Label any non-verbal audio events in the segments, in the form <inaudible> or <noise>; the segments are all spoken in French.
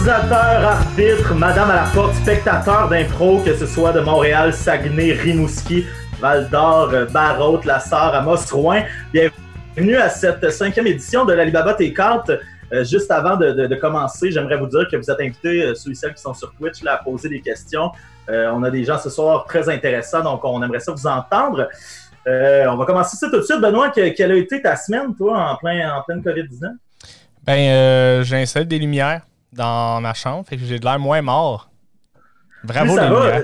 Improvisateur, arbitre, madame à la porte, spectateur d'impro, que ce soit de Montréal, Saguenay, Rimouski, Val d'Or, Barraute, La Sarre, Amos, Rouen. Bienvenue à cette cinquième édition de l'Alibaba T4. Euh, juste avant de, commencer, j'aimerais vous dire que vous êtes invités, euh, ceux et celles qui sont sur Twitch, à poser des questions. Euh, on a des gens ce soir très intéressants, donc on aimerait ça vous entendre. Euh, on va commencer ça tout de suite. Benoît, que- quelle a été ta semaine, toi, en, plein, en pleine COVID-19? Ben, euh, j'ai installé des lumières dans ma chambre, fait que j'ai de l'air moins mort. Bravo, plus les ça va, euh,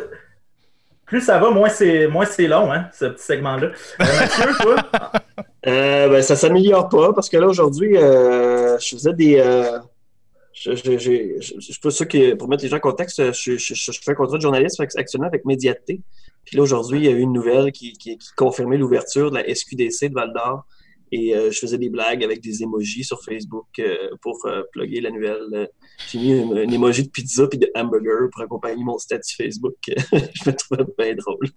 plus ça va, moins c'est moins c'est long, hein, ce petit segment-là. Euh, Mathieu, toi? <laughs> Euh, ben, ça s'améliore pas parce que là, aujourd'hui, euh, je faisais des. Euh, je, je, je, je, je- pour, mettre les gens en contexte, je, je, je, je fais un contrat de journaliste que actuellement avec Médiaté. Puis là, aujourd'hui, il y a eu une nouvelle qui, qui, qui confirmait l'ouverture de la SQDC de Val d'Or. Et euh, je faisais des blagues avec des emojis sur Facebook euh, pour euh, plugger la nouvelle. J'ai mis un, un emoji de pizza puis de hamburger pour accompagner mon statut Facebook. <laughs> je me trouvais bien drôle.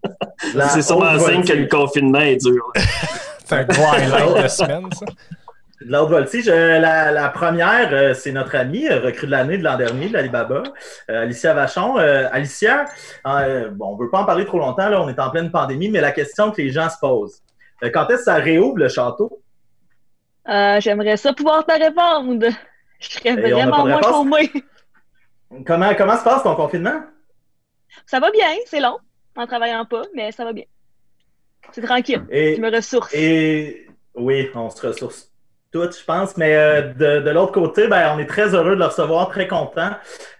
C'est sûrement un signe que le confinement est dur. <laughs> C'est un gros highlight de semaine, ça. De l'autre voltige, la, la première, euh, c'est notre amie, euh, recrue de l'année de l'an dernier, de l'Alibaba, euh, Alicia Vachon. Euh, Alicia, euh, bon, on ne veut pas en parler trop longtemps, là, on est en pleine pandémie, mais la question que les gens se posent, quand est-ce que ça réouvre le château? Euh, J'aimerais ça pouvoir te répondre. Je serais Et vraiment moins. Comment, comment se passe ton confinement? Ça va bien, c'est long, en travaillant pas, mais ça va bien. C'est tranquille, Et, je me ressource. Et oui, on se ressource toutes, je pense. Mais euh, de, de l'autre côté, ben, on est très heureux de le recevoir, très content.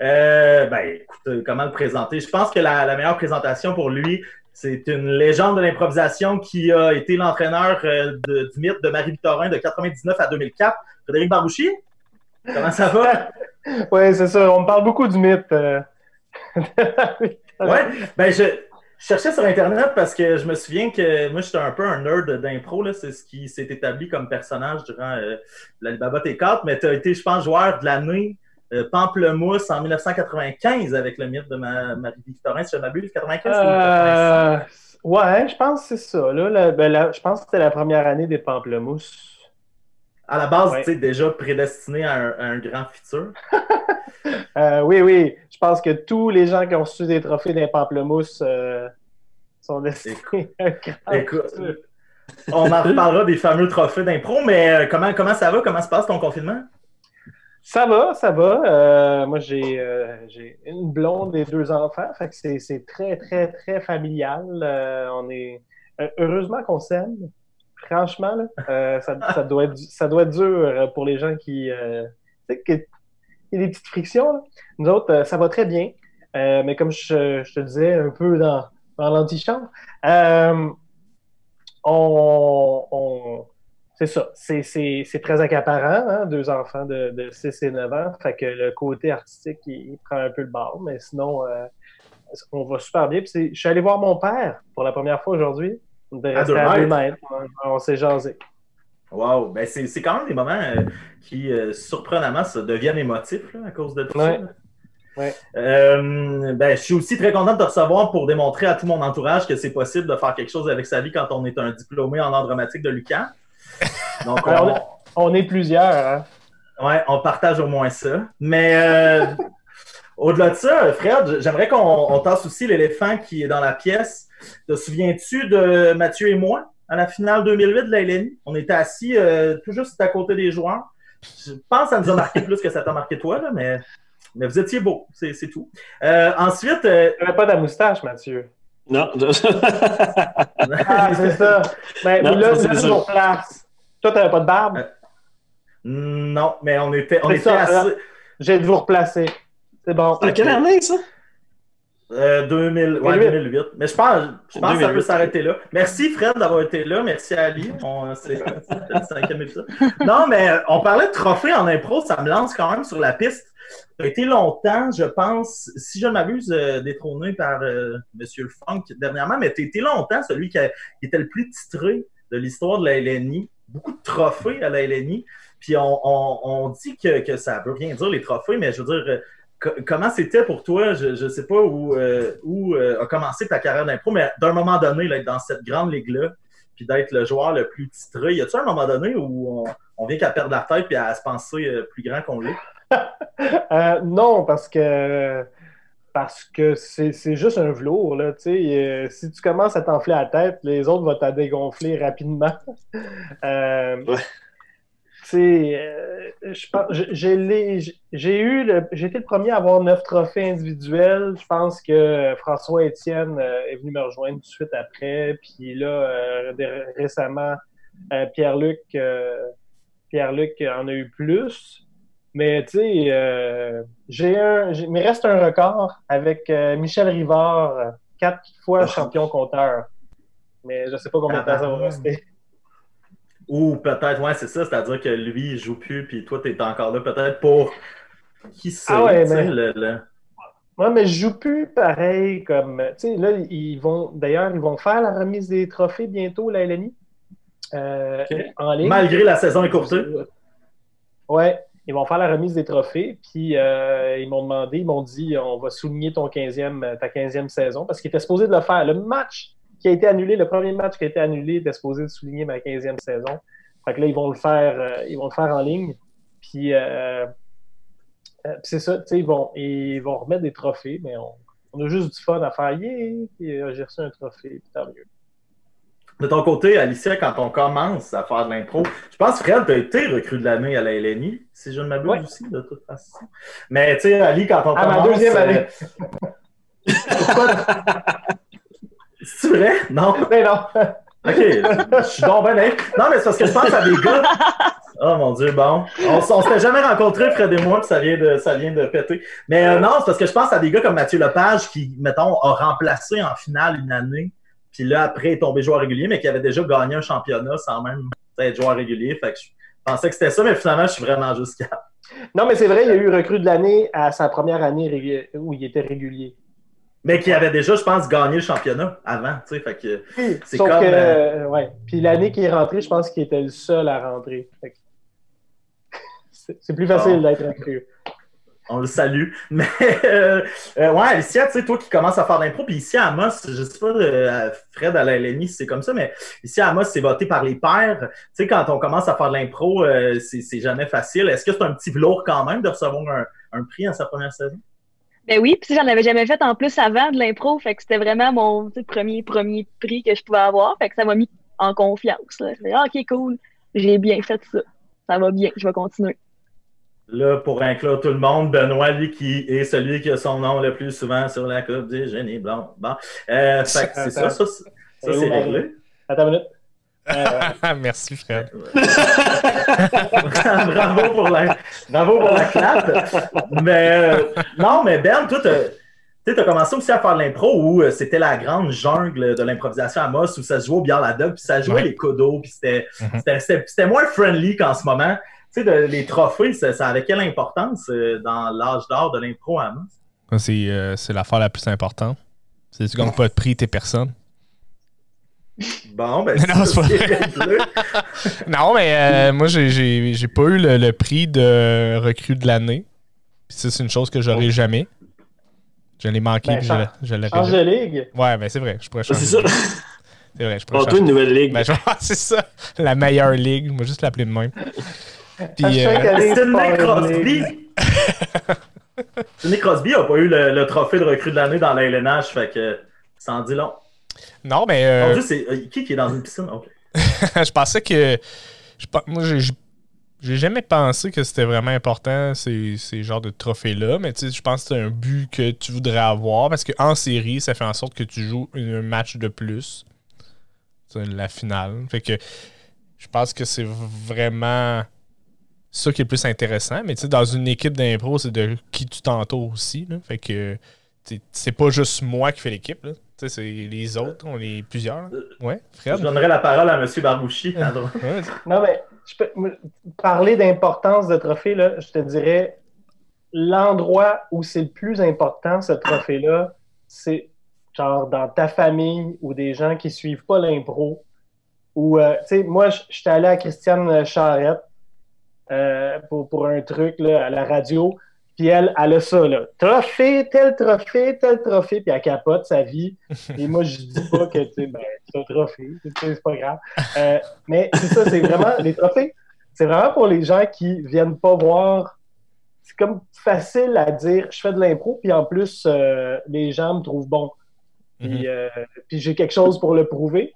Euh, ben, écoute, euh, comment le présenter? Je pense que la, la meilleure présentation pour lui, c'est une légende de l'improvisation qui a été l'entraîneur euh, du mythe de Marie-Victorin de 99 à 2004. Frédéric Barbouchier? Comment ça va? <laughs> Oui, c'est ça. On me parle beaucoup du mythe. euh. <laughs> Ouais, ben je, je cherchais sur Internet parce que je me souviens que moi, j'étais un peu un nerd d'impro. C'est ce qui s'est établi comme personnage durant euh, l'Alibaba T4. Mais tu as été, je pense, joueur de l'année Pamplemousse en 1995 avec le mythe de ma, Marie-Victorin, si je m'abuse. 95 ou 85? Euh, ouais, je pense que c'est ça. Là, La- ben, la- je pense que c'était la première année des pamplemousses. À la base, ouais. tu sais, déjà prédestiné à un, à un grand futur. <laughs> Euh, oui, oui. Je pense que tous les gens qui ont reçu des trophées des pamplemousses euh, sont destinés à un grand Écoute, futur. on en reparlera <laughs> des fameux trophées d'impro, mais euh, comment, comment ça va? Comment se passe ton confinement? Ça va, ça va. Euh, moi, j'ai euh, j'ai une blonde et deux enfants. Fait que c'est c'est très, très, très familial. Euh, on est euh, heureusement qu'on s'aime. Franchement, là, euh, ça, <laughs> ça, doit être, ça doit être dur pour les gens qui. Euh, tu sais, que- il y a des petites frictions. là. Nous autres, euh, ça va très bien. Euh, mais comme je, je te disais un peu dans, dans l'antichambre, euh, on, on- c'est ça. C'est- C'est c'est très accaparant, hein, deux enfants de, de 6 et 9 ans. Fait que le côté artistique, il, il prend un peu le bord. Mais sinon, euh, on va super bien. Puis je suis allé voir mon père pour la première fois aujourd'hui. À rester deux à deux mètres. mètres. On, on s'est jasé. Wow, ben c'est c'est quand même des moments euh, qui, euh, surprenamment, se deviennent émotifs là, à cause de tout Ouais. ça. Ouais. Euh, ben, je suis aussi très content de te recevoir pour démontrer à tout mon entourage que c'est possible de faire quelque chose avec sa vie quand on est un diplômé en art dramatique de l'UQAM. <laughs> Donc, on, est, on est plusieurs. Hein? ouais, on partage au moins ça. Mais euh, au-delà de ça, Fred, j'aimerais qu'on on tasse aussi l'éléphant qui est dans la pièce. Te souviens-tu de Mathieu et moi à la finale 2008 de la LNI? On était assis euh, tout juste à côté des joueurs. Je pense que ça nous a marqué plus que ça t'a marqué toi, là, mais, mais vous étiez beau, c'est tout. Euh, ensuite, Tu n'avais pas de moustache, Mathieu. Non. <laughs> Ah, c'est ça. Ben, Non, oui, là, c'est vous replace. Toi, tu n'avais pas de barbe? Euh, non, mais on était, on était ça, assis. J'ai de vous replacer. C'est bon. En quelle année, ça? Euh, 2000, ouais, 2008. 2008. Mais je pense, je pense que ça peut 2008. s'arrêter là. Merci Fred d'avoir été là. Merci Ali. On- C'est le cinquième épisode. Non, mais euh, on parlait de trophée en impro. Ça me lance quand même sur la piste. Ça a été longtemps, je pense, si je ne m'abuse, euh, détrôné par euh, Monsieur Funk dernièrement, mais tu été longtemps celui qui, était le plus titré de l'histoire de la LNI. Beaucoup de trophées à la LNI. Puis on, dit que, ça veut rien dire les trophées, mais je veux dire, euh, co- comment c'était pour toi? Je ne sais pas où, euh, euh, a commencé ta carrière d'impro, mais d'un moment donné, là, être dans cette grande ligue-là, puis d'être le joueur le plus titré, y a-tu un moment donné où on, vient qu'à perdre la tête puis à se penser plus grand qu'on l'est? Euh, non, parce que parce que c'est juste un velours. Là. Euh, si tu commences à t'enfler la tête, les autres vont t'en dégonfler rapidement. <laughs> Euh, euh, j'ai- eu été le premier à avoir neuf trophées individuels. Je pense que François Étienne euh, est venu me rejoindre tout de suite après. Puis là, récemment, Pierre-Luc Pierre-Luc en a eu plus. Mais tu sais, euh, j'ai un, il me reste un record avec euh, Michel Rivard, euh, quatre fois Ah. champion compteur. Mais je sais pas combien de temps ça va Ah. rester. Ou peut-être, ouais, c'est ça, c'est-à-dire que lui, il joue plus, puis toi, t'es encore là, peut-être pour. Qui sait, Ah ouais, tu sais, mais- le- le- Ouais, mais je joue plus pareil comme. Tu sais, là, ils vont. D'ailleurs, ils vont faire la remise des trophées bientôt, la LNI. euh, Ok. en ligne. Malgré la saison écourtée. Ouais, ils vont faire la remise des trophées, puis euh, ils m'ont demandé, ils m'ont dit on va souligner ton 15e, euh, ta 15e saison, parce qu'ils étaient supposés de le faire. Le match qui a été annulé, le premier match qui a été annulé, était supposé de souligner ma 15e saison. Fait que là, ils vont le faire, euh, ils vont le faire en ligne. Puis, c'est ça, tu sais, ils vont, ils vont remettre des trophées, mais on, a juste du fun à faire. Yeah! J'ai reçu un trophée, puis tant mieux. De ton côté, Alicia, quand on commence à faire de l'impro, je pense que Fred, tu as été recrue de l'année à la LNI, si je ne m'abuse Ouais. aussi, de toute façon. Mais tu sais, Ali, quand on À ma commence. deuxième euh, <laughs> année. C'est vrai? Non? Mais non! Ok, je suis donc ben. Non, mais c'est parce que je pense à des gars. Oh mon dieu, bon. On, on s'était jamais rencontrés, Fred et moi, puis ça vient de, ça vient de péter. Mais euh, non, c'est parce que je pense à des gars comme Mathieu Lepage qui, mettons, a remplacé en finale une année, puis là, après, est tombé joueur régulier, mais qui avait déjà gagné un championnat sans même être joueur régulier. Fait que je pensais que c'était ça, mais finalement, je suis vraiment juste capable. Non, mais c'est vrai, il y a eu recrue de l'année à sa première année où il était régulier. Mais qui avait déjà, je pense, gagné le championnat avant, tu sais. Fait que C'est comme, que, euh, euh, ouais. Puis l'année qui est rentré, je pense qu'il était le seul à rentrer. Que- <laughs> C'est c'est plus facile d'être recru. On le salue. <laughs> Mais euh, euh, ouais, Alicia, tu sais, toi qui commences à faire de l'impro, puis ici à Amos, je sais pas, euh, Fred à si c'est comme ça, mais ici à Amos, c'est voté par les pairs. Tu sais, quand on commence à faire de l'impro, c'est jamais facile. Est-ce que c'est un petit velours quand même de recevoir un, prix en sa première saison? Ben oui, puis j'en avais jamais fait en plus avant de l'impro, fait que c'était vraiment mon premier premier prix que je pouvais avoir, fait que ça m'a mis en confiance. Je me dit, ah, ok, cool, j'ai bien fait ça. Ça va bien, je vais continuer. Là, pour inclure tout le monde, Benoît, lui, qui est celui qui a son nom le plus souvent sur la coupe des génies blancs. Bon. Euh, fait que c'est ça, ça, c'est- ça, c'est réglé. Attends une minute. Euh, <laughs> Merci, Fred. <laughs> bravo pour la, bravo pour la clap. Mais euh, non, mais Ben, toi, tu as commencé aussi à faire de l'impro où euh, c'était la grande jungle de l'improvisation à Moss où ça se jouait au bière la dog, puis ça jouait Ouais. les codos, puis c'était Mhm. c'était- c'était moins friendly qu'en ce moment. Tu sais, de- les trophées, ça, ça avait quelle importance euh, dans l'âge d'or de l'impro à? Ça, C'est euh, l'affaire la plus importante. C'est tu gagnes pas de prix, t'es personne. Bon, ben, <laughs> Non, c'est pas c'est vrai. réglé. <laughs> Non, mais euh, moi, j'ai- pas eu le, le prix de recrue de l'année. Puis ça, c'est une chose que j'aurai jamais. Je l'ai manqué, Ben, puis je, je l'aurai change de ligue. Ouais, ben c'est vrai, je pourrais changer. C'est ça. C'est vrai, je pourrais Oh, changer. une nouvelle ligue. Ben, je- <laughs> c'est ça, la meilleure ligue. Moi, juste l'appeler de même. Puis, chaque euh, Sidney Crosby. <laughs> Sidney Crosby a pas eu le, le trophée de recrue de l'année dans la LNH, fait que ça en dit long. non, mais euh, Dieu, c'est euh, qui qui est dans une piscine? Ok. <laughs> je pensais que. je moi, j'ai- j'ai jamais pensé que c'était vraiment important ces, ces genres de trophées-là, mais tu sais, je pense que c'est un but que tu voudrais avoir parce qu'en série, ça fait en sorte que tu joues un match de plus. La finale. Fait que je pense que c'est vraiment ça qui est le plus intéressant. Mais tu sais, dans une équipe d'impro, c'est de qui tu t'entoures aussi. là. Fait que tu sais, c'est pas juste moi qui fais l'équipe. là. Tu sais, c'est les autres, on est plusieurs. là. Ouais, Je Fred? donnerai la parole à M. Barbouchi. <laughs> Non, mais je peux parler d'importance de trophée, là, je te dirais l'endroit où c'est le plus important, ce trophée-là, c'est genre dans ta famille ou des gens qui suivent pas l'impro. Ou, euh, tu sais, moi, je j'étais allé à Christiane Charrette euh, pour, pour un truc là, à la radio. Puis elle, elle a ça, là. Trophée, tel trophée, tel trophée. Puis elle capote sa vie. Et moi, je dis pas que, tu sais, ben, c'est un trophée. C'est pas grave. Euh, mais c'est ça, c'est vraiment, les trophées, c'est vraiment pour les gens qui viennent pas voir c'est comme facile à dire, je fais de l'impro, puis en plus, euh, les gens me trouvent bon. Puis, Mhm. euh, puis j'ai quelque chose pour le prouver.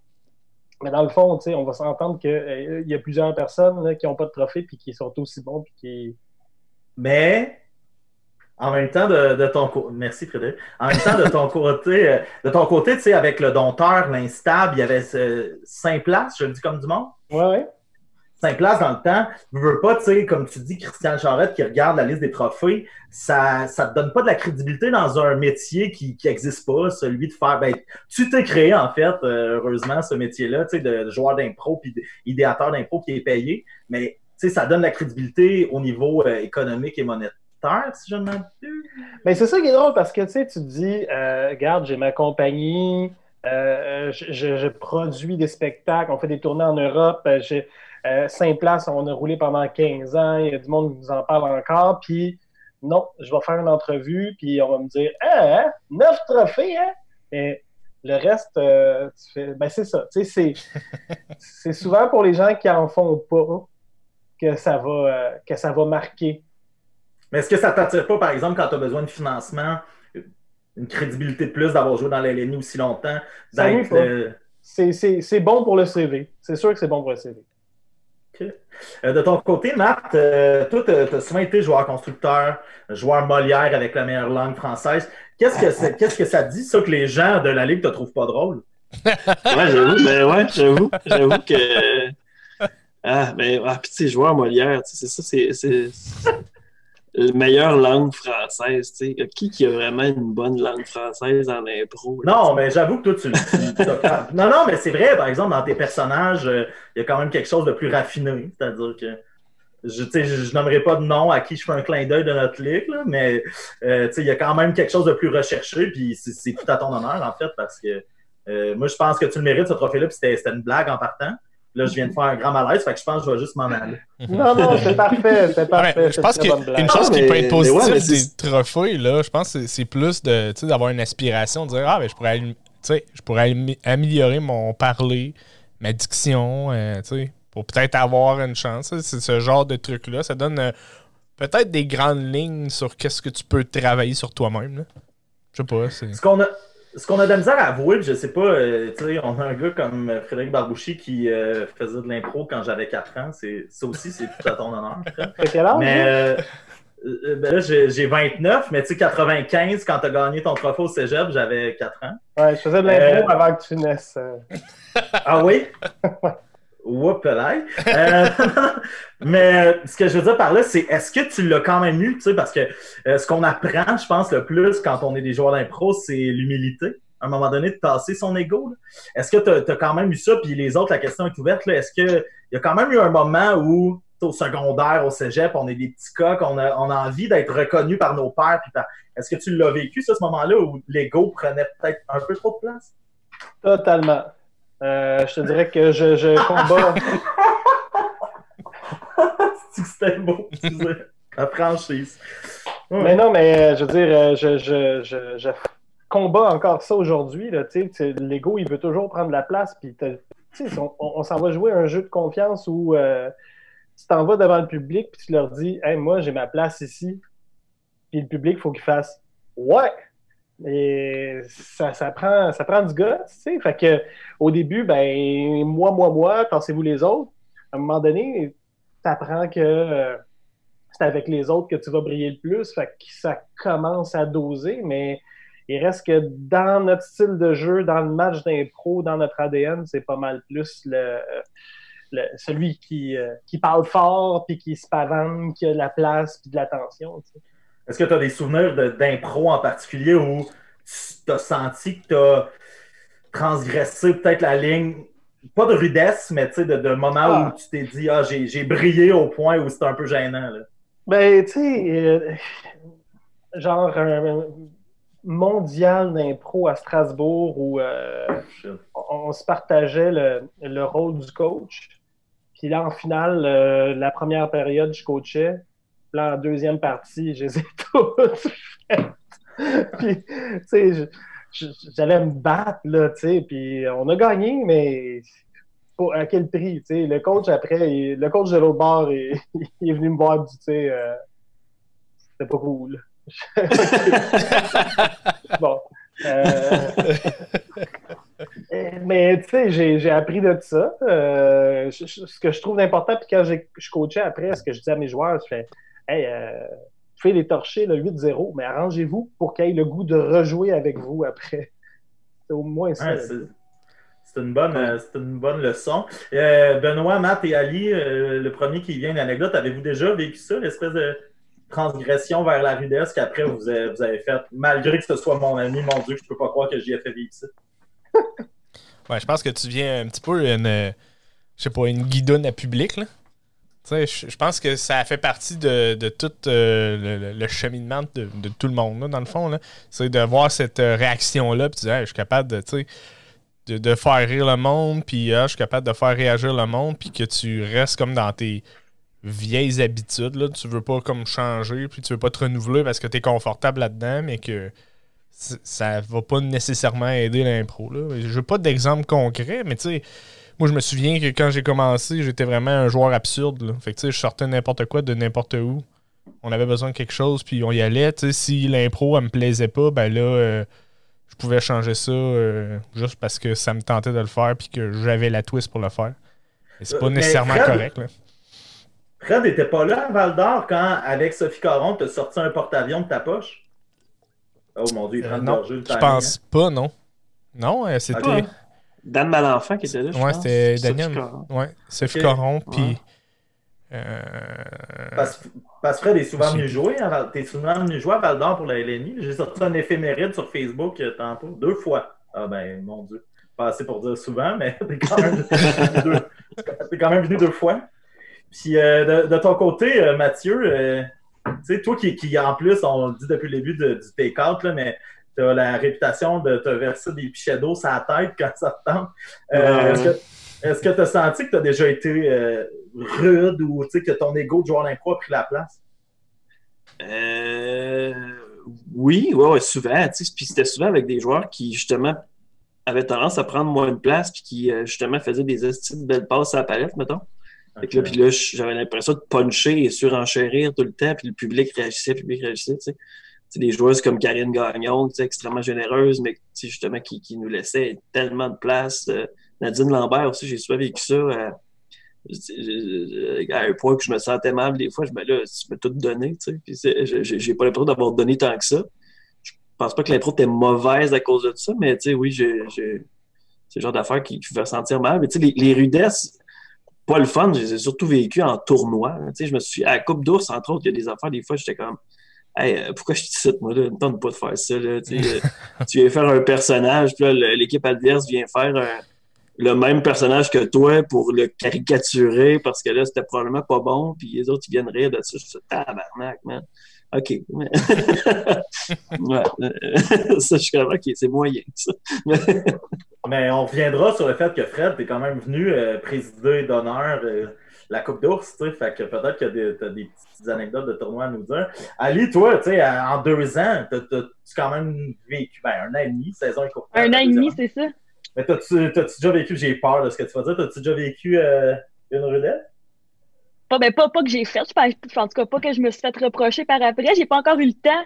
Mais dans le fond, on va s'entendre qu'il y a plusieurs personnes là, qui n'ont pas de trophée puis qui sont aussi bons puis qui. Mais en même temps de, de ton côté, merci Frédéric. En même temps de ton <laughs> côté, euh, de ton côté, tu sais, avec le dompteur, l'instable, il y avait euh, cinq places, je le dis comme du monde. Ouais, ouais. Cinq places dans le temps. Je veux pas, tu sais, comme tu dis, Christian Charette qui regarde la liste des trophées, ça, ça te donne pas de la crédibilité dans un métier qui, qui existe pas, celui de faire. Ben, tu t'es créé en fait, euh, heureusement, ce métier-là, tu sais, de joueur d'impro puis d'idéateur d'impro qui est payé, mais tu sais, ça donne de la crédibilité au niveau euh, économique et monétaire, si je ne m'abuse. Mais c'est ça qui est drôle parce que tu sais, tu te dis, euh, regarde, j'ai ma compagnie, je, produis des spectacles, on fait des tournées en Europe, euh, cinq places, on a roulé pendant 15 ans, il y a du monde qui nous en parle encore, puis non, je vais faire une entrevue, puis on va me dire, ah, hein, neuf trophées, hein? Et le reste, euh, tu fais, ben c'est ça, tu sais, <laughs> c'est, souvent pour les gens qui en font pas que ça va, euh, que ça va marquer. Mais est-ce que ça t'attire pas, par exemple, quand tu as besoin de financement, une crédibilité de plus d'avoir joué dans la LNI aussi longtemps, euh, c'est bon pour le CV. C'est sûr que c'est bon pour le CV. Euh, de ton côté, Marthe, euh, toi, tu as souvent été joueur-constructeur, joueur Molière avec la meilleure langue française. Qu'est-ce que, ça dit, ça, que les gens de la Ligue te trouvent pas drôle? Ouais, j'avoue, ben ouais, j'avoue, j'avoue que. Ah, ben, ah, puis tu sais, joueur Molière, c'est ça, c'est. Meilleure langue française, tu sais. Qui qui a vraiment une bonne langue française en impro? là, Non, mais j'avoue que toi, tu. t'as- non, non, mais c'est vrai, par exemple, dans tes personnages, euh, il y a quand même quelque chose de plus raffiné. C'est-à-dire que. Je, tu sais, je, je nommerai pas de nom à qui je fais un clin d'œil de notre ligue, là, mais euh, tu sais, il y a quand même quelque chose de plus recherché, puis c'est, tout à ton honneur, en fait, parce que euh, moi, je pense que tu le mérites, ce trophée-là, puis c'était, c'était une blague en partant. Là, je viens de faire un grand malaise, fait que je pense que je vais juste m'en aller. <laughs> Non, non, c'est parfait. C'est Ouais, parfait. je pense qu'une chose qui peut être mais ouais, positive mais des c'est- trophées, là, je pense que c'est- plus de, tu sais, d'avoir une aspiration, de dire Ah, ben, je pourrais, tu sais, je pourrais améliorer mon parler, ma diction, euh, tu sais, pour peut-être avoir une chance. C'est ce genre de truc-là. Ça donne euh, peut-être des grandes lignes sur qu'est-ce que tu peux travailler sur toi-même. Je sais pas. c'est- Ce qu'on a, ce qu'on a de la misère à avouer, je sais pas, euh, tu sais, on a un gars comme Frédéric Barbouchi qui euh, faisait de l'impro quand j'avais 4 ans. C'est, ça aussi, c'est tout à ton honneur. <laughs> T'as quel âge? Mais là? euh, ben là, j'ai, j'ai 29, mais tu sais, 95, quand tu as gagné ton trophée au cégep, j'avais 4 ans. Ouais, je faisais de l'impro avant que tu naisses. Ah oui? <laughs> Whoop euh, <laughs> Mais euh, ce que je veux dire par là, c'est est-ce que tu l'as quand même eu, tu sais, parce que euh, ce qu'on apprend, je pense, le plus quand on est des joueurs d'impro, c'est l'humilité. À un moment donné, de tasser son ego. Est-ce que tu as, quand même eu ça? Puis les autres, la question est ouverte. Est-ce qu'il y a quand même eu un moment où, au secondaire, au cégep, on est des petits coqs, on a, envie d'être reconnus par nos pères? Est-ce que tu l'as vécu, ça, ce moment-là, où l'ego prenait peut-être un peu trop de place? Totalement. Euh, je te dirais que je, je que <laughs> C'était beau, excusez. La franchise. Ouais. mais non, mais euh, je veux dire, euh, je, je, je, je combats encore ça aujourd'hui. L'ego, il veut toujours prendre la place. Puis on, on s'en va jouer un jeu de confiance où euh, tu t'en vas devant le public puis tu leur dis Hey, moi, j'ai ma place ici. Puis le public, il faut qu'il fasse Ouais! Et ça, ça, prend, ça prend du gars, tu sais. Fait au début, ben, moi, moi, moi, pensez-vous les autres? À un moment donné, tu apprends que euh, c'est avec les autres que tu vas briller le plus. Fait que ça commence à doser, mais il reste que dans notre style de jeu, dans le match d'impro, dans notre ADN, c'est pas mal plus le- celui qui, euh, qui parle fort, puis qui se pavane, qui a de la place, puis de l'attention. tu sais. Est-ce que tu as des souvenirs de- d'impro en particulier où tu as senti que tu as transgressé peut-être la ligne, pas de rudesse, mais tu sais, de, de moments Ah. où tu t'es dit, ah, j'ai brillé au point où c'était un peu gênant. Là? Ben, tu sais, euh, genre un mondial d'impro à Strasbourg où euh, on, on se partageait le, le rôle du coach. Puis là, en finale, euh, la première période, je coachais. En deuxième partie, je les ai <laughs> toutes. Puis, tu sais, j'allais me battre, là, tu sais. Puis on a gagné, mais pour, à quel prix, tu sais? Le coach, après, le coach de l'autre bord, <laughs> il, est venu me voir, tu sais, euh, c'était pas cool. <laughs> bon. Euh, mais tu sais, j'ai appris de ça. Euh, ce que je trouve important, puis quand je coachais après, ce que je disais à mes joueurs, je Hey, euh, fais les torcher le 8-0, mais arrangez-vous pour qu'ils aient le goût de rejouer avec vous après. <laughs> C'est au moins ça. c'est une, bonne, une bonne leçon. Benoît, Matt et Ali, le premier qui vient d'anecdote, avez-vous déjà vécu ça, l'espèce de transgression vers la rudesse qu'après vous avez, vous avez faite, malgré que ce soit mon ami, mon Dieu, je peux pas croire que j'y ai fait vivre ça? <laughs> ouais, je pense que tu viens un petit peu une, je sais pas, une guidonne à public, là. Je, pense que ça fait partie de, de tout euh, le, cheminement de, tout le monde, là, dans le fond. C'est de voir cette euh, réaction-là, puis dis, je suis capable de, de, de, faire rire le monde, puis ah, je suis capable de faire réagir le monde, puis que tu restes comme dans tes vieilles habitudes. Là. Tu veux pas comme changer, puis tu veux pas te renouveler parce que tu es confortable là-dedans, mais que ça va pas nécessairement aider l'impro. Je veux pas d'exemple concret, mais tu sais, moi je me souviens que quand j'ai commencé, j'étais vraiment un joueur absurde. Fait que tu sais, je sortais n'importe quoi de n'importe où. On avait besoin de quelque chose, puis on y allait. si l'impro, elle me plaisait pas, ben là, euh, je pouvais changer ça euh, juste parce que ça me tentait de le faire, puis que j'avais la twist pour le faire. Et c'est pas euh, nécessairement correct. Là. Fred n'était pas là à Val d'Or quand, avec Sophie Caron, tu as sorti un porte-avions de ta poche? Oh mon Dieu, il prend euh, non, Je pense hein. pas, non. Non, c'était. Dan Malenfant qui était là. Ouais, c'était Daniel. Ouais, Sophie Caron, puis. Euh... Parce, que Fred est souvent venu jouer. Hein, T'es souvent venu jouer à Val d'Or pour la LNI. J'ai sorti un éphéméride sur Facebook euh, tantôt, deux fois. Ah ben, mon Dieu. Pas assez pour dire souvent, mais <laughs> t'es quand, même... quand même venu deux fois. Puis euh, de, ton côté, euh, Mathieu, euh, tu sais, toi qui, qui, en plus, on le dit depuis le début du take-out, mais tu as la réputation de te verser des pichets d'eau sur la tête quand ça te tente. Est-ce que tu as senti que tu as déjà été rude ou que ton ego de joueur d'impro a pris la place? oui, ouais, souvent. Puis c'était souvent avec des joueurs qui, justement, avaient tendance à prendre moins de place puis qui, justement, faisaient des de belles passes à la palette, mettons. Puis là, là j'avais l'impression de puncher et surenchérir tout le temps, puis le public réagissait, le public réagissait, tu sais. Des joueuses comme Karine Gagnon, extrêmement généreuse, mais justement qui, nous laissait tellement de place. Euh, Nadine Lambert aussi, j'ai souvent vécu ça. Euh, à un point que je me sentais mal des fois, je me là, tout donné, tu sais. j'ai pas l'impression d'avoir donné tant que ça. Je pense pas que l'impro était mauvaise à cause de ça, mais tu sais, oui, c'est le genre d'affaires qui, qui fait sentir mal. Mais tu sais, les, les rudesses, pas le fun, j'ai surtout vécu en tournoi. Tu sais, je me suis à la Coupe d'ours, entre autres, il y a des affaires, des fois, j'étais comme Hey, euh, pourquoi je te cite, moi, là? Ne tente pas de faire ça. Là, tu, <laughs> euh, tu viens faire un personnage, puis là, l'équipe adverse vient faire le même personnage que toi pour le caricaturer parce que là, c'était probablement pas bon, puis les autres, ils viennent rire de ça. Je suis tabarnak, man. OK. <laughs> ouais. <laughs> ça, je suis comme, OK, c'est moyen, ça. Mais on reviendra sur le fait que Fred, t'es quand même venu euh, présider d'honneur euh, la Coupe d'ours, tu sais. Fait que peut-être que tu as des petites anecdotes de tournoi à nous dire. Ali, toi, tu sais, en deux ans, t'as-tu quand même vécu, ben, un an et demi, saison courte. Un an et demi, c'est ça. Mais t'as-tu déjà vécu, j'ai peur de ce que tu vas dire, t'as-tu déjà vécu euh, une rudette? Pas, ben, pas, pas que j'ai fait, en tout cas pas que je me suis fait reprocher par après. J'ai pas encore eu le temps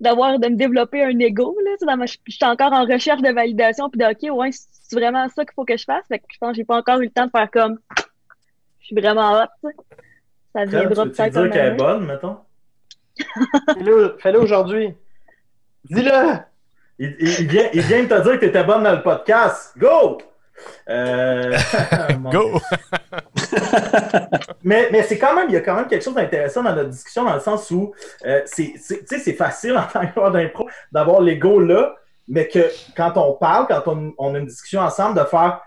d'avoir de me développer un ego là je suis encore en recherche de validation puis de ok ouais c'est vraiment ça qu'il faut que je fasse fait que je pense que j'ai pas encore eu le temps de faire comme suis vraiment hot ça viendra peut-être dire qu'elle est bonne mettons? Fais-le aujourd'hui. Dis-le! Il, il, vient, il vient de te dire que tu étais bonne dans le podcast. Go! Euh, <laughs> Go! mais mais c'est quand même, il y a quand même quelque chose d'intéressant dans notre discussion, dans le sens où euh, c'est facile en tant que joueur d'impro d'avoir l'ego là, mais que quand on parle, quand on, on, a une discussion ensemble, de faire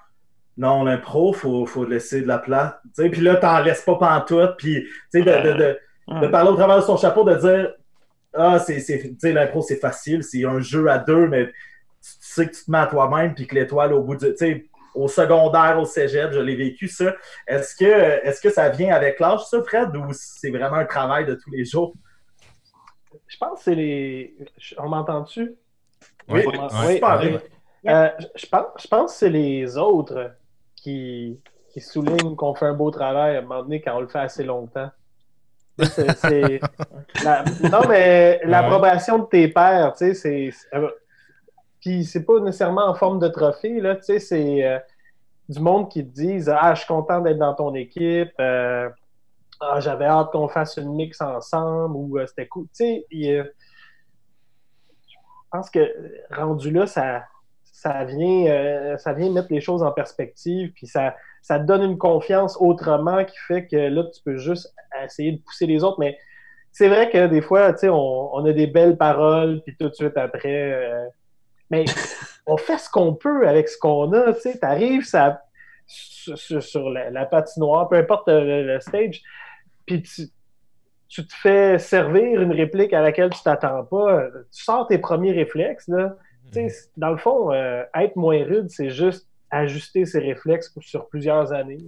non, l'impro, il faut, faut laisser de la place. Puis là, t'en laisses pas pantoute, puis de, de, de, de, parler au travers de son chapeau, de dire Ah, c'est l'impro, c'est facile, c'est un jeu à deux, mais tu sais que tu te mets à toi-même, puis que l'étoile au bout du au secondaire, au cégep, je l'ai vécu ça. Est-ce que, est que ça vient avec l'âge, ça, Fred, ou c'est vraiment un travail de tous les jours? Je pense que c'est les. On m'entend-tu? Oui, oui, euh, je, pense, je pense que c'est les autres qui, qui soulignent qu'on fait un beau travail à un moment donné quand on le fait assez longtemps. <laughs> La- non, mais l'approbation de tes pairs, tu sais, c'est. c'est- Puis c'est pas nécessairement en forme de trophée, là, tu sais, c'est euh, du monde qui te disent Ah, je suis content d'être dans ton équipe, euh, Ah, j'avais hâte qu'on fasse une mix ensemble, ou euh, c'était cool. Tu sais, il, euh, je pense que rendu là, ça, ça, vient, euh, ça vient mettre les choses en perspective, puis ça, ça te donne une confiance autrement qui fait que là, tu peux juste essayer de pousser les autres. Mais c'est vrai que des fois, tu sais, on, on a des belles paroles, puis tout de suite après. euh, mais <laughs> on fait ce qu'on peut avec ce qu'on a, tu sais. T'arrives ça, sur, sur- sur la, la patinoire, peu importe le, le stage, puis tu, tu te fais servir une réplique à laquelle tu t'attends pas. Tu sors tes premiers réflexes, là. Tu sais, dans le fond, euh, être moins rude, c'est juste ajuster ses réflexes pour- sur plusieurs années.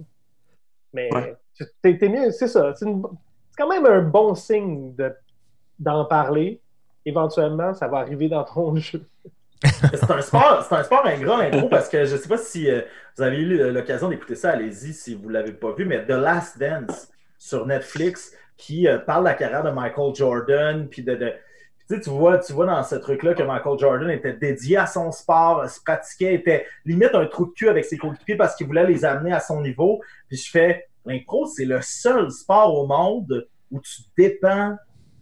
Mais Ouais. t'es, t'es mieux, c'est ça. C'est, une- c'est quand même un bon signe de, d'en parler. Éventuellement, ça va arriver dans ton <laughs> jeu. C'est un sport, c'est un sport ingrat parce que je sais pas si euh, vous avez eu l'occasion d'écouter ça, allez-y si vous l'avez pas vu, mais The Last Dance sur Netflix qui euh, parle de la carrière de Michael Jordan, puis de, tu sais, tu vois, tu vois dans ce truc-là que Michael Jordan était dédié à son sport, se pratiquait, était limite un trou de cul avec ses coéquipiers parce qu'il voulait les amener à son niveau. Puis je fais, l'impro, c'est le seul sport au monde où tu dépends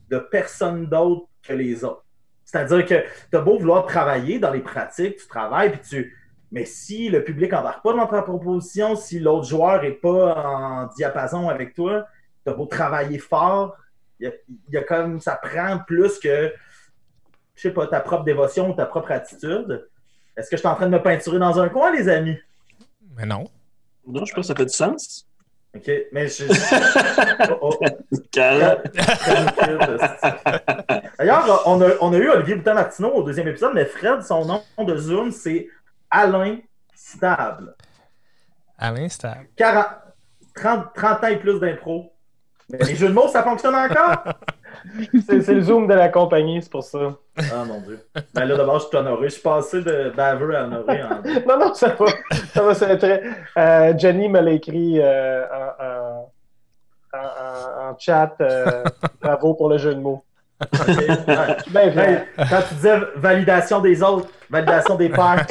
de personne d'autre que les autres. C'est-à-dire que tu as beau vouloir travailler dans les pratiques, tu travailles, puis tu. Mais si le public n'embarque pas dans ta proposition, si l'autre joueur n'est pas en diapason avec toi, tu as beau travailler fort, y a, il y a comme ça prend plus que je sais pas, ta propre dévotion ou ta propre attitude. Est-ce que je suis en train de me peinturer dans un coin, les amis? Mais non. Non, je pense que ça fait du sens. OK. Mais je. oh, oh. <laughs> Calme. <laughs> D'ailleurs, on a, on a eu Olivier Boutin-Martineau au deuxième épisode, mais Fred, son nom de Zoom, c'est Alain Stable. Alain Stable. 40, 30, 30 ans et plus d'impro. Mais les jeux de mots, ça fonctionne encore? <laughs> C'est, le zoom de la compagnie, c'est pour ça. Ah mon Dieu. Ben là, d'abord, je suis honoré. Je suis passé de baveux à honoré en <laughs> Non, non, ça va. Ça va, c'est très. Euh, Jenny me l'a écrit euh, en, en- en- chat. euh, bravo pour le jeu de mots. Ouais. <laughs> Ben, Ben, quand tu disais validation des autres, validation des pairs,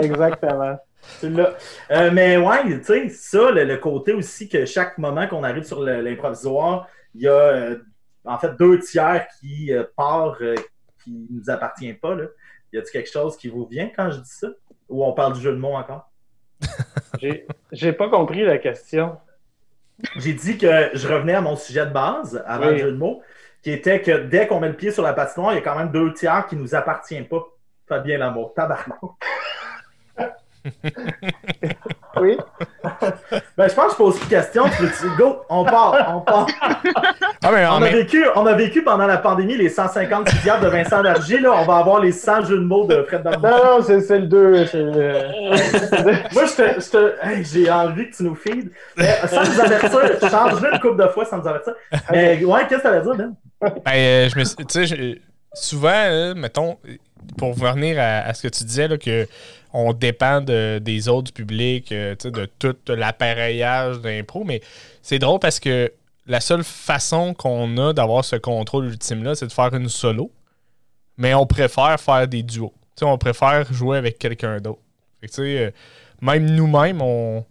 exactement. L'as. Euh, mais ouais, tu sais, ça, le, le côté aussi que chaque moment qu'on arrive sur l'improvisoire, il y a euh, en fait deux tiers qui euh, part, euh, qui nous appartient pas. Là. Y a-t-il quelque chose qui vous vient quand je dis ça? Ou on parle du jeu de mots encore? <laughs> J'ai, pas compris la question. J'ai dit que je revenais à mon sujet de base avant Oui. le jeu de mots, qui était que dès qu'on met le pied sur la patinoire, il y a quand même deux tiers qui nous appartiennent pas. Fabien Lamour, tabarnak. Oui. Ben, je pense que je pose une question. Tu veux- Go, on part, on part. Ah, mais On a, même vécu, on a vécu pendant la pandémie les 150 milliards de Vincent Dargy. Là, on va avoir les 100 jeux de mots de Fred Darby. Non, non, c'est, c'est le 2. C'est le... Moi, je te, je te- hey, j'ai envie que tu nous feeds. Mais sans nous avertir, change-le une couple de fois sans nous avertir. Mais ouais, qu'est-ce que ça veut dire, Ben? Ben, euh, je me suis- tu sais, je- souvent, mettons, pour revenir à, à ce que tu disais, là, que on dépend de- des autres, du public, euh, de tout l'appareillage d'impro, mais c'est drôle parce que la seule façon qu'on a d'avoir ce contrôle ultime-là, c'est de faire une solo, mais on préfère faire des duos. On préfère jouer avec quelqu'un d'autre. Euh, même nous-mêmes, on,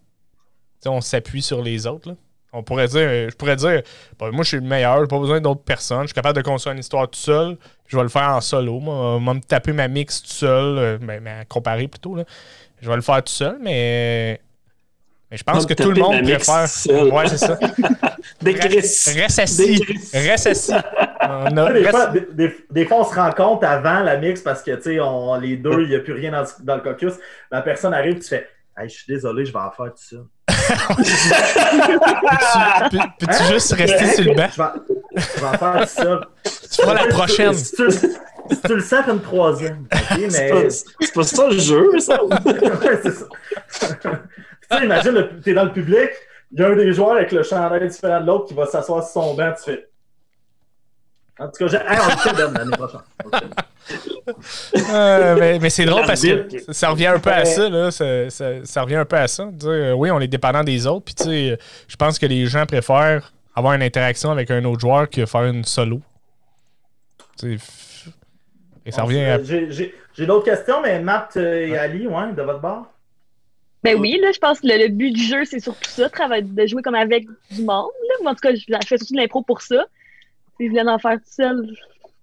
s'appuie sur les autres. On pourrait dire, je pourrais dire, ben, moi je suis le meilleur, j'ai pas besoin d'autres personnes, je suis capable de construire une histoire tout seul, je vais le faire en solo. Moi, moi me taper ma mix tout seul, euh, ben, ben, comparer plutôt. Là. Je vais le faire tout seul, mais, mais je pense que tout le monde préfère. seul. Ouais, c'est ça. <laughs> Des Chris. Reste assis. Des Chris. Reste assis. <laughs> On a- Des reste- fois, des, des- des fois, on se rend compte avant la mix parce que, tu sais, on- les deux, il n'y a plus rien dans, dans le caucus. La personne arrive, tu fais Hey, je suis désolé, je vais en faire tout ça. <laughs> Peux-tu peux- juste rester sur le banc? Je vais, je vais en faire ça. Tu feras la prochaine. Si tu, si tu le sens, une troisième. <laughs> Mais. pas, c'est pas ça le jeu, ça. <laughs> Ouais, c'est ça. tu sais, imagine, t'es dans le public, il y a un des joueurs avec le chandail différent de l'autre qui va s'asseoir sur son banc, tu fais. En tout cas, j'ai- hey, on le fait Ben, l'année prochaine. Euh, mais mais c'est drôle parce que ça revient un peu à ça, là. Ça, ça- ça revient un peu à ça. Dire, euh, oui, on est dépendant des autres. Puis, tu sais, euh, je pense que les gens préfèrent avoir une interaction avec un autre joueur que faire une solo. Et ça revient à... J'ai d'autres questions, mais Matt euh, et Ali, ouais, de votre bord? Ben oui, là, je pense que le, le but du jeu, c'est surtout ça, travailler, de jouer comme avec du monde. Là. En tout cas, je, je fais surtout de l'impro pour ça. Si je voulais en faire tout seul,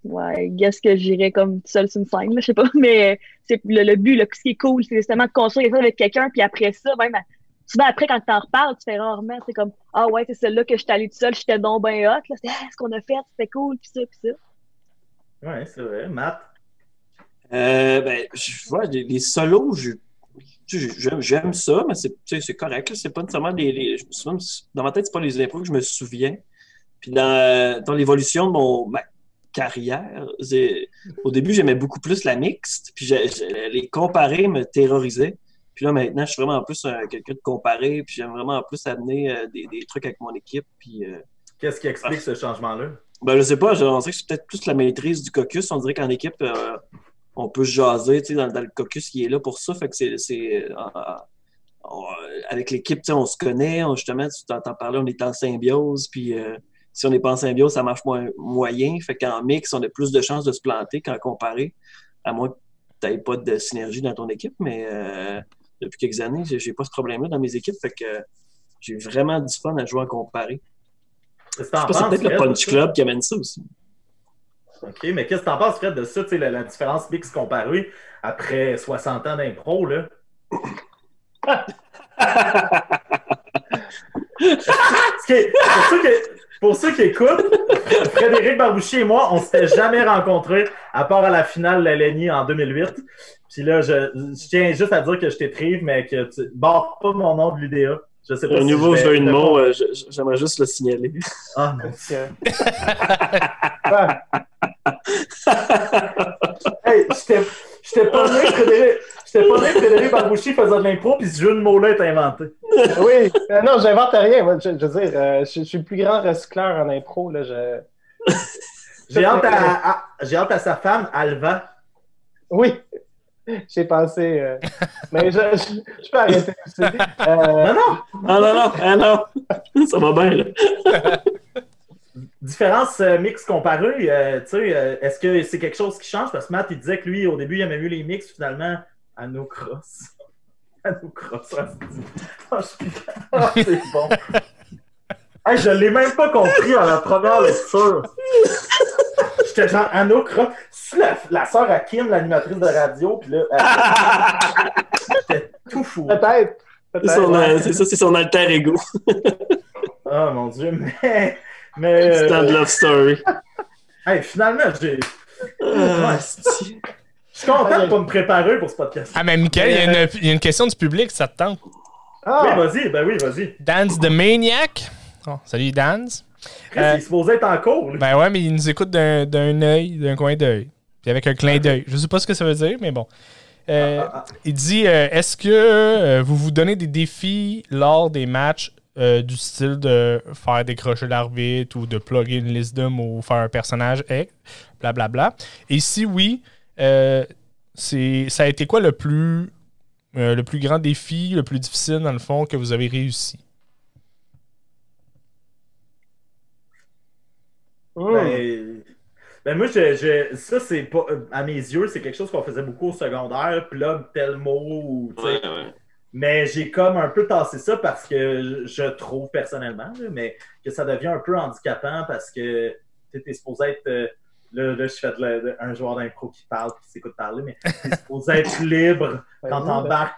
ouais, guess que j'irais comme tout seul sur une scène, là, je sais pas. <laughs> Mais c'est le, le but, là, ce qui est cool, c'est justement de construire quelque chose avec quelqu'un, puis après ça, même, à- souvent après, quand t'en reparles, tu fais rarement, c'est comme, ah ouais, c'est celle-là que j'étais allé tout seul, j'étais donc ben hot, là, c'est ah, ce qu'on a fait, c'était cool, puis ça, puis ça. Ouais, c'est vrai. Matt? Euh, ben, je vois, les, les solos, je- tu j'aime, j'aime ça, mais c'est, tu correct. C'est pas nécessairement les. les- je me souviens- dans ma tête, c'est pas les impôts que je me souviens. Puis dans, dans l'évolution de mon, ma carrière, au début, j'aimais beaucoup plus la mixte. Puis j'ai- j'ai- les comparer me terrorisait. Puis là, maintenant, je suis vraiment plus un- quelqu'un de comparé. Puis j'aime vraiment plus amener euh, des, des trucs avec mon équipe. Puis. euh, Qu'est-ce qui explique ce changement-là? ben, je sais pas, je- on dirait que c'est peut-être plus la maîtrise du caucus. On dirait qu'en équipe, euh, on peut se jaser, tu sais, dans, dans le caucus qui est là pour ça. Fait que c'est. euh, avec l'équipe, tu sais, on se connaît, on- justement, tu t'entends parler, on est en symbiose, puis euh, si on n'est pas en symbiose, ça marche moins, moyen. Fait qu'en mix, on a plus de chances de se planter qu'en comparé, à moins que tu n'aies pas de synergie dans ton équipe, mais euh, depuis quelques années, j'ai pas ce problème-là dans mes équipes, fait que j'ai vraiment du fun à jouer en comparé. Que c'est peut-être le Punch? Club qui amène ça aussi. OK, mais qu'est-ce que t'en penses, Fred, de ça, tu sais, la, la différence mix comparée après 60 ans d'impro, là? Ce qui est- pour, qui, pour ceux qui écoutent, Frédéric Barbouchi et moi, on s'était jamais rencontrés, à part à la finale de la Lenny en 2008. Puis là, je, je tiens juste à dire que je t'étrive, mais que tu barres pas mon nom de l'UDA. Je sais pas Un si nouveau je jeu de mots, euh, j'aimerais juste le signaler. Ah. Parce que- Ouais. Hey, j'étais j'étais pas né, Frédéric. J'étais pas né, Barbouchi faisait de l'impro, puis ce jeu de mots-là est inventé. <laughs> Oui, Euh, non, j'invente rien. Moi, je, je veux dire, euh, je, je suis le plus grand recycleur en impro. Là, je... <laughs> J'ai hâte à, à- j'ai hâte à sa femme, Alva. Oui, j'ai pensé. euh, <laughs> Mais je, je, je peux arrêter aussi. Euh, Non, non! Non, non, non, ah non. Ça va bien, là. Différence euh, mix comparé, euh, tu sais, euh, est-ce que c'est quelque chose qui change? Parce que Matt, il disait que lui, au début, il aimait mieux les mix, finalement, à nos crosses. À nos crosses, ça se dit. Ah, je suis- Ah, c'est bon. Hey, je l'ai même pas compris à la première lecture. J'étais genre, crosses. C'est la, la sœur à Kim, l'animatrice de radio, puis là, elle- j'étais tout fou. Peut-être. C'est ouais. euh, ça, c'est son alter ego. Oh mon dieu, mais. mais C'est un euh, love story. hey, finalement, j'ai. C'est- Je suis content de pas me préparer pour ce podcast. Ah, mais Michael, il y, a une- il y a une question du public, ça te tente? Ah, Oui, vas-y, ben oui, vas-y. Dance the Maniac? Oh, salut, Dance. Chris, Euh, il est supposé être en cours. lui. Ben ouais, mais il nous écoute d'un d'un œil, d'un coin d'œil. Puis avec un clin d'œil. Je sais pas ce que ça veut dire, mais bon. Euh, Ah, ah, Il dit euh, Est-ce que euh, vous vous donnez des défis lors des matchs euh, du style de faire décrocher l'arbitre ou de plugger une liste de mots, faire un personnage, et blablabla? Et si oui, euh, c'est ça a été quoi le plus, euh, le plus grand défi, le plus difficile dans le fond que vous avez réussi? Hum. Ben, ben moi, je, je- ça, c'est pas. euh, À mes yeux, c'est quelque chose qu'on faisait beaucoup au secondaire, plug tel mot, ou. Ouais, ouais. Mais j'ai comme un peu tassé ça parce que je, trouve personnellement, mais que ça devient un peu handicapant parce que tu es supposé être. Là, là, je fais de la- de- un joueur d'impro qui parle qui s'écoute parler, mais t'es <laughs> supposé être libre quand t'embarques.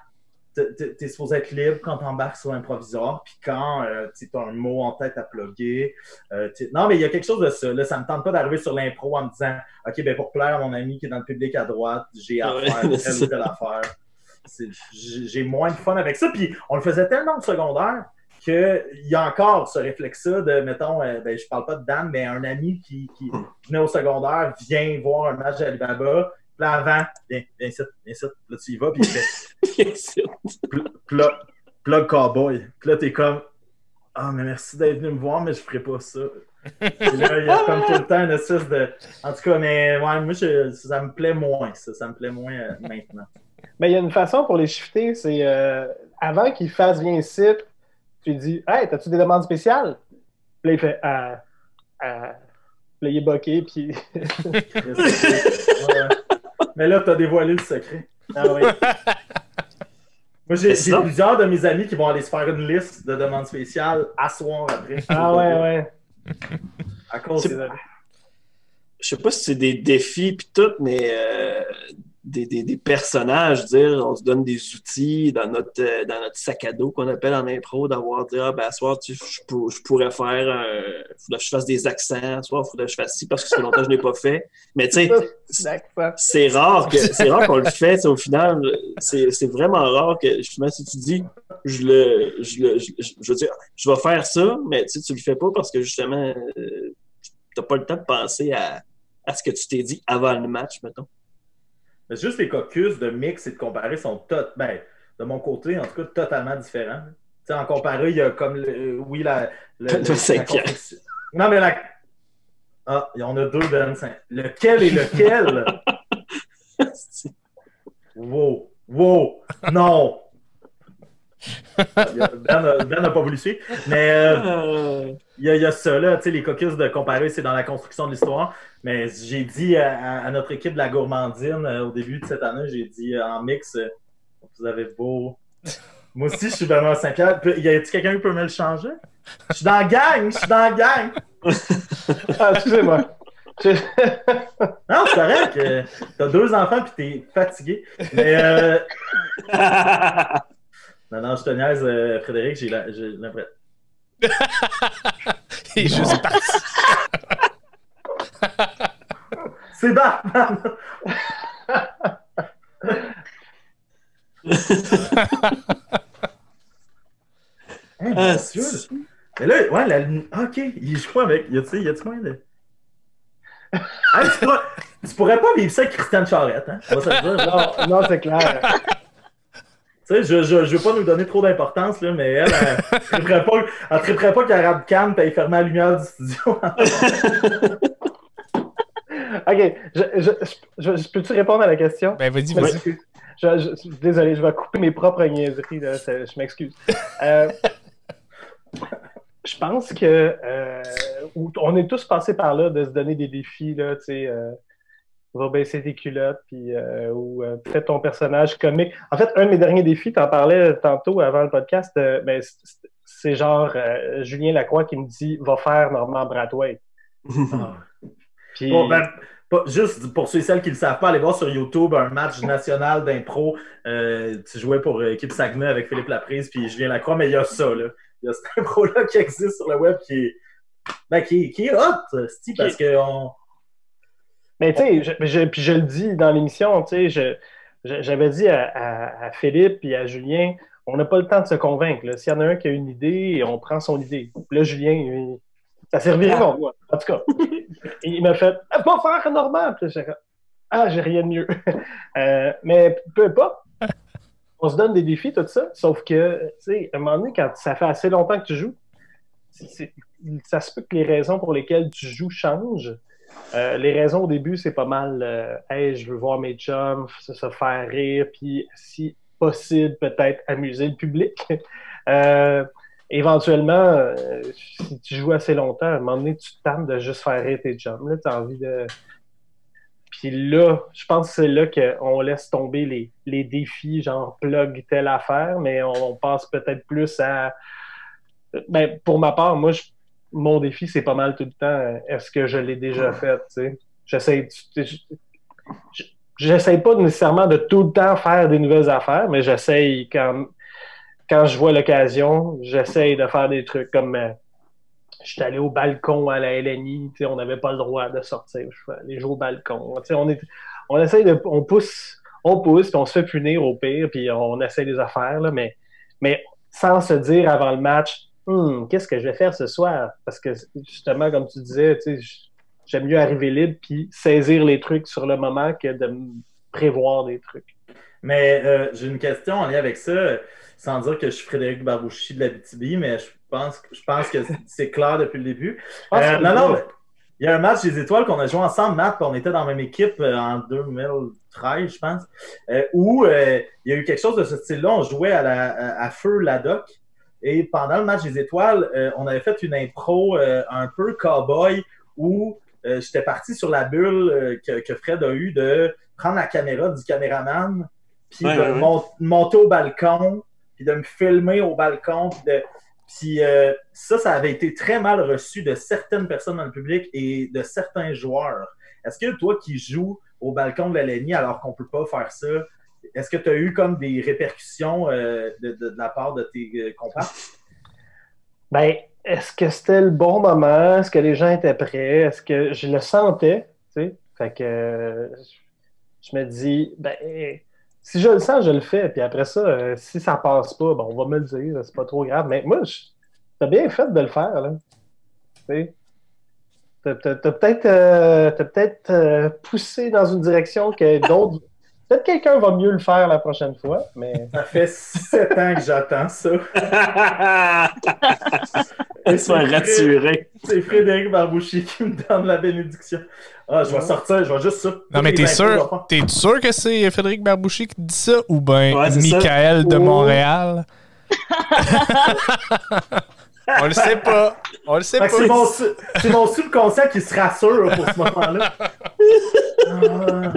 t'es- supposé être libre quand t'embarques sur l'improviseur, puis quand euh, tu as un mot en tête à plugger. euh, non, mais il y a quelque chose de ça. Là, ça me tente pas d'arriver sur l'impro en me disant OK, ben pour plaire à mon ami qui est dans le public à droite, j'ai à Ouais, faire <laughs> telle ou telle affaire. J'ai j'ai moins de fun avec ça. Puis on le faisait tellement au secondaire qu'il y a encore ce réflexe-là de, mettons, euh, ben, je parle pas de Dan, mais un ami qui, qui venait au secondaire vient voir un match d'Alibaba. Puis là, avant, viens, viens ici, viens ici. Puis là, tu y vas, puis il fait <laughs> plug, plug cowboy. Puis là, t'es comme, ah, mais merci d'être venu me voir, mais je ferai pas ça. Là, il y a comme tout le temps une espèce de. En tout cas, mais ouais, moi, je- ça me plaît moins, ça. Ça me plaît moins euh, maintenant. Mais il y a une façon pour les shifter, c'est euh, avant qu'ils fassent bien ici, tu dis Hey, as-tu des demandes spéciales? Puis là, il fait Ah, ah. Puis là, il est boqué, puis. <laughs> Ouais. Mais là, t'as dévoilé le secret. ah oui. <laughs> Moi, j'ai plusieurs de mes amis qui vont aller se faire une liste de demandes spéciales à soir après. Ah ouais, ouais. À cause C'est- de... je sais pas si c'est des défis puis tout, mais euh, des, des, des personnages, dire, on se donne des outils dans notre, euh, dans notre sac à dos qu'on appelle en impro, d'avoir dire, ah, ben, à soir, tu, je, pour- je pourrais faire, euh, faudrait que je fasse des accents, à soir, faudrait que je fasse ci parce que ça fait longtemps que je l'ai pas fait. Mais tu sais, <laughs> c'est rare que c'est rare qu'on le fait. tu Au final, c'est c'est vraiment rare que justement si tu dis je le je le je, je- veux dire je vais faire ça, mais tu tu le fais pas parce que justement euh, t'as pas le temps de penser à, à ce que tu t'es dit avant le match, mettons. Mais juste les caucus de mix et de comparer sont tot... ben, de mon côté, en tout cas, totalement différents. Tu sais, en comparé, il y a comme le... oui, la. le- <laughs> Le Non, mais la. Ah, il y en a deux, Ben. Lequel est lequel? <laughs> wow. Wow. Non. <laughs> Ben n'a pas voulu suivre. Mais euh, il y, a, il y a ça, là. Tu sais, les caucus de comparer, c'est dans la construction de l'histoire. Mais j'ai dit à, notre équipe de la gourmandine euh, au début de cette année, j'ai dit euh, en mix, vous avez beau. Moi aussi, je suis Benoît Saint-Pierre. Y a-t-il quelqu'un qui peut me le changer? Je suis dans la gang! Je suis dans la gang! <laughs> Ah, excusez-moi. <laughs> Non, c'est correct. euh, T'as deux enfants puis t'es fatigué. Mais euh, non, non, je te niaise, euh, Frédéric, j'ai la- j'ai l'impression. <laughs> Il est juste parti. <laughs> C'est Batman! <laughs> Hein, Ah. Mais là, ouais, la lune- Ok, il joue pas avec? Y a-tu moyen de. Hey, tu, pourrais... tu pourrais pas vivre ça avec Christiane Charette, hein? On va se le dire. Non, non, c'est clair. Tu sais, je, je, je veux pas nous donner trop d'importance, là, mais elle, elle, elle triperait pas, elle triperait pas qu'elle rate Cam et fermer la lumière du studio. <laughs> OK. Je, je, je, je- peux-tu répondre à la question? Ben, vas-y, Je vas-y. m'excuse. Je, je- je- désolé, je vais couper mes propres niaiseries. Là, je m'excuse. Euh, je pense que euh, on est tous passés par là de se donner des défis. Là, tu sais, euh, va baisser tes culottes, puis, euh, ou euh, ton personnage comique. En fait, un de mes derniers défis, tu en parlais tantôt avant le podcast, euh, ben, c'est- genre euh, Julien Lacroix qui me dit va faire Normand Brathwaite. <laughs> Puis, Bon, ben, juste pour ceux et celles qui ne le savent pas, allez voir sur YouTube un match national d'impro. Tu jouais pour équipe Saguenay avec Philippe Laprise puis Julien Lacroix, mais il y a ça, là. Il y a cette <laughs> impro-là qui existe sur le web qui est, ben, qui, est- qui est hot, parce que on... Mais tu sais, je, je- puis je le dis dans l'émission, tu sais, j'avais dit à, à- à Philippe et à Julien, on n'a pas le temps de se convaincre. S'il y en a un qui a une idée, on prend son idée. Puis Là, Julien, il- ça servirait contre moi. En tout cas, <laughs> il m'a fait Ah, Va faire normal. Puis j'ai Ah, j'ai rien de mieux. <laughs> Euh, mais peu importe. On se donne des défis, tout ça. Sauf que, tu sais, à un moment donné, quand ça fait assez longtemps que tu joues, ça se peut que les raisons pour lesquelles tu joues changent. Euh, les raisons au début, c'est pas mal euh, Hey, je veux voir mes chums, se, se faire rire, puis si possible, peut-être amuser le public. <laughs> Euh, éventuellement, si tu joues assez longtemps, à un moment donné, tu te de juste faire rire tes chums. Tu as envie de. Puis là, je pense que c'est là qu'on laisse tomber les, les défis, genre plug telle affaire, mais on, on passe peut-être plus à. Ben, pour ma part, moi, je- mon défi, c'est pas mal tout le temps. euh, Est-ce que je l'ai déjà fait? J'essaie. J'essaie pas nécessairement de tout le temps faire des nouvelles affaires, mais j'essaye quand, quand je vois l'occasion, j'essaye de faire des trucs comme euh, je suis allé au balcon à la LNI, on n'avait pas le droit de sortir, je suis allé jouer au balcon. On, est, on essaye de. On pousse, on pousse, puis on se fait punir au pire, puis on essaie des affaires, là, mais, mais sans se dire avant le match Hum, qu'est-ce que je vais faire ce soir? Parce que justement, comme tu disais, j'aime mieux arriver libre puis saisir les trucs sur le moment que de me prévoir des trucs. Mais euh, j'ai une question en lien avec ça, sans dire que je suis Frédéric Barbouchi de la BTB, mais je pense, je pense que c'est clair depuis le début. Euh, non, non, mais il y a un match des étoiles qu'on a joué ensemble, Matt, puis on était dans la même équipe euh, en 2013, je pense, où il y a eu quelque chose de ce style-là. On jouait à, la, à, à feu Ladoc. Et pendant le match des étoiles, euh, on avait fait une impro euh, un peu cowboy où euh, j'étais parti sur la bulle que, que Fred a eu de prendre la caméra du caméraman, puis Ouais, de ouais, ouais. mon- monter au balcon, puis de me filmer au balcon, puis de. Puis ça, ça avait été très mal reçu de certaines personnes dans le public et de certains joueurs. Est-ce que toi qui joues au balcon de la alors qu'on peut pas faire ça, est-ce que tu as eu comme des répercussions euh, de, la part de tes euh, comparses? <laughs> Ben, est-ce que c'était le bon moment? Est-ce que les gens étaient prêts? Est-ce que je le sentais? Fait que je me dis, ben, si je le sens, je le fais. Puis après ça, euh, si ça passe pas, ben, on va me le dire. C'est pas trop grave. Mais moi, t'as bien fait de le faire, là. Tu sais? T'as peut-être euh, poussé dans une direction que d'autres. Peut-être quelqu'un va mieux le faire la prochaine fois, mais. <laughs> Ça fait sept ans que j'attends ça. <laughs> Ils sont rassurés. C'est Frédéric Barbouchi qui me donne la bénédiction. Ah, je vais sortir, je vais juste ça. Non, mais t'es vais sûr, t'es sûr que c'est Frédéric Barbouchi qui dit ça ou ben Ouais, ça. Michael de. Montréal? <laughs> On le sait pas. On le sait Fait pas. c'est mon, su- c'est mon subconscient qui se rassure pour ce moment-là. Ah.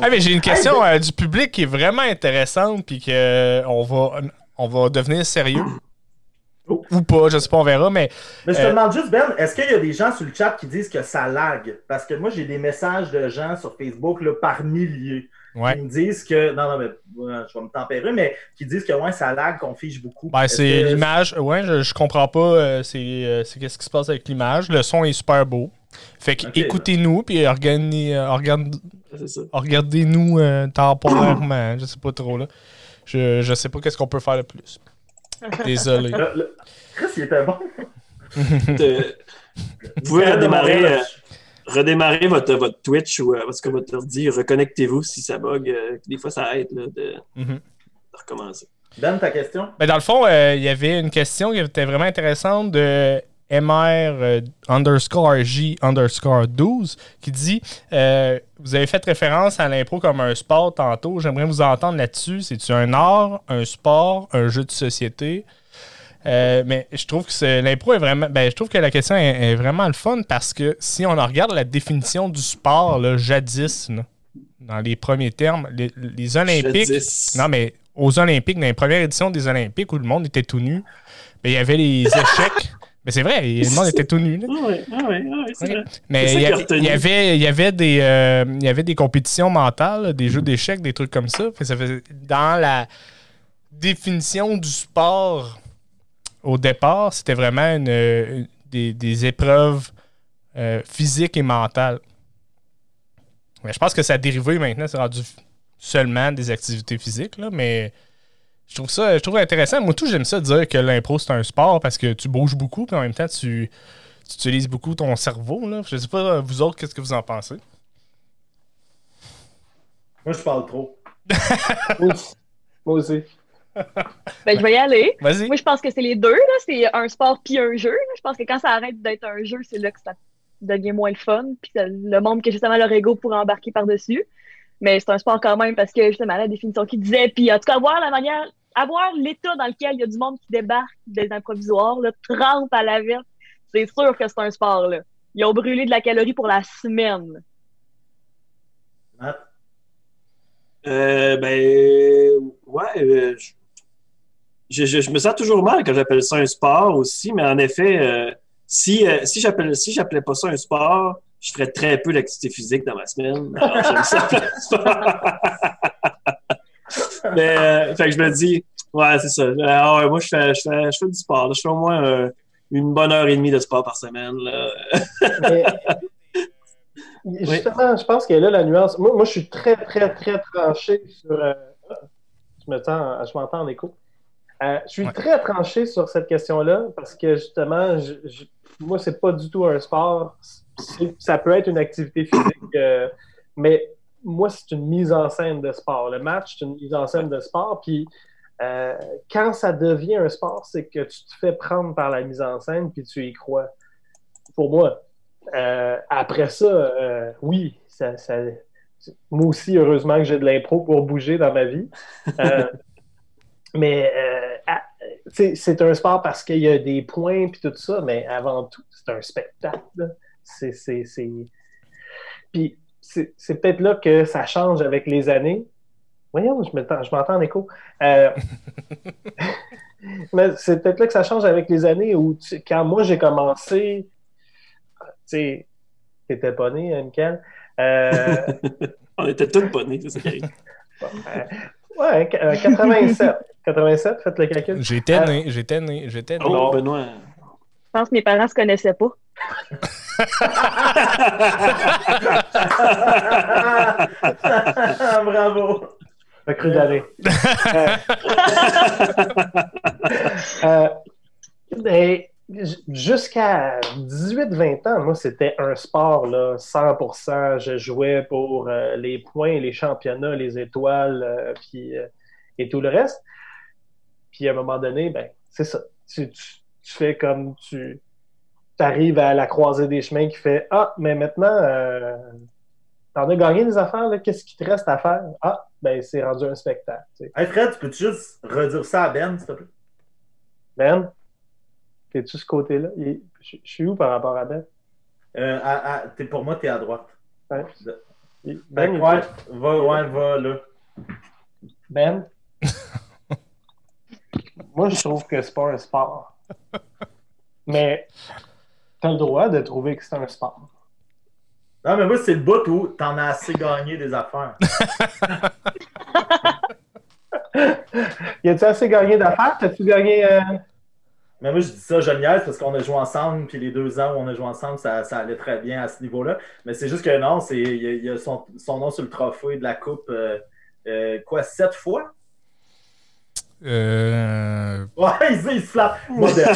Ah, mais j'ai une question euh, du public qui est vraiment intéressante puis que euh, on va on va devenir sérieux. Oh. Ou pas, je sais pas, on verra, mais Mais je te Euh, demande juste, Ben, est-ce qu'il y a des gens sur le chat qui disent que ça lag? Parce que moi, j'ai des messages de gens sur Facebook là, par milliers ouais. qui me disent que. Non, non, mais je vais me tempérer, mais qui disent que ouais, ça lag, qu'on fiche beaucoup. Ben, c'est que- l'image. Ouais, je, je comprends pas. c'est euh, c'est qu'est-ce qui se passe avec l'image. Le son est super beau. Fait que écoutez-nous puis regardez, euh, regardez-nous euh, temporairement. je sais pas trop là. Je, je sais pas qu'est-ce qu'on peut faire de plus. <laughs> Désolé. Le- le- Chris, il était bon. <laughs> Vous pouvez redémarrer, euh, redémarrer votre, votre Twitch ou euh, votre, votre ordi. Reconnectez-vous si ça bug. euh, des fois, ça aide là, de, Mhm. de recommencer. Ben, ta question? Ben, dans le fond, euh, il y avait une question qui était vraiment intéressante de MR euh, underscore J underscore 12 qui dit euh, Vous avez fait référence à l'impro comme un sport tantôt. J'aimerais vous entendre là-dessus. C'est-tu un art, un sport, un jeu de société? Euh, mais je trouve que c'est- l'impro est vraiment. Ben, je trouve que la question est, est vraiment le fun parce que si on en regarde la définition du sport, là, jadis, là, dans les premiers termes, les, les Olympiques. Jadis. Non, mais aux Olympiques, dans les premières éditions des Olympiques où le monde était tout nu, ben, il y avait les <laughs> échecs. Mais c'est vrai, le monde était tout nu. là. Ah ouais, ah ouais, ah ouais, vrai. Mais il y, avait- il y avait, il y, avait des, euh, il y avait des compétitions mentales, des jeux d'échecs, des trucs comme ça. Ça faisait- dans la définition du sport au départ, c'était vraiment une- une- des, des épreuves euh, physiques et mentales. Mais je pense que ça a dérivé maintenant, c'est rendu seulement des activités physiques, là, mais je trouve ça je trouve intéressant. Moi, tout, j'aime ça dire que l'impro, c'est un sport parce que tu bouges beaucoup, puis en même temps, tu, tu utilises beaucoup ton cerveau. Là. Je sais pas, vous autres, qu'est-ce que vous en pensez? Moi, je parle trop. <laughs> Moi aussi. <laughs> Ben, je vais y aller. Vas-y. Moi, je pense que c'est les deux. là. C'est un sport puis un jeu. là. Je pense que quand ça arrête d'être un jeu, c'est là que ça devient moins le fun. Puis le monde que justement leur ego pour embarquer par-dessus. Mais c'est un sport quand même parce que justement, la définition qu'il disait. Puis en tout cas, voir la manière, avoir l'état dans lequel il y a du monde qui débarque des improvisoires, là, trempe à la verte, c'est sûr que c'est un sport. Là. Ils ont brûlé de la calorie pour la semaine. Matt? Euh, ben, ouais. euh, je, je- me sens toujours mal quand j'appelle ça un sport aussi, mais en effet, euh, si, si j'appelle si j'appelais pas ça un sport, je ferais très peu d'activité physique dans ma semaine. <laughs> mais, euh, fait que je me dis, ouais, c'est ça. Ah ouais, moi, je fais, je, fais, je fais du sport. là. Je fais au moins euh, une bonne heure et demie de sport par semaine. Là. Mais, <laughs> justement, je pense que là, la nuance. Moi, moi, je suis très, très, très tranché sur. euh, je me sens, je m'entends en écho. Euh, je suis Ouais. très tranché sur cette question-là parce que justement, je, je- moi, c'est pas du tout un sport. Ça peut être une activité physique, euh, mais moi, c'est une mise en scène de sport. Le match, c'est une mise en scène de sport. Puis euh, quand ça devient un sport, c'est que tu te fais prendre par la mise en scène puis tu y crois. Pour moi. Euh, après ça, euh, oui, ça, moi aussi, heureusement que j'ai de l'impro pour bouger dans ma vie. <laughs> Mais c'est un sport parce qu'il y a des points puis tout ça, mais avant tout, c'est un spectacle. c'est... Puis c'est, c'est peut-être là que ça change avec les années. Voyons, je, m'entends- je m'entends en écho. Euh, <laughs> mais c'est peut-être là que ça change avec les années où, tu- quand moi j'ai commencé, tu sais, t'étais pas né, hein, Michael? Euh, <laughs> On était tous pas nés, c'est ça qui euh, ouais, euh, 87. 87, faites le calcul. J'étais Euh, né, j'étais né, j'étais né. Oh. Benoît. Je pense que mes parents se connaissaient pas. <laughs> Bravo. Pas cru d'année. Euh, euh, Jusqu'à 18-20 ans, moi, c'était un sport là, 100%. Je jouais pour euh, les points, les championnats, les étoiles, euh, puis, et tout le reste. Puis à un moment donné, ben, c'est ça. Tu fais comme tu arrives à la croisée des chemins qui fait Ah, mais maintenant, euh, t'en as gagné des affaires, là, qu'est-ce qui te reste à faire? Ah, ben, c'est rendu un spectacle. tu sais. Hey Fred, tu peux juste redire ça à Ben, s'il te plaît? Ben, t'es-tu ce côté-là? Je suis où par rapport à Ben? Euh, à- à- t'es- pour moi, t'es à droite. Ouais. Ben, Ben, ouais, va, ouais, va là. Ben? <laughs> Moi, je trouve que c'est pas un sport. <laughs> Mais t'as le droit de trouver que c'est un sport. Non, mais moi, c'est le bout où t'en as assez gagné des affaires. <laughs> Y a-tu assez gagné d'affaires? T'as-tu gagné. euh, Mais moi, je dis ça, je niaise parce qu'on a joué ensemble, puis les deux ans où on a joué ensemble, ça, ça allait très bien à ce niveau-là. Mais c'est juste que non, c'est il y a, il y a son, son nom sur le trophée de la Coupe, euh, euh, quoi, sept fois? Euh, Ouais, <laughs> il, se-. Modèle.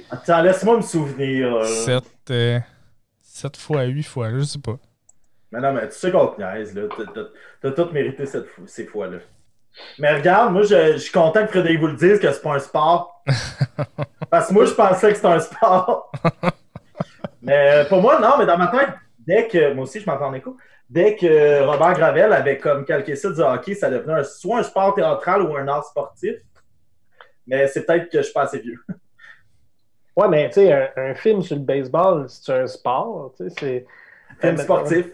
<laughs> Attends, laisse-moi me souvenir. euh. 7, euh, 7 fois 8 fois, je sais pas. Mais non, mais tu sais qu'on te niaise, là. T'as- tout mérité cette fois- ces fois-là. Mais regarde, moi, je, je suis content que Frédéric vous le dise que c'est pas un sport. <laughs> Parce que moi, je pensais que c'était un sport. mais euh, pour moi, non, mais dans ma tête, dès que. Moi aussi, je m'entends en écho. Dès que Robert Gravel avait comme calqué ça du hockey, ça devenait un- soit un sport théâtral ou un art sportif. Mais c'est peut-être que je suis pas assez vieux. <laughs> Ouais, mais tu sais, un, un film sur le baseball, c'est un sport. Tu sais, c'est. Film sportif.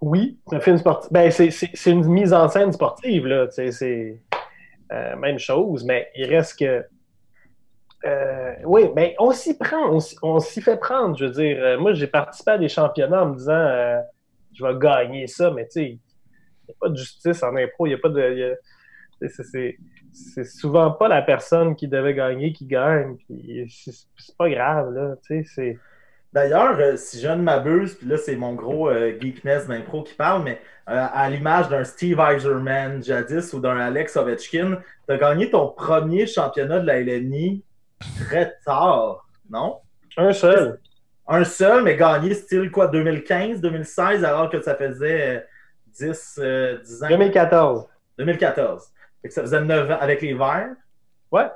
Oui, c'est un film sportif. Ben, c'est- une mise en scène sportive, là. C'est euh, même chose, mais il reste que. Euh, oui, mais on s'y prend, on, s'y- fait prendre. Je veux dire, euh, moi, j'ai participé à des championnats en me disant, euh, je vais gagner ça, mais tu sais, il n'y a pas de justice en impro, il n'y a pas de. c'est- souvent pas la personne qui devait gagner qui gagne, puis c'est c'est pas grave, là. Tu sais, c'est. D'ailleurs, euh, si je ne m'abuse, puis là, c'est mon gros euh, geekness d'impro qui parle, mais euh, à l'image d'un Steve Eiserman jadis ou d'un Alex Ovechkin, tu as gagné ton premier championnat de la LNI très tard, non? Un seul. Un seul, mais gagné style quoi, 2015, 2016, alors que ça faisait euh, 10, euh, 10 ans. 2014. 2014. Fait que ça faisait 9 ans avec les Verts. Ouais.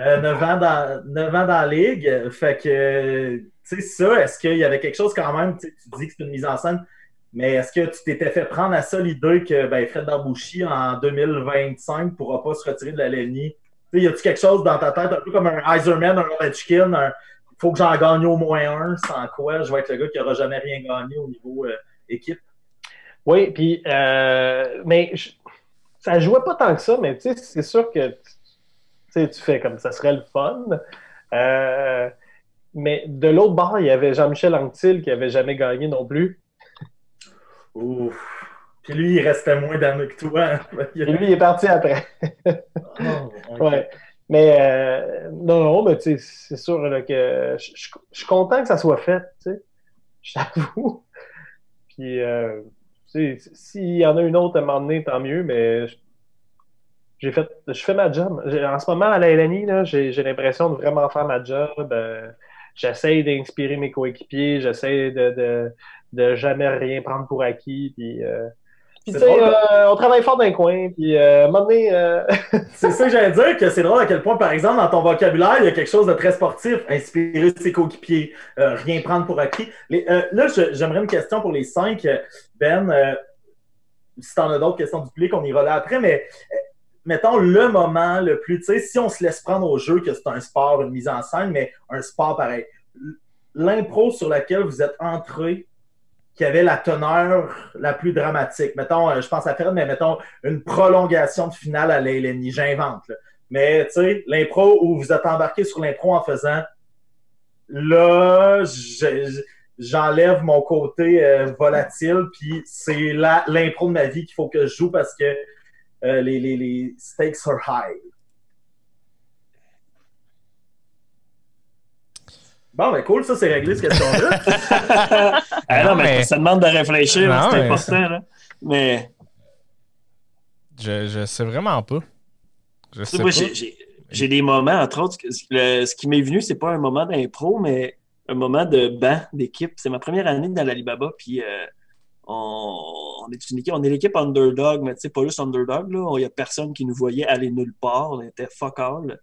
Euh, 9, ans dans, 9 ans dans la ligue. Euh, Fait que, tu sais, ça, est-ce qu'il y avait quelque chose quand même, tu dis que c'est une mise en scène, mais est-ce que tu t'étais fait prendre à ça l'idée que ben, Fred Darbouchy, en 2025, ne pourra pas se retirer de la LNI? Tu sais, y a-tu quelque chose dans ta tête, un peu comme un Eiserman, un Ovechkin, un faut que j'en gagne au moins un, sans quoi je vais être le gars qui n'aura jamais rien gagné au niveau euh, équipe? Oui, puis, euh, mais je- ça jouait pas tant que ça, mais tu sais, c'est sûr que tu fais comme ça serait le fun. Euh, mais de l'autre bord, il y avait Jean-Michel Anctil qui avait jamais gagné non plus. Ouf. Puis lui, il restait moins d'années que toi. hein. Et lui, il est parti après. Oh, ok. Ouais. Mais euh, non, non, mais c'est sûr là, que je suis content que ça soit fait, tu sais. Je t'avoue. <laughs> Puis, euh, s'il y en a une autre à m'emmener, tant mieux, mais j'ai fait, je fais ma job. En ce moment, à la LNI, j'ai l'impression de vraiment faire ma job. Euh, j'essaie d'inspirer mes coéquipiers, j'essaie de, de, de jamais rien prendre pour acquis. Puis, euh, puis, tu sais, drôle, euh, on travaille fort dans le coin. Puis, euh, à un moment donné, euh, <laughs> C'est ça que j'allais dire, que c'est drôle à quel point, par exemple, dans ton vocabulaire, il y a quelque chose de très sportif, inspirer ses coéquipiers, euh, rien prendre pour acquis. Les- euh, là, je- j'aimerais une question pour les cinq. Ben, euh, si tu en as d'autres questions du public, on ira là après, mais euh, mettons, le moment le plus, tu sais, si on se laisse prendre au jeu que c'est un sport, une mise en scène, mais un sport pareil, l'impro sur laquelle vous êtes entré, qui avait la teneur la plus dramatique. Mettons, euh, je pense à faire, mais mettons, une prolongation de finale à Leilani, j'invente. Mais, tu sais, l'impro où vous êtes embarqué sur l'impro en faisant, là, j'enlève mon côté euh, volatile, puis c'est l'impro de ma vie qu'il faut que je joue parce que euh, les, les, les stakes are high. Bon, ben cool, ça, c'est réglé, cette question-là. <laughs> ah non, mais, ça demande de réfléchir, c'est important. Là. Mais. Je, je sais vraiment pas. Je sais moi, j'ai des moments, entre autres, ce qui m'est venu, c'est pas un moment d'impro, mais un moment de banc d'équipe. C'est ma première année dans l'Alibaba, puis euh, on, est une équipe, on est l'équipe underdog, mais tu sais, pas juste underdog, là. Il y a personne qui nous voyait aller nulle part. On était fuck all.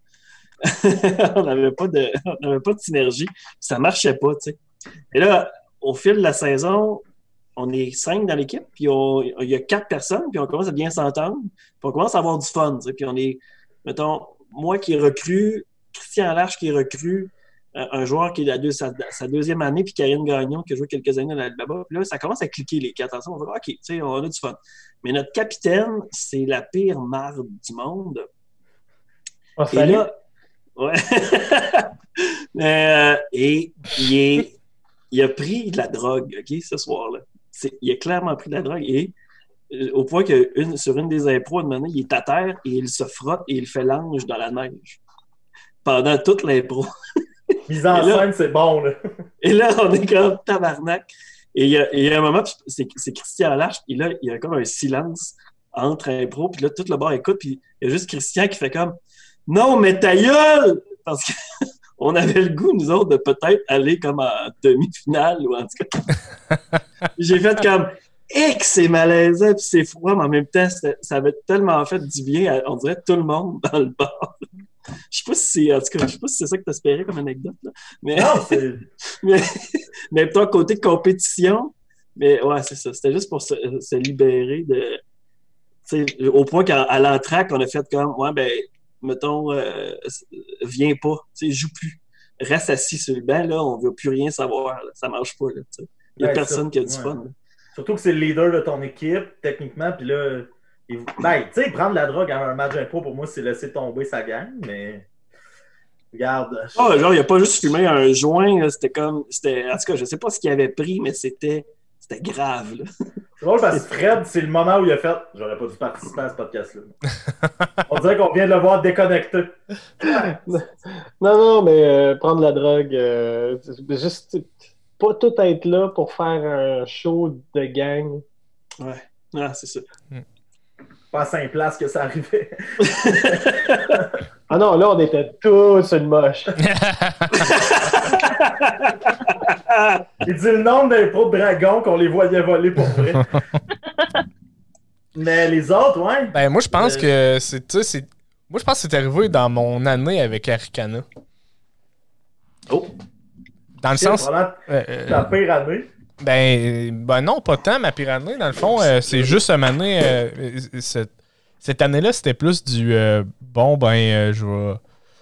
<laughs> on n'avait pas, de, pas de synergie. Ça marchait pas, tu sais. Et là, au fil de la saison, on est cinq dans l'équipe, puis il y a quatre personnes, puis on commence à bien s'entendre, puis on commence à avoir du fun, tu sais. Puis on est, mettons, moi qui est recru, Christian Larche qui est recru, un joueur qui est sa, deuxième année, puis Karine Gagnon qui a joué quelques années dans l'Albaba. Puis là, ça commence à cliquer les quatre ensemble. On va dire, OK, tu sais, on a du fun. Mais notre capitaine, c'est la pire marde du monde. Oh, et là, ouais. <laughs> Euh, et il, il a pris de la drogue, OK, ce soir-là. Il a clairement pris de la drogue et euh, au point que une, sur une des impros, de il est à terre et il se frotte et il fait l'ange dans la neige pendant toute l'impro. <laughs> Mise en scène, c'est bon. Là. <laughs> et là, on est comme tabarnak. Et il y, a un moment, c'est Christian Larche, puis là, il y a comme un silence entre impro, puis là, tout le bord écoute, puis il y a juste Christian qui fait comme Non, mais ta gueule! Parce qu'on <laughs> avait le goût, nous autres, de peut-être aller comme en demi-finale, ou en tout cas. <laughs> J'ai fait comme et que c'est malaisant, puis c'est froid, mais en même temps, ça avait tellement fait du bien, à, on dirait, tout le monde <laughs> dans le bar. Je sais pas si c'est, en tout cas, je sais pas si c'est ça que tu espérais comme anecdote, là. Mais, non, mais, mais plutôt côté compétition, mais ouais, c'est ça. C'était juste pour se, se libérer de, au point qu'à l'entraque, on a fait comme, ouais, ben, mettons, euh, viens pas, tu sais, joue plus. Reste assis sur le banc, là, on veut plus rien savoir, là. ça marche pas, là, Il y a personne qui a du fun. Surtout que c'est le leader de ton équipe, techniquement, puis là, ben, tu sais, prendre la drogue à un match d'impro, pour moi, c'est laisser tomber sa gang, mais. Regarde. Oh, genre, il a pas juste fumé un joint, c'était comme. C'était, en tout cas, je sais pas ce qu'il avait pris, mais c'était. C'était grave, là. C'est drôle parce que Fred, c'est le moment où il a fait J'aurais pas dû participer à ce podcast-là. On dirait qu'on vient de le voir déconnecté. non, non, mais euh, prendre la drogue, euh, juste pas tout être là pour faire un show de gang. Ouais, ah, c'est ça. Hmm pas à cinq places que ça arrivait. ah non, là, on était tous une moche. Il dit le nombre d'impôts de dragons qu'on les voyait voler pour vrai. Mais les autres, ouais. Ben, moi, je pense euh, que c'est. Moi, je pense que c'est arrivé dans mon année avec Arcana. Oh! Dans le sens. Euh, euh, la pire année. Ben, ben non, pas tant, ma pire année. Dans le fond, euh, c'est juste une année. Euh, cette, année-là, c'était plus du bon, ben, je vais.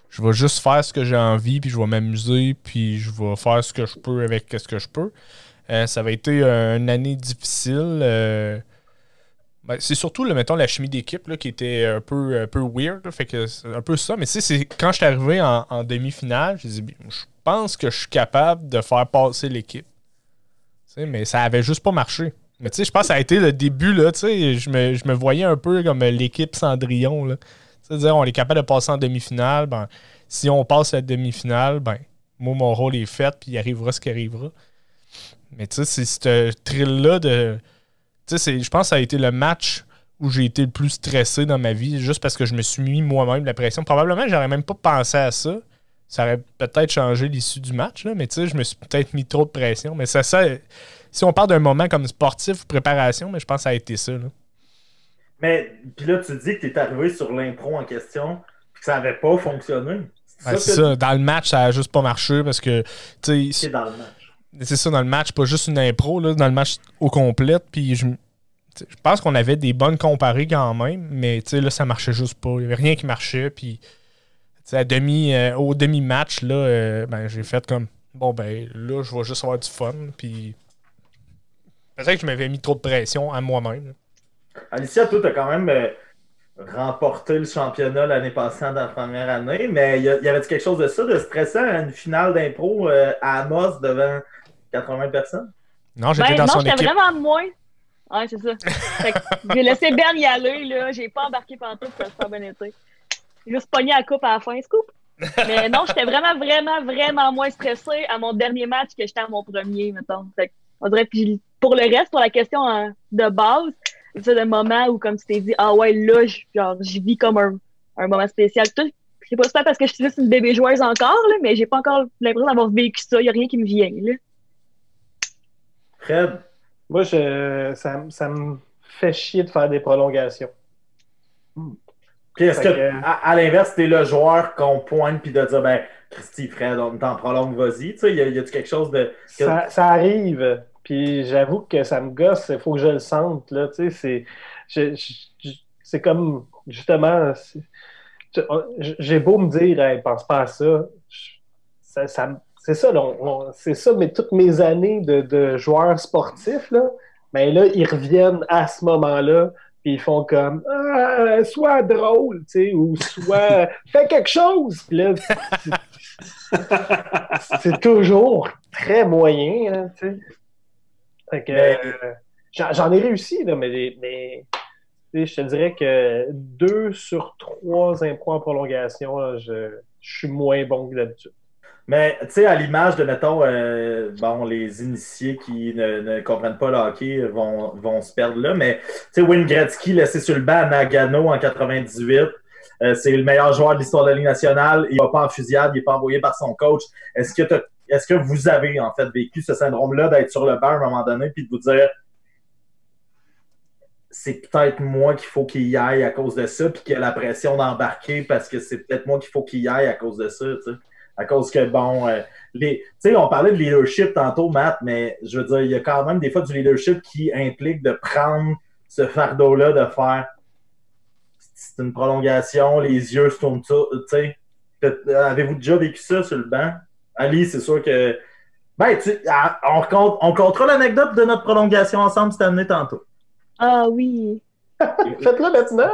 Je vais juste faire ce que j'ai envie, puis je vais m'amuser, puis je vais faire ce que je peux avec ce que je peux. ça va été une année difficile. Ben, c'est surtout, le, mettons, la chimie d'équipe qui était un peu, un peu weird. fait que c'est un peu ça. Mais tu sais, quand je suis arrivé en, en demi-finale, je je pense que je suis capable de faire passer l'équipe mais ça avait juste pas marché. Mais tu sais, je pense que ça a été le début, là, tu sais, je me, je me voyais un peu comme l'équipe Cendrillon, là. C'est-à-dire, on est capable de passer en demi-finale, ben, si on passe la demi-finale, ben, moi, mon rôle est fait, puis il arrivera ce qui arrivera. Mais tu sais, c'est ce thrill-là de... Tu sais, je pense que ça a été le match où j'ai été le plus stressé dans ma vie, juste parce que je me suis mis moi-même la pression. Probablement, j'aurais même pas pensé à ça. Ça aurait peut-être changé l'issue du match, là, mais tu sais, je me suis peut-être mis trop de pression. Mais ça, ça si on parle d'un moment comme sportif ou préparation, mais je pense que ça a été ça. Là. Mais puis là, tu dis que tu es arrivé sur l'impro en question et que ça n'avait pas fonctionné. C'est ça, Dans le match, ça n'a juste pas marché parce que. C'est dans le match. C'est ça, dans le match, pas juste une impro, là, dans le match au complet. Puis je, je pense qu'on avait des bonnes comparées quand même, mais là, ça marchait juste pas. Il n'y avait rien qui marchait. Puis, à demi, euh, au demi-match, là, euh, ben, j'ai fait comme bon, ben là, je vais juste avoir du fun. Puis, peut-être que je m'avais mis trop de pression à moi-même. Alicia, toi, tu as quand même euh, remporté le championnat l'année passée dans la première année, mais il y, avait quelque chose de ça, de stresser à une finale d'impro à Amos devant 80 personnes? Non, j'étais ben, dans son équipe. Non, vraiment moins. Ouais, c'est ça. <laughs> j'ai laissé Ben y aller, là. J'ai pas embarqué pantoute, ça se bien été. J'ai juste pogné la coupe à la fin, scoop. Mais non, j'étais vraiment, vraiment, vraiment moins stressée à mon dernier match que j'étais à mon premier, mettons. Fait on dirait, puis pour le reste, pour la question hein, de base, c'est le moment où, comme tu t'es dit, ah ouais, là, je vis comme un, un moment spécial. C'est pas ça parce que je suis juste une bébé joueuse encore, là, mais j'ai pas encore l'impression d'avoir vécu ça. Il a rien qui me vient, là. Fred? Moi, je, ça, ça me fait chier de faire des prolongations. Hmm. Est-ce que, à, l'inverse, t'es le joueur qu'on pointe puis de dire, ben, Christy, Fred, on t'en prolonge, vas-y. Tu sais, y a-tu quelque chose de. Ça, ça, arrive. Puis j'avoue que ça me gosse, il faut que je le sente. Là, tu sais, c'est comme, justement, j'ai beau me dire, hey, pense pas à ça. ça, ça c'est ça, c'est ça, mais toutes mes années de, de joueurs sportifs, là, mais ben là, ils reviennent à ce moment-là, puis ils font comme ah, soit drôle, tu sais, ou soit <laughs> fais quelque chose. Puis là, c'est toujours très moyen, hein, tu sais. Euh, j'en ai réussi, là, mais, mais je te dirais que deux sur trois impôts en prolongation, je, je suis moins bon que d'habitude. Mais tu sais, à l'image de, mettons, euh, bon, les initiés qui ne, ne, comprennent pas le hockey vont, vont se perdre là, mais tu sais, Wayne Gretzky laissé sur le banc à Nagano en 98. Euh, c'est le meilleur joueur de l'histoire de la Ligue nationale. Il va pas en fusillade, il n'est pas envoyé par son coach. Est-ce que, est-ce que vous avez en fait vécu ce syndrome-là d'être sur le banc à un moment donné puis de vous dire c'est peut-être moi qu'il faut qu'il y aille à cause de ça, puis qu'il y a la pression d'embarquer parce que c'est peut-être moi qu'il faut qu'il y aille à cause de ça, tu sais? À cause que, bon, euh, les, tu sais, on parlait de leadership tantôt, Matt, mais je veux dire, il y a quand même des fois du leadership qui implique de prendre ce fardeau-là, de faire c'est une prolongation, les yeux se tournent tout, tu sais. Avez-vous déjà vécu ça sur le banc? Ali, c'est sûr que. Ben, tu, ah, on, compte, on comptera l'anecdote de notre prolongation ensemble cette année tantôt. Ah oui. <laughs> Faites-le maintenant.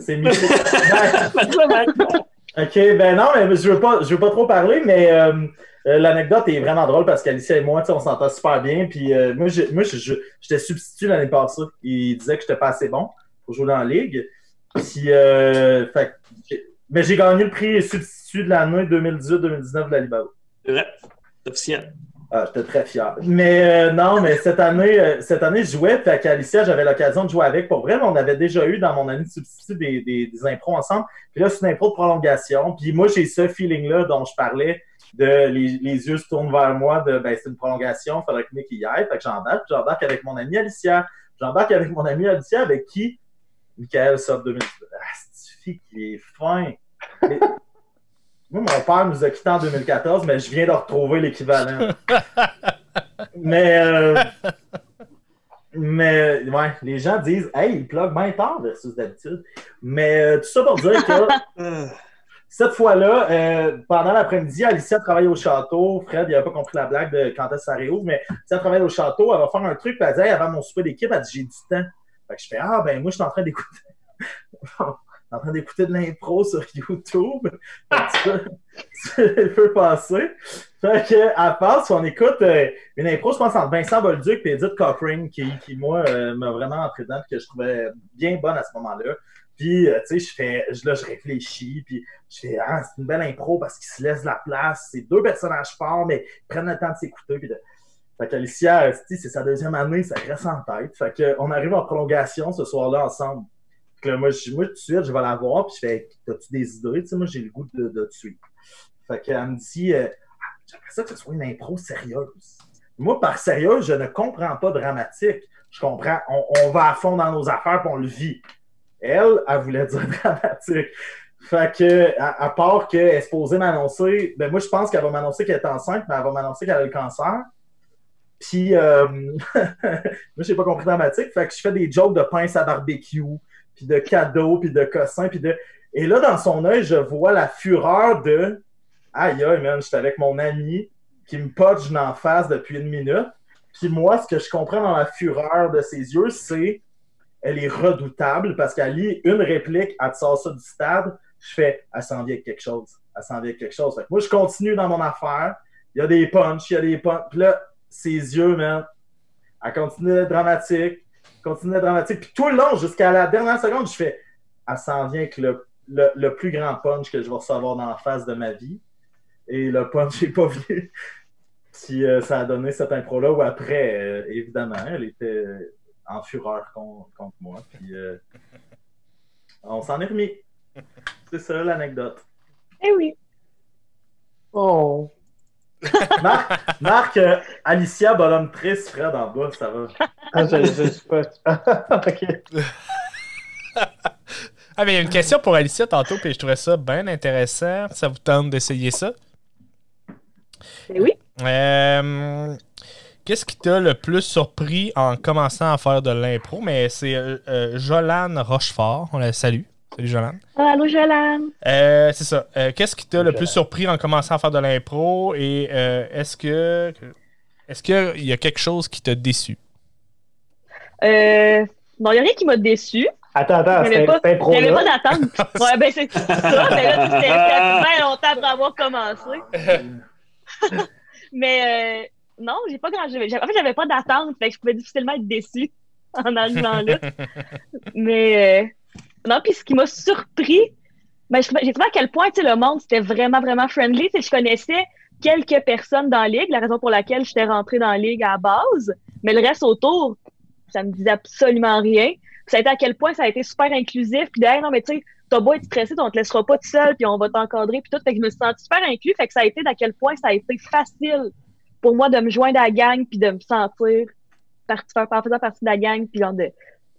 C'est mieux. <laughs> Faites-le maintenant. OK, ben non, mais je veux pas, je veux pas trop parler, mais euh, euh, l'anecdote est vraiment drôle parce qu'Alicia et moi, on s'entend super bien. Puis euh, moi, moi j'étais substitut l'année passée. Il disait que j'étais pas assez bon pour jouer dans la ligue. Puis, fait, mais j'ai gagné le prix substitut de l'année 2018-2019 de la Libao. Ouais, officiel. Ah, j'étais très fier. Mais non, mais cette année, cette année, je jouais. Fait qu'Alicia, j'avais l'occasion de jouer avec. Pour vrai, on avait déjà eu dans mon année de substitut des, des, des impros ensemble. Puis là, c'est une impro de prolongation. Puis moi, j'ai ce feeling-là dont je parlais, de les, les, yeux se tournent vers moi, de ben, c'est une prolongation, il faudrait que Nick y aille. Fait que j'embarque. J'embarque avec mon ami Alicia. J'embarque avec mon ami Alicia, avec qui Michael sort 2000. Ah, qui est fin? Moi, mon père nous a quittés en 2014, mais je viens de retrouver l'équivalent. <laughs> mais. Euh, mais ouais, les gens disent Hey, il plug bien tard versus d'habitude. Mais euh, tout ça pour dire que <laughs> cette fois-là, euh, pendant l'après-midi, Alicia travaille au château. Fred, il n'avait pas compris la blague de quand est-ce que ça réouvre, mais Alicia travaille au château, elle va faire un truc, puis elle dit hey, avant mon souper d'équipe, elle dit J'ai du temps. Fait que je fais Ah ben moi, je suis en train d'écouter. <laughs> en train d'écouter de l'impro sur YouTube. <laughs> ça peut passer. Fait que, à part, si on écoute euh, une impro, je pense, entre Vincent Bolduc et Edith Cochrane, qui, qui moi, euh, m'a vraiment entré dedans, que je trouvais bien bonne à ce moment-là. Puis, euh, tu sais, je fais, là, je réfléchis, puis je fais, ah, c'est une belle impro parce qu'ils se laissent la place. C'est deux personnages forts, mais ils prennent le temps de s'écouter. Puis de... Fait qu'Alicia, c'est sa deuxième année, ça reste en tête. Fait qu'on arrive en prolongation ce soir-là ensemble moi, moi, tout de suite, je vais la voir, puis je fais T'as-tu des idées? Tu sais, moi, j'ai le goût de, de te suivre. Fait qu'elle me dit euh, ah, ça que ce soit une impro sérieuse. Moi, par sérieuse, je ne comprends pas dramatique. Je comprends, on, va à fond dans nos affaires, puis on le vit. Elle, elle voulait dire <laughs> dramatique. Fait que, à, part qu'elle est supposée m'annoncer, ben moi, je pense qu'elle va m'annoncer qu'elle est enceinte, mais elle va m'annoncer qu'elle a le cancer. Puis, euh, <laughs> moi, j'ai pas compris la thématique. Fait que je fais des jokes de pince à barbecue, puis de cadeaux, puis de cossins, puis de... Et là, dans son œil, je vois la fureur de... Aïe, aïe, man, j'étais avec mon ami qui me poche en face depuis une minute. Puis moi, ce que je comprends dans la fureur de ses yeux, c'est... Elle est redoutable parce qu'elle lit une réplique, elle te sort ça du stade. Je fais, elle s'en vient avec quelque chose. Elle s'en vient avec quelque chose. Moi, je continue dans mon affaire. Il y a des punchs, il y a des punchs. Puis là, ses yeux, man. Elle continue d'être dramatique, continue d'être dramatique. Puis tout le long, jusqu'à la dernière seconde, je fais Elle s'en vient avec le, le, plus grand punch que je vais recevoir dans la face de ma vie. Et le punch n'est pas venu. <laughs> Puis euh, ça a donné cette impro-là où après, euh, évidemment, elle était en fureur contre, contre moi. Puis euh, on s'en est remis. C'est ça l'anecdote. Eh oui. Oh. Marc, Marc euh, Alicia, bonhomme triste, Fred en bas, ça va. Ah, je, je, pas. <laughs> ok. ah, mais il y a une question pour Alicia tantôt, puis je trouvais ça bien intéressant. Ça vous tente d'essayer ça? Eh oui. Euh, Qu'est-ce qui t'a le plus surpris en commençant à faire de l'impro? Mais c'est euh, euh Jolane Rochefort. On la salue. Salut Jolane. Ah, allô Jolane. Euh, c'est ça. Euh, Qu'est-ce qui t'a le plus surpris en commençant à faire de l'impro? Et euh, est-ce que est-ce qu'il y a quelque chose qui t'a déçu? Euh, non, il n'y a rien qui m'a déçu. Attends, attends, Il n'y avait c'était pas, c'était pro il y avait pas d'attente. <laughs> Ouais, ben c'est ça, mais là, c'était bien longtemps après avoir commencé. <laughs> Mais euh, non, j'ai pas grand. En fait, j'avais pas d'attente, fait que je pouvais difficilement être déçue <laughs> en arrivant là. Mais euh, non, puis ce qui m'a surpris, ben, j'ai trouvé à quel point le monde c'était vraiment, vraiment friendly. Je connaissais quelques personnes dans la ligue, la raison pour laquelle j'étais rentrée dans la ligue à la base, mais le reste autour, ça me disait absolument rien. Puis ça a été à quel point ça a été super inclusif. Puis derrière, non, mais tu sais, t'as beau être stressé, on te laissera pas tout seul, puis on va t'encadrer, puis tout. Fait que je me suis sentie super inclus. Fait que ça a été d'à quel point ça a été facile pour moi de me joindre à la gang, puis de me sentir partie, faire, partie de la gang, puis genre de,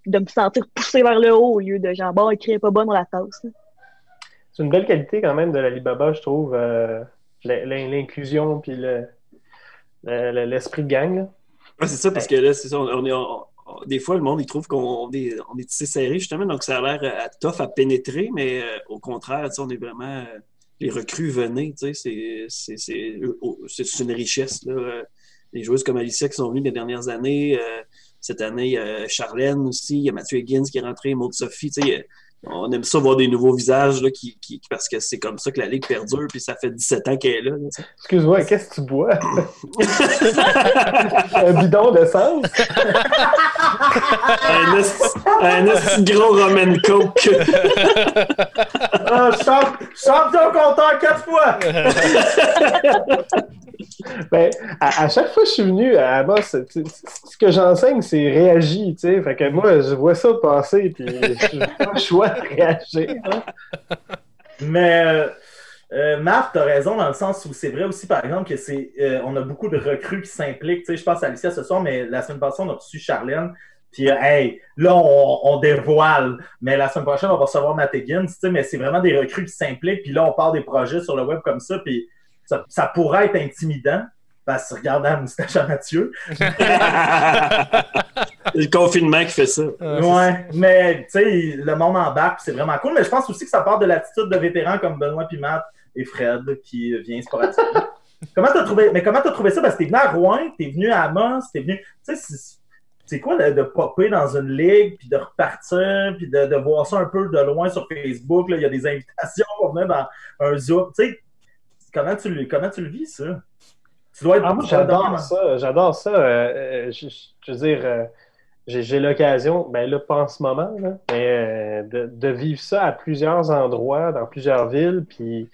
de me sentir poussé vers le haut au lieu de genre, bon, écrire pas bon dans la tasse. C'est une belle qualité quand même de l'Alibaba, je trouve. euh, l'in- l'in- L'inclusion puis le- le- l'esprit de gang. Ouais, c'est ça, parce que là, c'est ça, on, on est, on- on- des fois, le monde, il trouve qu'on est, on est tissé serré, justement, donc ça a l'air euh, tough à pénétrer, mais euh, au contraire, tu sais, on est vraiment. euh, les recrues venaient, tu sais, c'est- c'est- c'est oh, c'est- c'est une richesse, là. euh, Les joueuses comme Alicia qui sont venues les dernières années, euh, cette année, il y a Charlène aussi, il y a Mathieu Higgins qui est rentré, Maud Sophie, tu sais, a- on aime ça voir des nouveaux visages, là, qui, qui- parce que c'est comme ça que la Ligue perdure, puis ça fait 17 ans qu'elle est là. Excuse-moi, qu'est-ce que tu bois? <laughs> Un bidon d'essence? un un gros Roman Coke? Ah, champ- champion compteur quatre fois! <laughs> Ben, à, chaque fois que je suis venu à Amos, tu ce que j'enseigne, c'est réagir, tu sais. Que moi, je vois ça passer, puis je pas le choix de réagir. hein. Mais euh, euh, Marc, t'as raison dans le sens où c'est vrai aussi, par exemple, que c'est euh, on a beaucoup de recrues qui s'impliquent. Tu je pense à Alicia ce soir, mais la semaine passée, on a reçu Charlène. Puis, euh, hey, là, on, dévoile. Mais la semaine prochaine, on va recevoir Matt Higgins, tu mais c'est vraiment des recrues qui s'impliquent. Puis là, on part des projets sur le web comme ça. Puis ça, ça pourrait être intimidant. Parce que regarde la moustache à Mathieu. <laughs> le confinement qui fait ça. Ouais, mais tu sais, le monde embarque, puis c'est vraiment cool. Mais je pense aussi que ça part de l'attitude de vétérans comme Benoît puis Matt et Fred qui vient sporadiquement. <laughs> comment t'as trouvé, mais comment t'as trouvé ça? Parce que t'es venu à Rouen, t'es venu à Amos, t'es venu. Tu sais, c'est- c'est quoi de, de popper dans une ligue, puis de repartir, puis de, de voir ça un peu de loin sur Facebook? là. Il y a des invitations pour venir dans un Zoom. Tu sais, comment tu, le- comment tu le vis, ça? Tu dois être Ah, moi, j'adore ça. J'adore ça. Euh, euh, je, je veux dire, euh, j'ai l'occasion, ben là, pas en ce moment, là, mais euh, de, de vivre ça à plusieurs endroits, dans plusieurs villes. Puis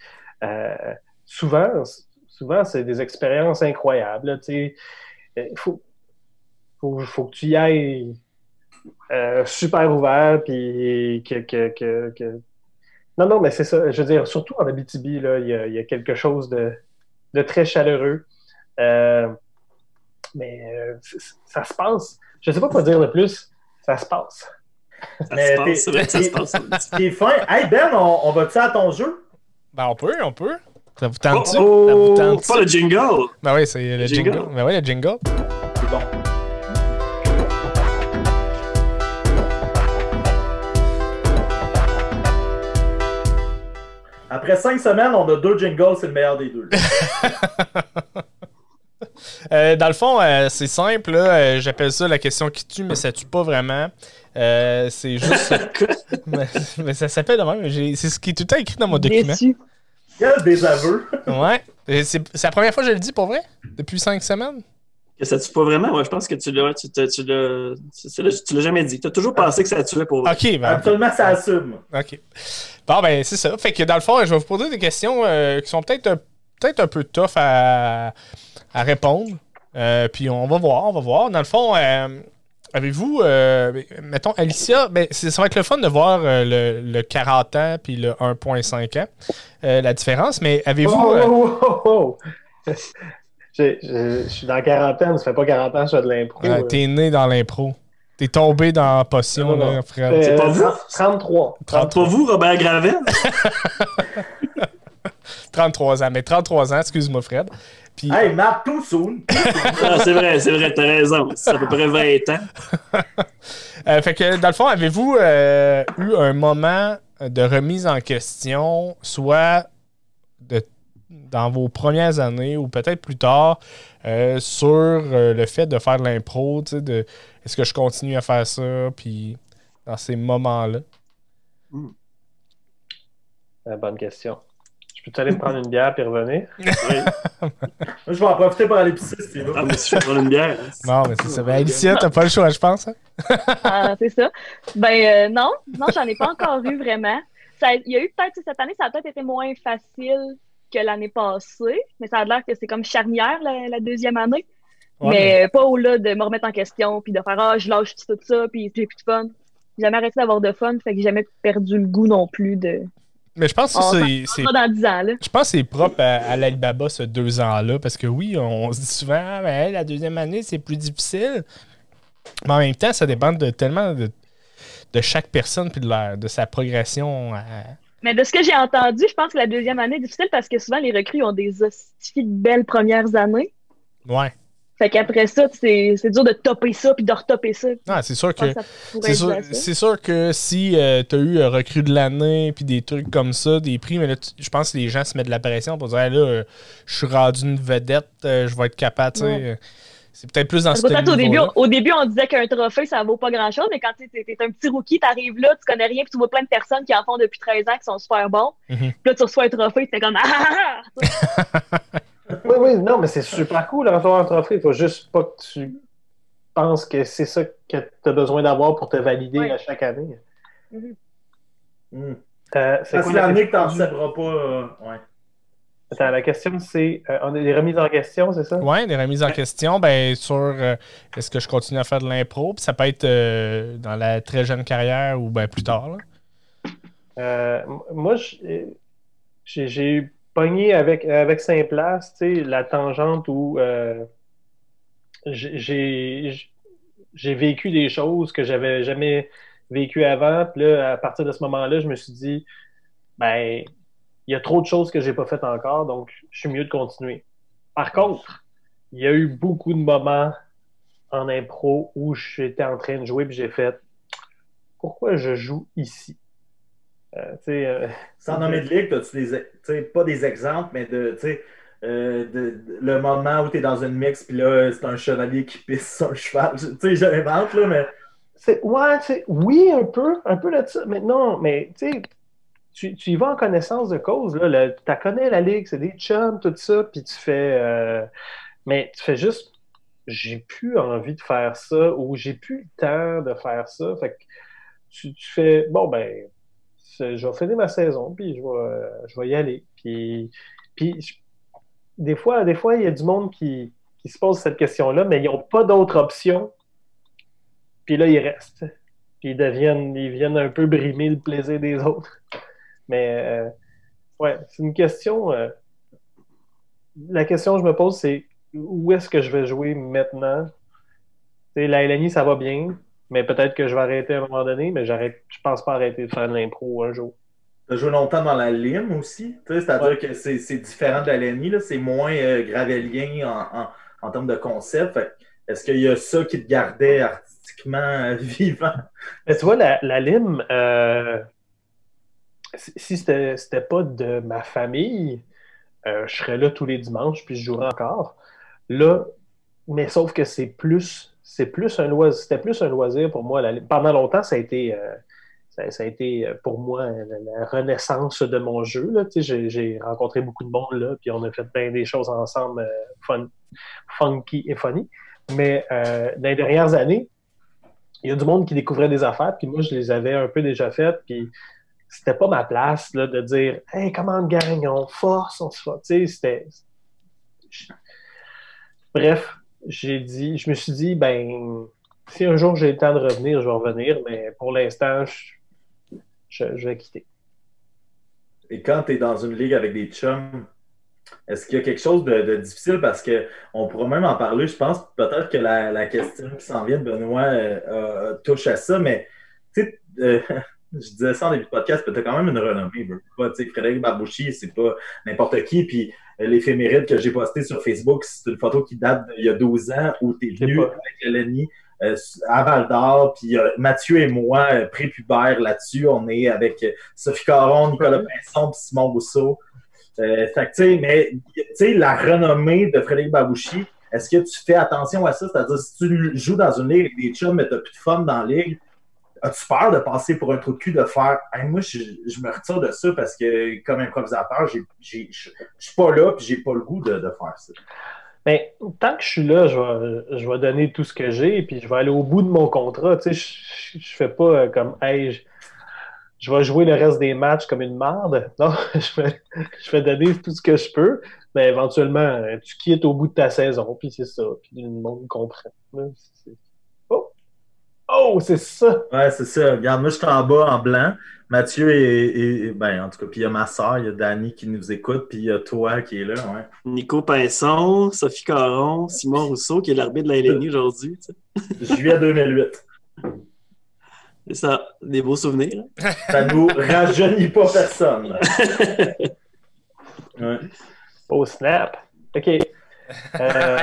souvent, souvent c'est des expériences incroyables. Euh, faut, faut, faut que tu y ailles euh, super ouvert, puis que, que, que, que- Non, non, mais c'est ça. Je veux dire, surtout en Abitibi, là, il y a, il y a quelque chose de, de très chaleureux. Euh, mais euh, ça se passe. Je ne sais pas quoi dire de plus. Ça se passe. Ça Mais se passe, t'es- c'est vrai que ça se passe. Est fin. Hey Ben, on, on va-tu à ton jeu? Ben, on peut, on peut. Ça vous tente-tu? Oh, ça vous oh, tente-tu? pas le jingle! Ben oui, c'est le Jingle. jingle. Ben oui, le jingle. c'est bon. Après cinq semaines, on a deux jingles, c'est le meilleur des deux. <laughs> Euh, dans le fond, euh, c'est simple. euh, J'appelle ça la question qui tue, mais ça tue pas vraiment. Euh, c'est juste. <laughs> mais, mais ça s'appelle de même. C'est ce qui est tout le temps écrit dans mon document. Quel désaveu! Ouais. C'est la première fois que je le dis pour vrai? Depuis cinq semaines? Que ça tue pas vraiment? Ouais, je pense que tu l'as, tu, tu tu l'as jamais dit. Tu as toujours pensé que ça tuait pour vrai. Ok, ben, Absolument, ça assume. ok. Bon, ben, c'est ça. Fait que dans le fond, je vais vous poser des questions euh, qui sont peut-être un, peut-être un peu tough à, à répondre. Euh, puis on va voir, on va voir. Dans le fond, euh, avez-vous, euh, mettons, Alicia, ben, c'est- ça va être le fun de voir euh, le, le 40 ans puis le 1.5 ans, euh, la différence, mais avez-vous. Oh, euh, oh, oh, Je suis dans la quarantaine, ça fait pas 40 ans que je fais de l'impro. euh, euh. T'es né dans l'impro. T'es tombé dans la potion, Non, non. là, frère. Euh, C'est pas vous? 33. Pas vous, Robert Gravel? <laughs> 33 ans, mais 33 ans, excuse-moi, Fred. Puis, Hey, Marc, too soon! <laughs> Ah, c'est vrai, c'est vrai, t'as raison. C'est à peu près 20 ans. <laughs> Euh, fait que, dans le fond, avez-vous euh, eu un moment de remise en question, soit dans vos premières années ou peut-être plus tard, euh, sur euh, le fait de faire de l'impro, tu sais, de est-ce que je continue à faire ça, puis dans ces moments-là? Euh, bonne question. Je peux aller me prendre une bière puis revenir? <laughs> Moi, je vais en profiter pour aller pisser, si tu veux. Ah, mais si je vais prendre une bière. Non, mais c'est ça. Ben, Alicia, t'as pas le choix, je pense. hein? <laughs> Ah, c'est ça. Ben euh, non, non, j'en ai pas encore eu vraiment. Ça, il y a eu peut-être cette année, ça a peut-être été moins facile que l'année passée, mais ça a l'air que c'est comme charnière la, la deuxième année. Ouais, mais pas au-delà de me remettre en question puis de faire ah je lâche tout ça puis j'ai plus de fun. J'ai jamais arrêté d'avoir de fun, fait que j'ai jamais perdu le goût non plus de. mais je pense que On c'est- c'est Pas dans 10 ans là. Je pense que c'est propre à, à l'Alibaba, ce deux ans-là, parce que oui, on se dit souvent, ah, ben, la deuxième année, c'est plus difficile. Mais en même temps, ça dépend de tellement de, de chaque personne puis de, de sa progression. à- Mais de ce que j'ai entendu, je pense que la deuxième année est difficile parce que souvent les recrues ont des hostifies de belles premières années. Ouais. Fait qu'après ça, c'est dur de topper ça puis de retopper ça. Ah, c'est sûr que. C'est sûr, que si tu as eu un recrue de l'année puis des trucs comme ça, des prix, mais là, tu- je pense que les gens se mettent de la pression pour dire Hey, là, euh, je suis rendu une vedette, euh, je vais être capable, tu sais. Ouais. C'est peut-être plus dans ce peut-être au début, au début, on disait qu'un trophée, ça vaut pas grand-chose, mais quand tu es, un petit rookie, tu arrives là, tu connais rien, puis tu vois plein de personnes qui en font depuis 13 ans qui sont super bons. Mhm. Puis là, tu reçois un trophée, tu comme <laughs> Ah! ah, ah! <laughs> Oui, oui, non, mais c'est super cool de recevoir un trophée. Il faut juste pas que tu penses que c'est ça que tu as besoin d'avoir pour te valider Ouais. à chaque année. Hmm. Euh, c'est c'est l'année que t'en pas. euh, ouais. Attends, la question, c'est euh, on a des remises en question, c'est ça? Ouais, des remises en question, ben sur euh, est-ce que je continue à faire de l'impro, puis ça peut être euh, dans la très jeune carrière ou ben plus tard. là. Moi, j'ai- pogné avec, avec Saint-Place, tu sais, la tangente où j'ai- j'ai j'ai vécu des choses que j'avais jamais vécues avant. Puis là, à partir de ce moment-là, je me suis dit, ben, il y a trop de choses que j'ai pas faites encore, donc je suis mieux de continuer. Par contre, il y a eu beaucoup de moments en impro où j'étais en train de jouer puis j'ai fait, pourquoi je joue ici? Euh, euh, <laughs> Sans nommer de ligue, des, tu sais, pas des exemples, mais de, euh, de, de- le moment où tu es dans une mix, puis là, c'est un chevalier qui pisse sur un cheval. <laughs> Tu sais, j'invente, là, mais C'est, ouais, c'est, oui, un peu, un peu de ça. Mais non, mais tu sais, tu, tu y vas en connaissance de cause. Là, tu connais la ligue, c'est des chums, tout ça, puis tu fais. euh, mais tu fais juste. J'ai plus envie de faire ça ou j'ai plus le temps de faire ça. Fait que tu, fais. Bon, ben, je vais finir ma saison, puis je vais, je y aller. Puis, puis des fois, des fois, il y a du monde qui, qui se pose cette question-là, mais ils n'ont pas d'autre option puis là, ils restent. Puis deviennent, ils viennent un peu brimer le plaisir des autres. Mais euh, ouais, c'est une question. euh, la question que je me pose, c'est où est-ce que je vais jouer maintenant? Tu sais, la LNI, ça va bien, mais peut-être que je vais arrêter à un moment donné, mais j'arrête, je pense pas arrêter de faire de l'impro un jour. tu as joué longtemps dans la lime aussi? Tu sais, C'est-à-dire Ouais. que c'est c'est différent de la LNI, là, c'est moins euh, gravélien en, en, en termes de concept. Fait, Est-ce qu'il y a ça qui te gardait artistiquement <laughs> vivant? Mais tu vois, la, la lime, euh, si c'était c'était pas de ma famille, euh, je serais là tous les dimanches, puis je jouerais encore. Là, mais sauf que c'est plus, c'est plus un loisir, c'était plus un loisir pour moi. pendant longtemps, ça a été, euh, ça, a été euh, pour moi la, renaissance de mon jeu. Là. J'ai j'ai rencontré beaucoup de monde là, puis on a fait bien des choses ensemble, euh, fun, funky et funny. Mais euh, dans les dernières années, il y a du monde qui découvrait des affaires, puis moi, je les avais un peu déjà faites, puis c'était pas ma place là, de dire Hey, comment on gagne, on force, on se force. C'était. Bref, j'ai dit, je me suis dit, ben, si un jour j'ai le temps de revenir, je vais revenir, mais pour l'instant, je, je- vais quitter. Et quand tu es dans une ligue avec des chums, est-ce qu'il y a quelque chose de, difficile? Parce que on pourra même en parler, je pense. Peut-être que la, la question qui s'en vient de Benoît euh, euh, touche à ça, mais tu sais, euh, je disais ça en début de podcast, tu as quand même une renommée. Pas, tu sais, Frédéric Barbouchi, c'est pas n'importe qui. Puis euh, l'éphéméride que j'ai posté sur Facebook, c'est une photo qui date d'il y a 12 ans où tu es sais venu pas. avec Eleni euh, à Val d'Or. Puis euh, Mathieu et moi, euh, prépubères là-dessus, on est avec euh, Sophie Caron, Nicolas Pinson, puis Simon Rousseau. Fait que, tu sais, mais, tu sais, la renommée de Frédéric Babouchi, est-ce que tu fais attention à ça? C'est-à-dire, si tu joues dans une ligue avec des chums, mais t'as plus de fun dans la ligue, as-tu peur de passer pour un trou de cul, de faire, moi, je, me retire de ça parce que, comme improvisateur, je suis pas là, puis j'ai pas le goût de, de faire ça. Mais tant que je suis là, je vais, je vais donner tout ce que j'ai, puis je vais aller au bout de mon contrat. Tu sais, je, je fais pas euh, comme, hey, je, je vais jouer le reste des matchs comme une merde. <laughs> Non, je vais, je vais donner tout ce que je peux, mais éventuellement, euh, tu quittes au bout de ta saison, puis c'est ça. Puis le monde comprend. Oh, c'est ça! Ouais, c'est ça. Regarde, moi, je suis en bas en blanc. Mathieu et, et- ben, en tout cas, puis il y a ma soeur, il y a Dani qui nous écoute, puis il y a toi qui est là, ouais. Nico Pinson, Sophie Caron, Simon Rousseau, qui est l'arbitre de la LNI aujourd'hui. tu sais. Juillet 2008. C'est ça, des beaux souvenirs. Ça nous rajeunit pas personne. <laughs> Ouais. Oh, snap! OK. Euh,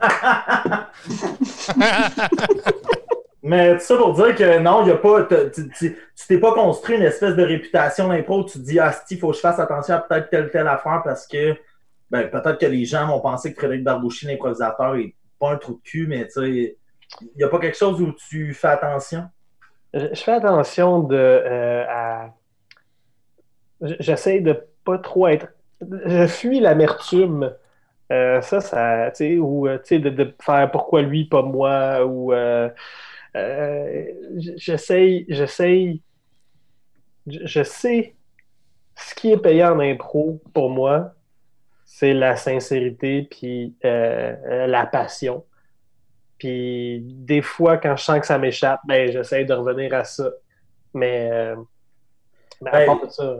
<laughs> Mais tout ça pour dire que non, y a pas. Tu t'es pas construit une espèce de réputation d'impro où tu te dis Ah, il faut que je fasse attention à peut-être telle telle affaire parce que ben, peut-être que les gens vont penser que Frédéric Barbouchi, l'improvisateur, est pas un trou de cul, mais tu sais, il n'y a pas quelque chose où tu fais attention? je fais attention de euh, à. J'essaie de pas trop être. Je fuis l'amertume. Euh, ça, ça, tu sais, ou euh, de, de faire pourquoi lui, pas moi, ou euh, euh, j'essaye, j'essaye, je sais ce qui est payant en impro pour moi, c'est la sincérité puis euh, euh, la passion. Puis des fois, quand je sens que ça m'échappe, ben j'essaie de revenir à ça. Mais, euh, mais à Hey. part de ça,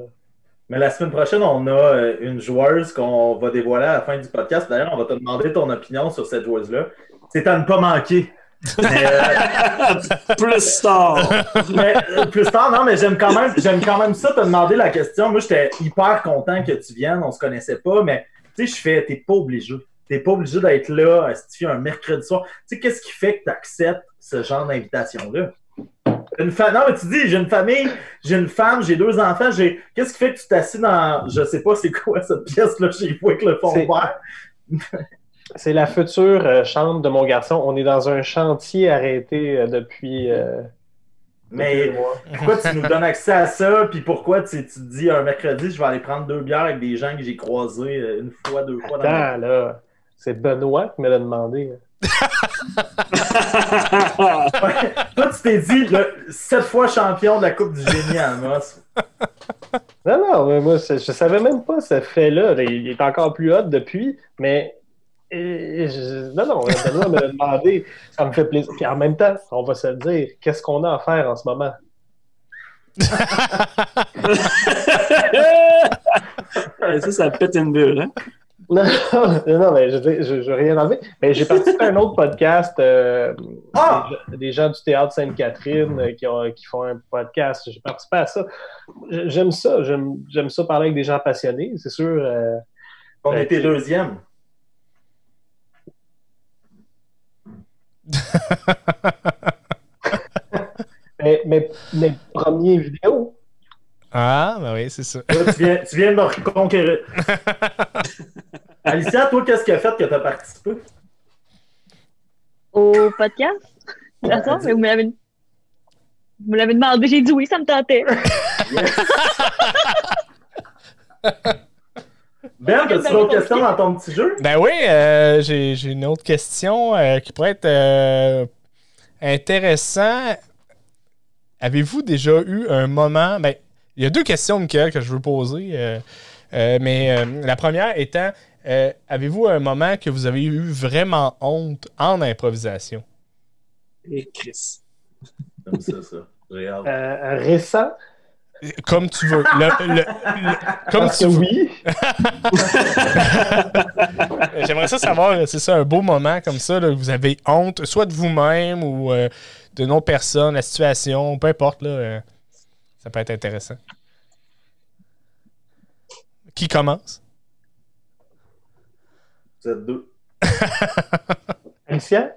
Mais la semaine prochaine, on a une joueuse qu'on va dévoiler à la fin du podcast. D'ailleurs, on va te demander ton opinion sur cette joueuse-là. C'est à ne pas manquer. Mais, euh, <laughs> Plus star! mais, euh, plus tard, non, mais j'aime quand même, j'aime quand même ça te demander la question. Moi, j'étais hyper content que tu viennes. On se connaissait pas, mais tu sais, je fais, t'es pas obligé. T'es pas obligé d'être là, si tu fais un mercredi soir. Tu sais, qu'est-ce qui fait que tu acceptes ce genre d'invitation-là? Une fa... Non, mais tu dis, j'ai une famille, j'ai une femme, j'ai deux enfants, j'ai. Qu'est-ce qui fait que tu t'assis dans. Je sais pas c'est quoi cette pièce-là, j'ai vu avec le fond vert? C'est la future euh, chambre de mon garçon. On est dans un chantier arrêté euh, depuis. euh, Mais pourquoi tu nous donnes accès à ça? Puis pourquoi tu, tu te dis un mercredi, je vais aller prendre deux bières avec des gens que j'ai croisés une fois, deux fois dans ma Attends, là. C'est Benoît qui me l'a demandé. Ouais. <laughs> Toi, tu t'es dit, le, sept fois champion de la Coupe du Génie à Amos. Non, non, mais moi, c'est- je savais même pas ce fait-là. Là, Il est encore plus hot depuis, mais. Euh, je- non, non, Benoît me l'a demandé. Ça me fait plaisir. Puis en même temps, on va se le dire, qu'est-ce qu'on a à faire en ce moment? <laughs> Ça, ça pète une bulle, hein? <laughs> Non, non, non, mais je veux rien enlever. Mais j'ai participé à un autre podcast, euh, Ah! des, des gens du théâtre Sainte-Catherine euh, qui, ont- qui font un podcast. J'ai participé à ça. J'aime ça. J'aime j'aime ça parler avec des gens passionnés, c'est sûr. euh, On était deuxième. <laughs> mais, mais, mes premiers vidéos. Ah, ben oui, c'est ça. Là, tu, viens, tu viens de me reconquérir. <laughs> Alicia, toi, qu'est-ce qui a fait que tu as participé? Au podcast? D'accord, mais vous me l'avez vous me l'avez demandé, j'ai dit oui, ça me tentait. <laughs> Ben, as-tu d'autres questions dans ton petit jeu? Ben oui, euh, j'ai j'ai une autre question euh, qui pourrait être euh, intéressant. Avez-vous déjà eu un moment. Ben, il y a deux questions, Michael, que je veux poser. euh, euh, mais euh, la première étant euh, avez-vous un moment que vous avez eu vraiment honte en improvisation? Et Chris. Comme ça, ça. Euh, récent, Comme tu veux. Le- le- le- comme parce tu que veux. oui. <laughs> J'aimerais ça savoir, c'est ça, un beau moment comme ça, là, vous avez honte, soit de vous-même ou euh, de nos personnes, la situation, peu importe, là, euh, ça peut être intéressant. Qui commence? Vous êtes deux. <laughs> Alicia?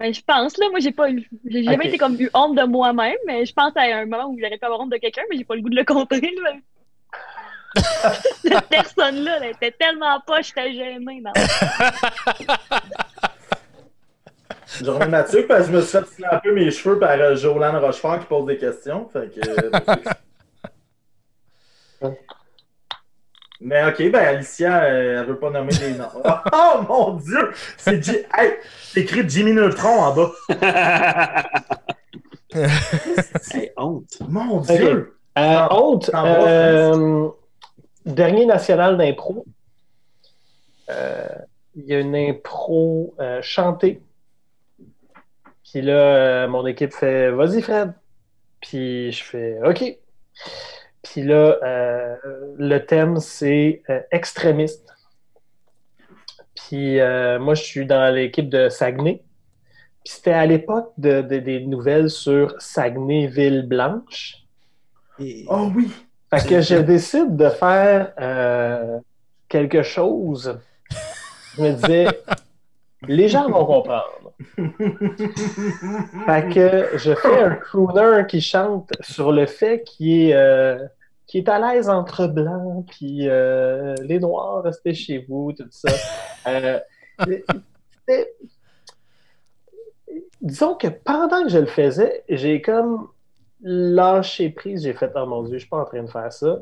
Ben, je pense, là, moi, j'ai pas eu, j'ai jamais été comme eu honte de moi-même, mais je pense à un moment où j'aurais pu avoir honte de quelqu'un, mais j'ai pas le goût de le contrer, là. <laughs> Cette personne-là, elle était tellement pas, j'étais gênée, non. Journée Mathieu, parce que je me suis fait snapper mes cheveux par euh, Jolan Rochefort qui pose des questions. Fait que, euh, Mais ok, ben Alicia, euh, elle veut pas nommer les noms. <laughs> Oh mon dieu! C'est Ji- hey, c'est écrit Jimmy Neutron en bas. <laughs> hey, honte. Mon dieu! Euh, Ah, honte, euh, dernier national d'impro. Euh, Il y a une impro euh, chantée. Puis là, euh, mon équipe fait Vas-y, Fred. Puis je fais OK. Puis là, euh, le thème, c'est euh, extrémiste. Puis euh, moi, je suis dans l'équipe de Saguenay. Puis c'était à l'époque de- de- des nouvelles sur Saguenay-Ville-Blanche. Et- Oh oui! Fait que je décide de faire euh, quelque chose. Je me disais, <laughs> les gens vont comprendre. <laughs> Fait que je fais un crooner qui chante sur le fait qu'il est, euh, qu'il est à l'aise entre blancs, puis euh, les noirs, restez chez vous, tout ça. <laughs> Euh, disons que pendant que je le faisais, j'ai comme lâché prise. J'ai fait, oh mon Dieu, je suis pas en train de faire ça.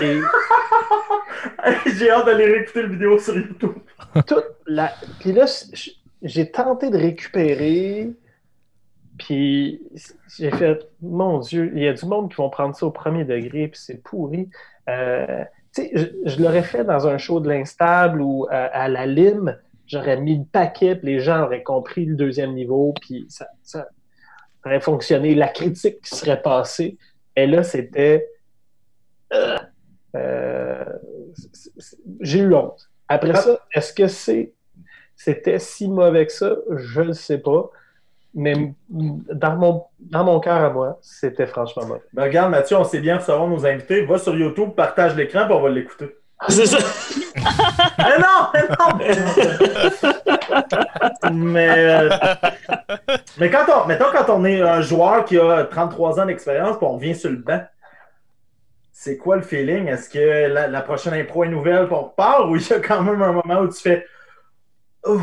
Et <laughs> J'ai hâte d'aller réécouter la vidéo sur YouTube. toute la... Puis là, j'ai tenté de récupérer. Puis j'ai fait, mon Dieu, il y a du monde qui vont prendre ça au premier degré, puis c'est pourri. Euh, tu sais, je, je l'aurais fait dans un show de l'instable ou à, à la lime, j'aurais mis le paquet, puis les gens auraient compris le deuxième niveau, puis ça, ça aurait fonctionné. La critique qui serait passée. Et là, c'était. euh, euh, j'ai eu honte. Après Ah. ça, est-ce que c'est c'était si mauvais que ça? Je ne sais pas. Mais dans mon, dans mon cœur à moi, c'était franchement mauvais. Ben, regarde, Mathieu, on sait bien recevoir nos invités. Va sur YouTube, partage l'écran, puis on va l'écouter. C'est ça. Mais <laughs> non, mais non! mais, euh, mais quand on, mettons, quand on est un joueur qui a 33 ans d'expérience, puis on vient sur le banc, c'est quoi le feeling? Est-ce que la, la prochaine impro est nouvelle, puis on repart, ou il y a quand même un moment où tu fais. Ouf.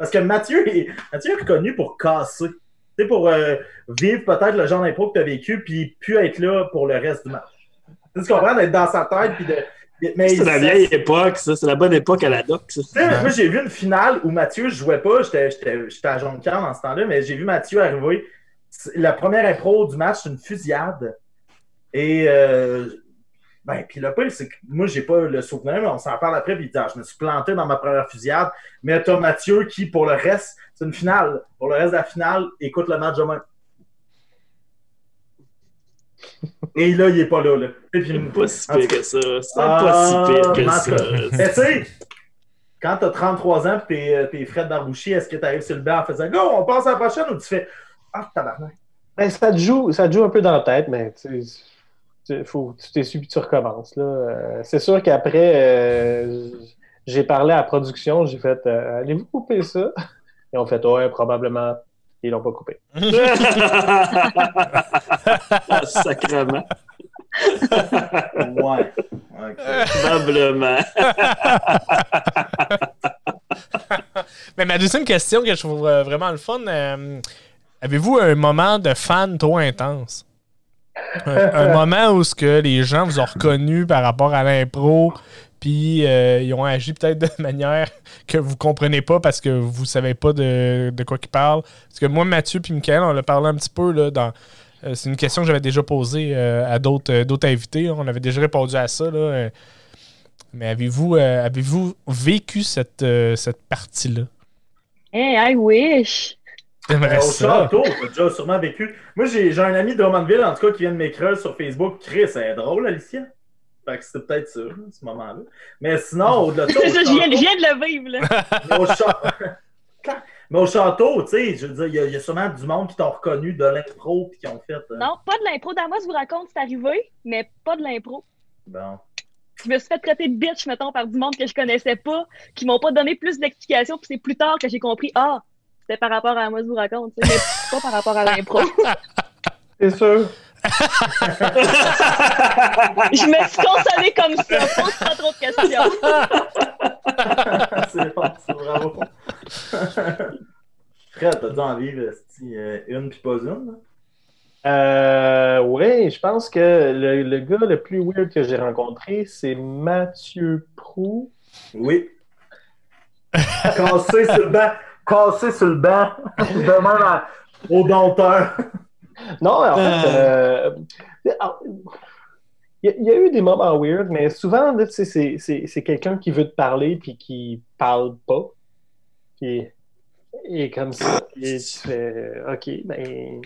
Parce que Mathieu est, Mathieu est reconnu pour casser. Tu sais, pour euh, vivre peut-être le genre d'impro que tu as vécu, puis plus être là pour le reste du match. Tu comprends? D'être dans sa tête, puis de. C'est la il- vieille époque, ça. C'est la bonne époque à la doc, ça. tu sais, moi, j'ai vu une finale où Mathieu, je jouais pas, j'étais à Jonquière dans ce temps-là, mais j'ai vu Mathieu arriver. La première impro du match, c'est une fusillade. Et, euh, ben, puis le pire, c'est que moi, j'ai pas le souvenir, mais on s'en parle après, puis il dit, Ah, je me suis planté dans ma première fusillade. Mais t'as Mathieu qui, pour le reste, c'est une finale. Pour le reste de la finale, écoute le match demain. Et là, il est pas là, là. Et puis, pas si pire que ça. C'est Ah, pas si pire en que ça. Mais tu sais, quand t'as 33 ans et t'es, t'es Fred Barbouchi, est-ce que t'arrives sur le banc en faisant Go, on passe à la prochaine ou tu fais Ah, tabarnak. Ben, ça, te joue, ça te joue un peu dans la tête, mais tu sais, tu- faut, tu t'essuies puis tu recommences. Là. Euh, c'est sûr qu'après, euh, j'ai parlé à la production, j'ai fait euh, Allez-vous couper ça? Ils ont fait, ouais, probablement, ils l'ont pas coupé. <laughs> ah, sacrement. Ouais. Probablement. <laughs> Mais ma deuxième question que je trouve vraiment le fun, euh, avez-vous un moment de fan trop intense? Un, moment où ce que les gens vous ont reconnu par rapport à l'impro, puis euh, ils ont agi peut-être de <laughs> manière que vous comprenez pas parce que vous savez pas de, de quoi ils parlent. Parce que moi, Mathieu puis Michael, on l'a parlé un petit peu là, dans. euh, c'est une question que j'avais déjà posée euh, à d'autres invités. On avait déjà répondu à ça. Là, mais avez-vous avez-vous vécu cette, cette partie-là? Hey, I wish! J'aimerais Au ça. château, t'as déjà sûrement vécu. Moi, j'ai j'ai un ami de Drummondville, en tout cas, qui vient de m'écrire sur Facebook. Chris, c'est drôle, Alicia. Fait que c'était peut-être ça, à ce moment-là. Mais sinon, au-delà de ça, <laughs> C'est ça, je viens, je château- de le vivre, là. mais au cha- <laughs> Mais au château, tu sais, je veux dire, il y a- il y, a sûrement du monde qui t'ont reconnu de l'impro puis qui ont fait. euh, Non, pas de l'impro. Damas vous raconte, c'est arrivé, mais pas de l'impro. Bon. Je me suis fait traiter de bitch, mettons, par du monde que je connaissais pas, qui m'ont pas donné plus d'explications, puis c'est plus tard que j'ai compris, ah, c'était par rapport à moi, je vous raconte, mais pas par rapport à l'impro. <laughs> C'est sûr. je me suis consolée comme ça, pose pas trop de questions. <laughs> c'est bon, c'est bravo. <laughs> Fred, t'as-tu envie de une puis pas une? Euh, oui, je pense que le, le gars le plus weird que j'ai rencontré, c'est Mathieu Prou. Oui. Cassé sur le banc. Cassé sur le banc. <laughs> De même à- au dompteur. Non, en fait, euh, il y, a- il y a eu des moments weird, mais souvent, là, tu sais, c'est- c'est c'est quelqu'un qui veut te parler puis qui parle pas. Puis est comme ça. Puis tu fais OK, ben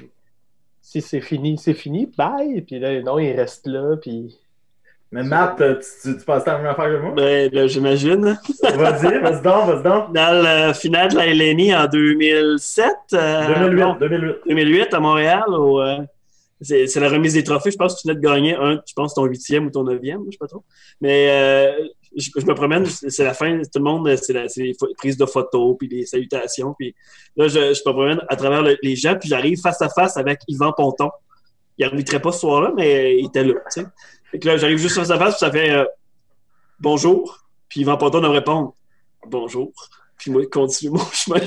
si c'est fini, c'est fini, bye. Puis là, non, il reste là. Puis Mais Matt, tu, tu, tu penses à la même affaire que moi? Ben, là, j'imagine. <laughs> Vas-y, vas-y donc, vas-y donc. Dans le final de la LNI en 2007. euh, 2008, non, 2008. 2008 à Montréal. au, euh, c'est c'est la remise des trophées. Je pense que tu venais de gagner un, je pense ton huitième ou ton neuvième, je sais pas trop. Mais euh, je, je me promène, c'est la fin, tout le monde, c'est la c'est les prises de photos, puis les salutations. Puis là, je, je me promène à travers le- les gens, puis j'arrive face à face avec Yvan Ponton. Il arbitrait pas ce soir-là, mais il était là. tu sais. Fait que là, j'arrive juste face à face, puis ça fait euh, bonjour. Puis Yvan Ponton me répond bonjour. Puis moi, je continue mon <laughs> chemin.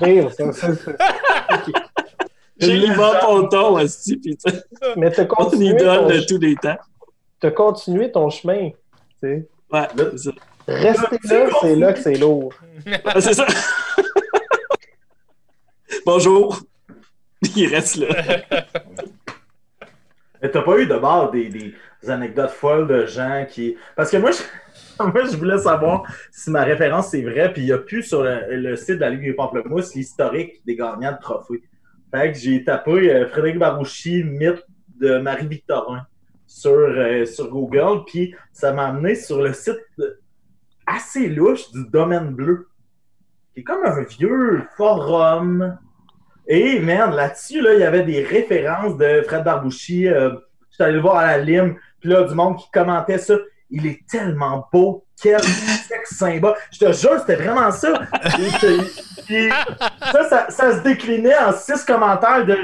Rire, ça, ça, ça. <laughs> J'ai Yvan Ponton, esti, puis tu sais, Mais t'as continué, idole ton, de tous les temps. t'as continué ton chemin. tu sais. Ouais, c'est ça. Rester là, c'est là que c'est lourd. Ah, c'est ça. <laughs> Bonjour. Il reste là. Mais t'as pas eu de bord des, des anecdotes folles de gens qui. Parce que moi, je, <laughs> moi, je voulais savoir si ma référence c'est vrai, puis il n'y a plus sur le, site de la Ligue des Pamplemousses l'historique des gagnants de trophées. Fait que j'ai tapé euh, Frédéric Barouchi, mythe de Marie-Victorin sur, euh, sur Google, puis ça m'a amené sur le site assez louche du Domaine Bleu, qui est comme un vieux forum. Et, man, là-dessus, là, il y avait des références de Fred Barbouchi. Euh, J'étais allé le voir à la lime, puis là, du monde qui commentait ça. Il est tellement beau, quel sexe symbole. Je te jure, c'était vraiment ça. Ça, ça, se déclinait en six commentaires de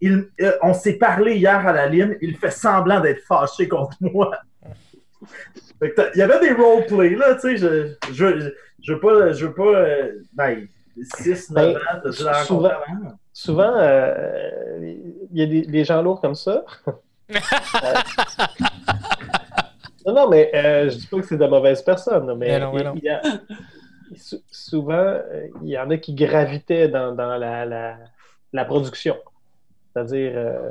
il, euh, on s'est parlé hier à la lime, il fait semblant d'être fâché contre moi. Il y avait des roleplays, là, tu sais, je, je, je veux pas, je veux pas, euh, ben, 6, 9 Ben, ans, souvent- la rencontrer avant? Souvent, euh, il y a des, des gens lourds comme ça. Euh, <laughs> non, non, mais euh, je dis pas que c'est de mauvaises personnes, mais, Mais non, mais il- non. il y a- sou- souvent, euh, il y en a qui gravitaient dans, dans la, la, la production. C'est-à-dire, euh,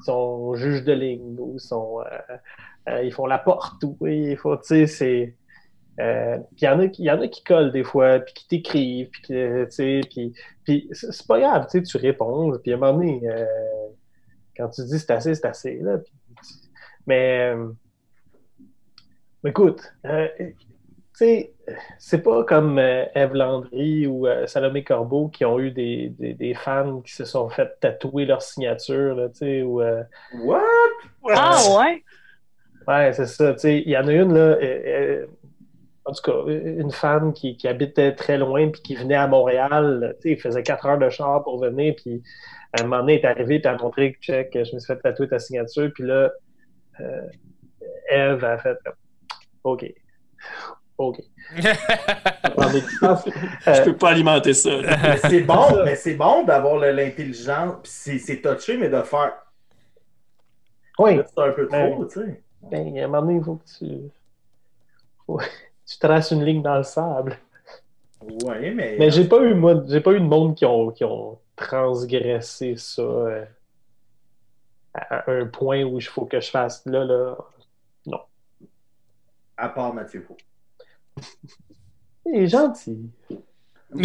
ils sont juges de ligne ou ils sont, euh, euh, ils font la porte ou il faut, tu sais, c'est. Euh, puis il y en a qui, il y en a qui collent des fois, puis qui t'écrivent, puis que, tu sais, puis, puis c'est pas grave, tu sais, tu réponds, puis à un moment donné, euh, quand tu dis c'est assez, c'est assez, là. mais, euh, mais écoute, euh, tu sais, c'est pas comme euh, Ève Landry ou euh, Salomé Corbeau qui ont eu des, des, des fans qui se sont fait tatouer leur signature, là, tu sais, ou... euh, What? Ah ouais? Ouais, c'est ça. tu sais, Il y en a une, là. euh, euh, en tout cas, une femme qui, qui habitait très loin puis qui venait à Montréal. Tu sais, il faisait quatre heures de char pour venir. Puis à un moment donné, elle est arrivée puis elle a montré que check, je me suis fait tatouer ta signature. Puis là, euh, Eve a fait OK. OK. <laughs> je peux pas alimenter ça. Mais c'est bon, mais c'est bon d'avoir l'intelligence. Puis c'est- touché, mais de faire. Oui. C'est un peu trop, tu sais. Ben, à un moment donné, il faut que tu. Tu traces une ligne dans le sable. Ouais, mais. Mais j'ai pas eu moi, j'ai pas eu de monde qui ont, qui ont transgressé ça euh, à un point où il faut que je fasse là, là. À part Mathieu Faux. <laughs> Il est gentil. <laughs>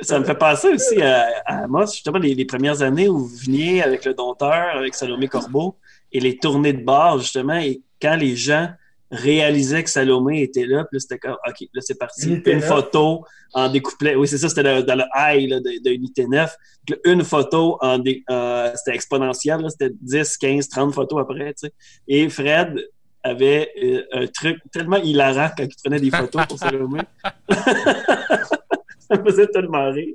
Ça me fait penser aussi à, à moi, justement, les, les premières années où vous veniez avec le dompteur, avec Salomé Corbeau, et les tournées de bar, justement, et quand les gens réalisaient que Salomé était là, puis là, c'était comme, OK, là, c'est parti. Une 9. photo en découplet. Oui, c'est ça, c'était dans le high là, de, de Unité 9. Puis là, une photo en dé- euh, c'était exponentiel, c'était 10, 15, 30 photos après, tu sais. Et Fred avait euh, un truc tellement hilarant quand il prenait des photos pour <laughs> Salomé. <laughs> ça me faisait tellement rire.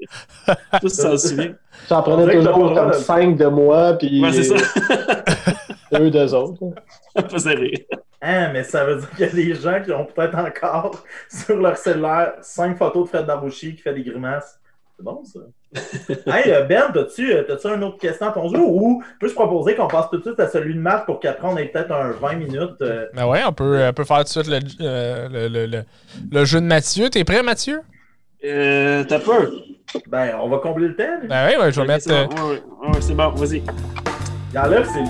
Tout s'en souvient. J'en prenais toujours comme cinq de moi, puis Ouais, c'est ça. <laughs> deux d'eux autres. Ça me faisait rire. Hein, mais ça veut dire qu'il y a des gens qui ont peut-être encore sur leur cellulaire cinq photos de Fred Darouchi qui fait des grimaces. C'est bon, ça. <laughs> hey, euh, Ben, t'as-tu euh, t'as-tu une autre question à ton jeu ou peux-je proposer qu'on passe tout de suite à celui de Marc pour qu'après on ait peut-être un 20 minutes? euh, Ben ouais, on peut, on peut faire tout de suite le, euh, le, le- le- le jeu de Mathieu. T'es prêt, Mathieu? Euh, t'as peur? Ben, on va combler le temps. lui. Ben ouais, ouais, je vais mettre. c'est euh, bon. Ouais, ouais, ouais, c'est bon, vas-y. Il enlève ses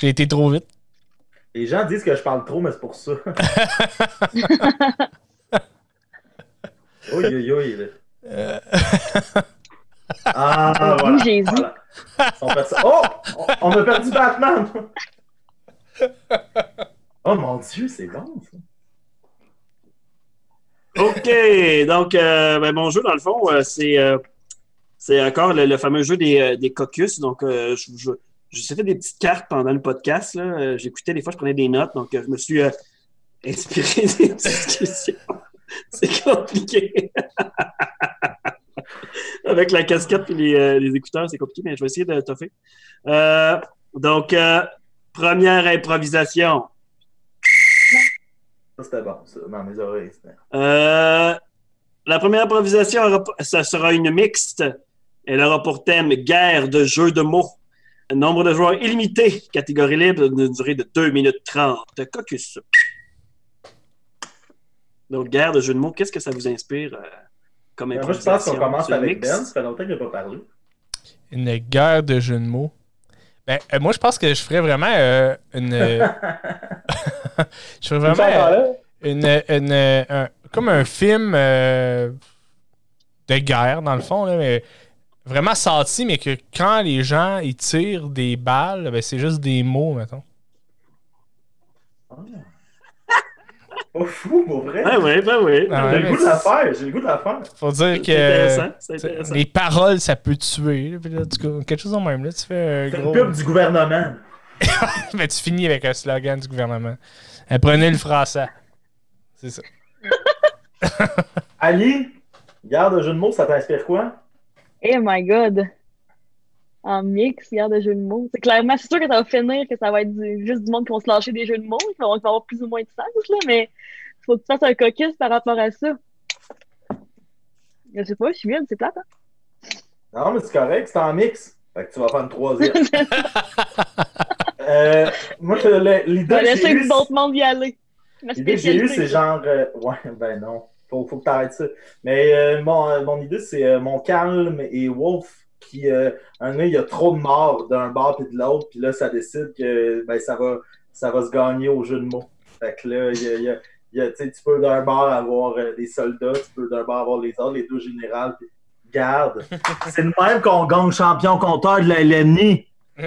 J'ai été trop vite. Les gens disent que je parle trop, mais c'est pour ça. <laughs> Oui, oui, oui. Euh, Ah, Oui, voilà. Jésus. voilà. Oh! On- a perdu Batman! Oh mon dieu, c'est bon ça. OK, donc euh, ben, mon jeu, dans le fond, euh, c'est euh, c'est encore le, fameux jeu des, euh, des caucus. Donc, je, je, fait des petites cartes pendant le podcast. J'écoutais, des fois, je prenais des notes. Donc, je me suis inspiré <laughs> des discussions. C'est compliqué. <laughs> Avec la casquette et les, euh, les écouteurs, c'est compliqué, mais je vais essayer de toffer. Euh, donc, euh, première improvisation. Ça c'était bon, ça, dans mes oreilles. Euh, la première improvisation, aura- ça sera une mixte. Elle aura pour thème guerre de jeux de mots. Nombre de joueurs illimité, catégorie libre, d'une durée de 2 minutes 30. Caucus. Donc, guerre de jeux de mots, qu'est-ce que ça vous inspire comme Ben, Moi, je pense qu'on commence avec? Ben. Ça fait longtemps qu'il n'a pas parlé. Une guerre de jeux de mots. Ben, euh, moi, je pense que je ferais vraiment euh, une. euh, <laughs> <laughs> je ferais vraiment euh, une, une, un- comme un film euh, de guerre, dans le fond, là, mais vraiment senti, mais que quand les gens ils tirent des balles, ben, c'est juste des mots, mettons. Pas fou, pour vrai? Ben oui, ben oui. Ah J'ai ouais, le goût de la faire, j'ai le goût de la faire. Faut dire C'est que intéressant, intéressant. les paroles, ça peut tuer. là, puis là, tu- quelque chose en même. Là, tu fais un C'est gros. une pub du gouvernement. <laughs> Mais tu finis avec un slogan du gouvernement. Apprenez le français. C'est ça. <laughs> Ali, garde de jeu de mots, ça t'inspire quoi? Oh my god. En mix, regarde de jeux de mots. C'est clairement, c'est sûr que ça va finir, que ça va être du- juste du monde qui vont se lâcher des jeux de mots, qui vont avoir plus ou moins de sens, là, mais faut que tu fasses un caucus par rapport à ça. Je sais pas, je suis vide, c'est plate, hein? Non, mais c'est correct, c'est en mix. Fait que tu vas faire une troisième. <laughs> euh, moi, l'idée vais que j'ai laisser eue, d'autres mondes y aller. L'idée que j'ai eue, c'est genre. euh, ouais, ben non. Faut, faut que t'arrêtes ça. Mais euh, mon, mon idée, c'est mon calme et Wolf qui, euh, un an, il y a trop de morts d'un bord et de l'autre, puis là, ça décide que ben, ça, va, ça va se gagner au jeu de mots. Fait que là, il y a, il y a- il y a- tu peux d'un bord avoir euh, des soldats, tu peux d'un bord avoir les autres, les deux générales, puis garde. <laughs> c'est le même qu'on gagne champion compteur de la LNI. <laughs>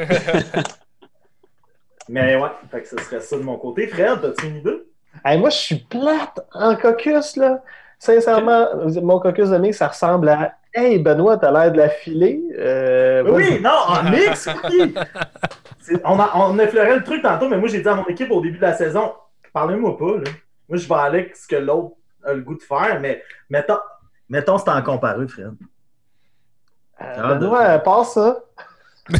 Mais ouais, fait que ce serait ça de mon côté. Fred, as-tu une idée? Hey, moi, je suis plate en caucus, là. sincèrement, mon caucus de mix, ça ressemble à Hey, Benoît, t'as l'air de la filer. Euh, Oui, non, en <laughs> mix, oui. On, a, on effleurait le truc tantôt, mais moi, j'ai dit à mon équipe au début de la saison, parlez-moi pas, là. Moi, je vais aller avec ce que l'autre a le goût de faire, mais mettons, mettons c'est en comparé, Fred. Euh, Benoît, passe ça. <laughs>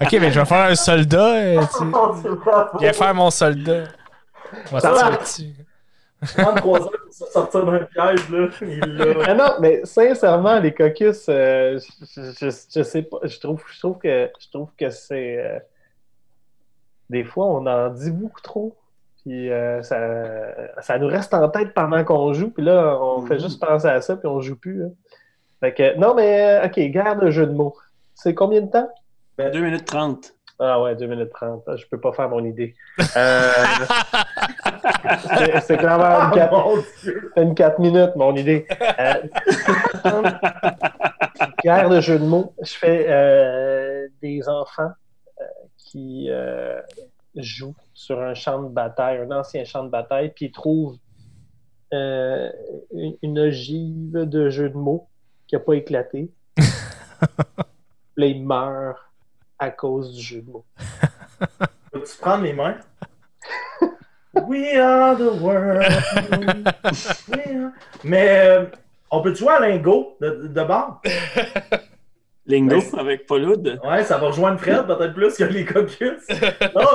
Ok, mais je vais faire un soldat. euh, <laughs> tu sais. Viens faire mon soldat. On va dessus. 33 heures pour se sortir d'un piège, là. Il. Ah non, mais sincèrement, les caucus, euh, je, je, je- je sais pas. Je trouve, je trouve que, je trouve que c'est. euh, des fois, on en dit beaucoup trop. Puis euh, ça, ça nous reste en tête pendant qu'on joue. Puis là, on fait Mhm. juste penser à ça, puis on joue plus. hein. Fait que, non, mais, euh, OK, garde le jeu de mots. C'est combien de temps? 2 minutes 30. Ah ouais, 2 minutes 30. Ah, Je peux pas faire mon idée. <laughs> Euh, c'est- clairement une Ah, quatre- mon Dieu. c'est une 4 minutes, mon idée. Euh, <laughs> guerre de jeu de mots. Je fais euh, des enfants euh, qui jouent sur un champ de bataille, un ancien champ de bataille, puis ils trouvent euh, une, une ogive de jeu de mots qui n'a pas éclaté. <laughs> Là, ils meurent à cause du jeu de mots. Peux-tu prendre les mains? <laughs> We are the world. <laughs> We are- Mais euh, on peut jouer à Lingo de, de bord? Lingo Ouais. avec Pauloud. Ouais, ça va rejoindre Fred peut-être plus que les caucus. <laughs> Non,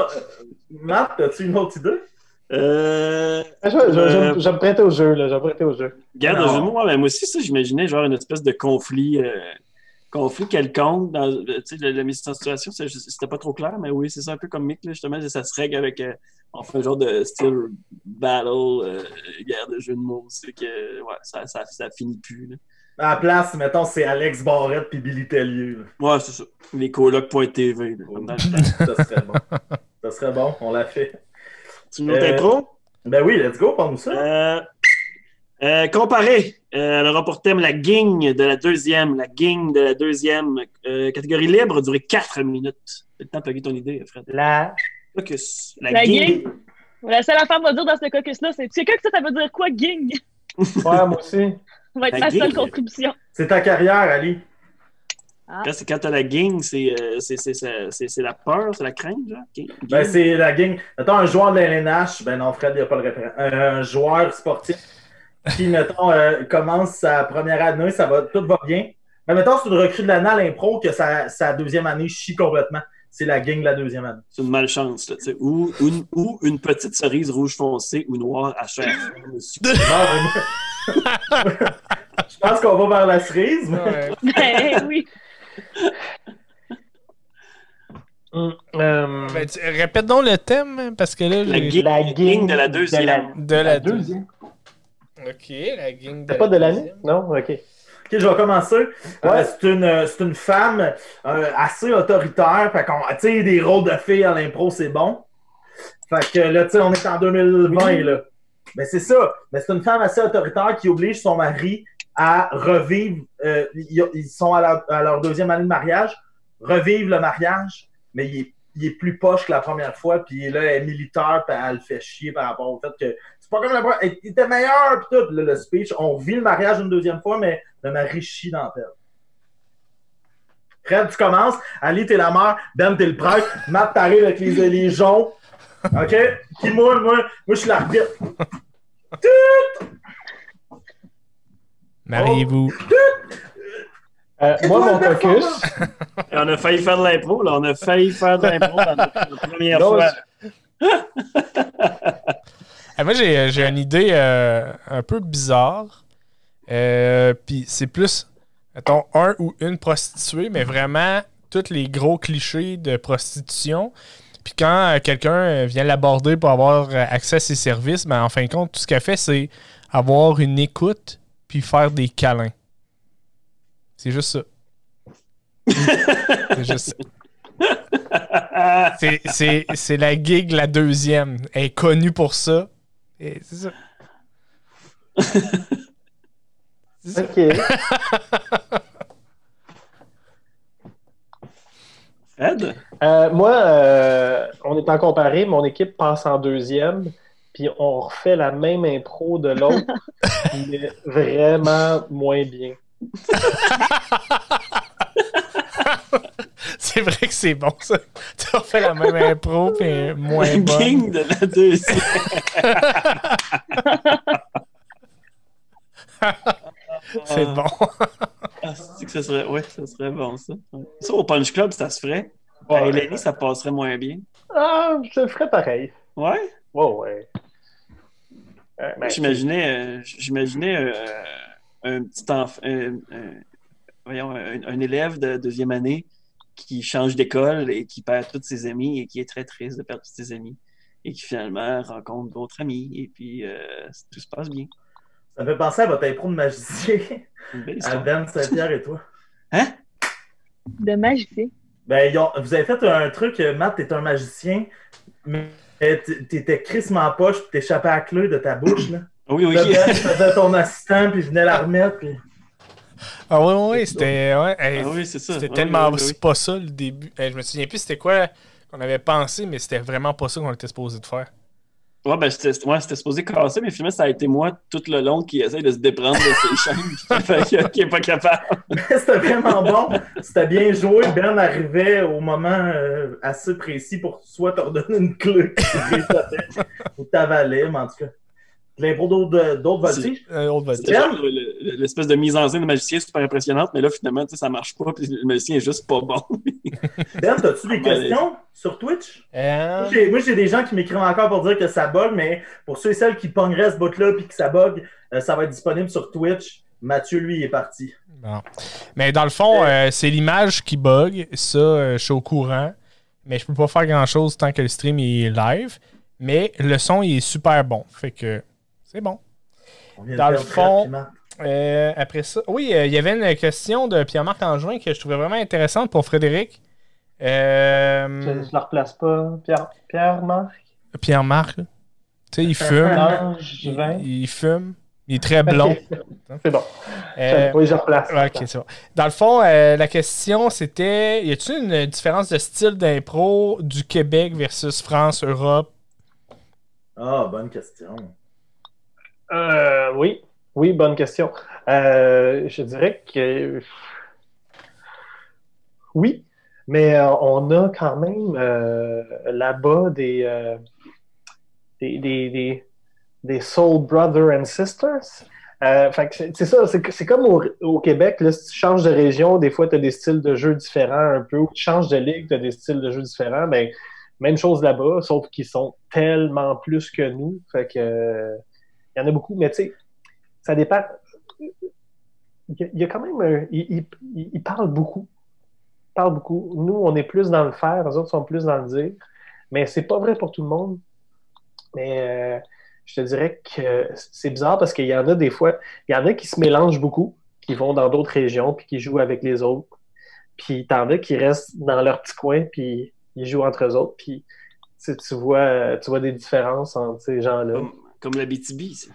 Matt, as-tu une autre idée? Euh, Je, je- je- Euh, je me prêtais au jeu, là. Je me prêtais au jeu. Garde Non. de jeu de mots, ouais, mais moi aussi, ça, j'imaginais genre une espèce de conflit, euh, conflit quelconque. Dans, euh, tu sais, la, la mise en situation, c'était pas trop clair, mais oui, c'est ça un peu comme Mick, là, justement, ça se règle avec. euh, on fait un genre de style battle, euh, guerre de jeu de mots. C'est que, ouais, ça, ça, ça finit plus. là. À la place, mettons, c'est Alex Barrette puis Billy Tellier. là. Ouais, c'est ça. Les colocs.tv, temps. <laughs> Ça serait bon. Ça serait bon, on l'a fait. Tu une autre Euh, intro? Ben oui, let's go, parle-nous ça. Euh, euh, comparé, euh, elle aura pour thème la ging de la deuxième, la ging de la deuxième euh, catégorie libre, a duré 4 minutes. C'est le temps de ton idée, Fred. La Focus. La, La ging. ging. La seule affaire à dire dans ce caucus-là, c'est tu sais que ça, ça veut dire quoi, ging? Ouais, moi aussi. Ça va être La ma seule contribution. C'est ta carrière, Ali. Quand, c'est- quand t'as la gang, c'est euh, c'est- la peur, c'est la crainte, genre? Gang. Ben, c'est la gang. Mettons, un joueur de la LNH, ben non, Fred, il n'y a pas le référent. Un joueur sportif qui, mettons, euh, commence sa première année, ça va, tout va bien. Mais mettons, c'est une recrue de l'année à l'impro que sa, sa deuxième année chie complètement. C'est la gang de la deuxième année. C'est une malchance, là, tu sais. Ou, ou une, ou une petite cerise rouge foncée ou noire à chair <laughs> ben, Je pense qu'on va vers la cerise. mais- Ouais. <laughs> Ben oui. Hum, euh, Ben, tu- répète donc le thème, parce que là, La j'ai... gang, La la gang de la deuxième. de la- De la, la deux. deuxième. Ok, la gang de C'est pas la de l'année? deuxième. Non? OK. Ok, je vais commencer. Euh, Ouais. c'est une, c'est une femme euh, assez autoritaire. Fait qu'on, tu sais, des rôles de filles à l'impro, c'est bon. Fait que là, tu sais, on est en 2020, là. Mais c'est ça. Mais c'est une femme assez autoritaire qui oblige son mari à revivre. euh, ils, sont à, leur deuxième année de mariage, revivre le mariage, mais il est, plus poche que la première fois. Puis là, elle est militaire, puis elle le fait chier par rapport au fait que c'est pas comme la première. Elle était meilleure, puis tout. Là, le speech, on vit le mariage une deuxième fois, mais le mari chie dans la. Fred, tu commences. Ali, t'es la mère. Ben, t'es le prêtre. Matt, t'arrives avec les, les. OK? Puis moi, moi, moi, je suis l'arbitre. Mariez-vous. Euh, moi, mon toi, caucus, Et on a failli faire de l'impro, là. On a failli faire de l'impro dans notre, première Non, fois. Ah, <laughs> moi, j'ai, j'ai une idée euh, un peu bizarre. Euh, Puis c'est plus, mettons, un ou une prostituée, mais vraiment tous les gros clichés de prostitution. Puis quand euh, quelqu'un euh, vient l'aborder pour avoir euh, accès à ses services, ben, en fin de compte, tout ce qu'elle fait, c'est avoir une écoute puis faire des câlins. C'est juste ça. c'est juste ça. <laughs> C'est, c'est, c'est la gig, la deuxième. Elle est connue pour ça. C'est ça. <laughs> C'est ça. OK. <laughs> Fred? Euh, moi, euh, on est en comparé. Mon équipe passe en deuxième. puis on refait la même impro de l'autre, <laughs> mais vraiment moins bien. c'est vrai que c'est bon, ça. Tu as fait la même impro, puis moins bonne. king de la deuxième. <laughs> C'est bon. <laughs> Ah, c'est que ça serait... Ouais, ça serait bon, ça. Ouais. Ça, au Punch Club, ça se ferait. Ouais. À Eleni, ça passerait moins bien. Ah, je le ferais pareil. Ouais? Oh, ouais. Euh, ben, J'imaginais, euh, j'imaginais euh, un petit enfant, un, un- voyons, un, un élève de deuxième année qui change d'école et qui perd tous ses amis et qui est très triste de perdre tous ses amis et qui finalement rencontre d'autres amis et puis tout se passe bien. Ça me fait penser à votre impro de magicien, à. Ben Saint-Pierre et toi. Hein? De magicien. Ben, ils ont- vous avez fait un truc, euh, Matt, t'es un magicien, mais t'étais crissement poche, puis t'échappais à la clé de ta bouche, là. <clears throat> Oui, oui. Là, Ben faisait ton assistant, puis il venait la remettre, puis... Ah oui, oui, c'était. Ouais, hey, Ah oui, c'est ça. C'était Oui, tellement oui, oui, oui. pas ça le début. Hey, je me souviens plus c'était quoi qu'on avait pensé, mais c'était vraiment pas ça qu'on était supposé de faire. Ouais, ben, c'était ouais, supposé casser, mais finalement, ça a été moi tout le long qui essaye de se déprendre de ses chaînes, <laughs> qui est pas capable. <laughs> C'était vraiment bon. C'était bien joué. Ben arrivait au moment euh, assez précis pour soit te redonner une clé <laughs> ou t'avalais, mais en tout cas. L'impro d'autres d'autres voltiges. Euh, l'espèce de mise en scène de magicien super impressionnante, mais là, finalement, tu sais, ça marche pas, puis le magicien est juste pas bon. <laughs> Ben, as-tu des questions sur Twitch? Euh, Moi, j'ai- des gens qui m'écrivent encore pour dire que ça bug, mais pour ceux et celles qui pongeraient ce bout-là puis que ça bug, euh, ça va être disponible sur Twitch. Mathieu, lui, il est parti. bon. Mais dans le fond, euh, c'est l'image qui bug. Ça, euh, je suis au courant. Mais je peux pas faire grand chose tant que le stream est live. Mais le son, il est super bon. Fait que c'est bon. On vient de Dans le fond-. Euh, après ça, oui, euh, il y avait une question de Pierre-Marc Angevin que je trouvais vraiment intéressante pour Frédéric. Euh, Je ne le replace pas. Pierre, Pierre Marc? Pierre-Marc, là. tu sais, il fume. Langevin? il, il fume. Il est très blond. C'est bon. Euh, oui, je replace. ouais, ok, c'est bon. Dans le fond, euh, la question c'était y a-t-il une différence de style d'impro du Québec versus France, Europe? Ah, bonne question. Euh, oui, oui, bonne question. Euh, je dirais que oui, mais euh, on a quand même là-bas des, des, des, des, soul brothers and sisters. C'est ça, c'est comme au, au Québec, là, si tu changes de région, des fois tu as des styles de jeu différents un peu, ou tu changes de ligue, tu as des styles de jeu différents, ben, même chose là-bas, sauf qu'ils sont tellement plus que nous. Fait que il y en a beaucoup, mais tu sais, ça dépend. Il y a, quand même un. Il, il- il parle beaucoup. Il parle beaucoup. Nous, on est plus dans le faire, les autres sont plus dans le dire. Mais c'est pas vrai pour tout le monde. Mais euh, je te dirais que c'est bizarre parce qu'il y en a des fois, il y en a qui se mélangent beaucoup, qui vont dans d'autres régions puis qui jouent avec les autres. Puis t'en as qui restent dans leur petit coin puis ils jouent entre eux autres. Puis tu, vois, tu vois des différences entre ces gens-là. Comme, la BTB, ça.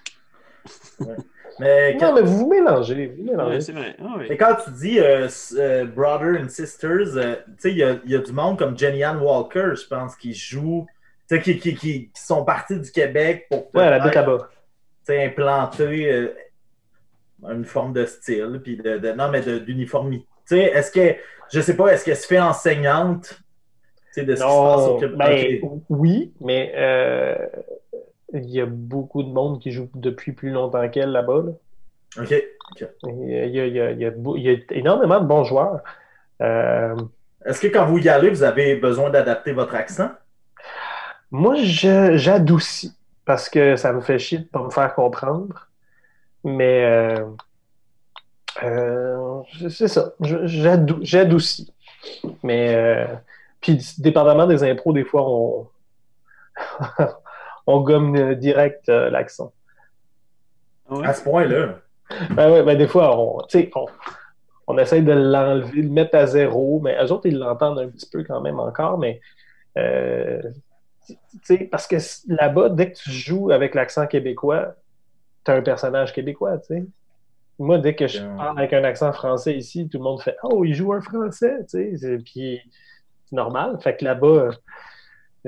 Mais, Non, quand, mais vous vous mélangez. Vous mélangez. Ouais, c'est vrai. Ah, oui. quand tu dis euh, euh, Brother and Sisters, euh, tu sais, il y a, il y a du monde comme Jenny Ann Walker, je pense, qui joue, tu sais, qui, qui, qui, qui sont partis du Québec pour Ouais, elle habite peut-être, là-bas. tu sais, implanter euh, une forme de style, puis de, de- non, mais de- d'uniformité. Tu sais, est-ce que, je sais pas, est-ce qu'elle se fait enseignante, de ce qui se passe au Non, Québec? ben, oui, mais euh, il y a beaucoup de monde qui joue depuis plus longtemps qu'elle là-bas. là. OK. Il y a, il y a- il y a- il y a beau- il y a énormément de bons joueurs. Euh, Est-ce que quand vous y allez, vous avez besoin d'adapter votre accent? moi, j'adoucis parce que ça me fait chier de pas me faire comprendre. Mais euh, euh, c'est ça, j'adoucis. Mais puis dépendamment des impros, des fois on <laughs> on gomme euh, direct euh, l'accent. Ah ouais? À ce point-là. Ben ouais, ben des fois, on, tu sais, on, on essaye de l'enlever, de le mettre à zéro, mais eux autres, ils l'entendent un petit peu quand même encore, mais euh, tu sais, parce que là-bas, dès que tu joues avec l'accent québécois, tu as un personnage québécois, tu sais. Moi, dès que je parle avec un accent français ici, tout le monde fait « Oh, il joue un français! » tu sais, c'est- Puis c'est normal. Fait que là-bas,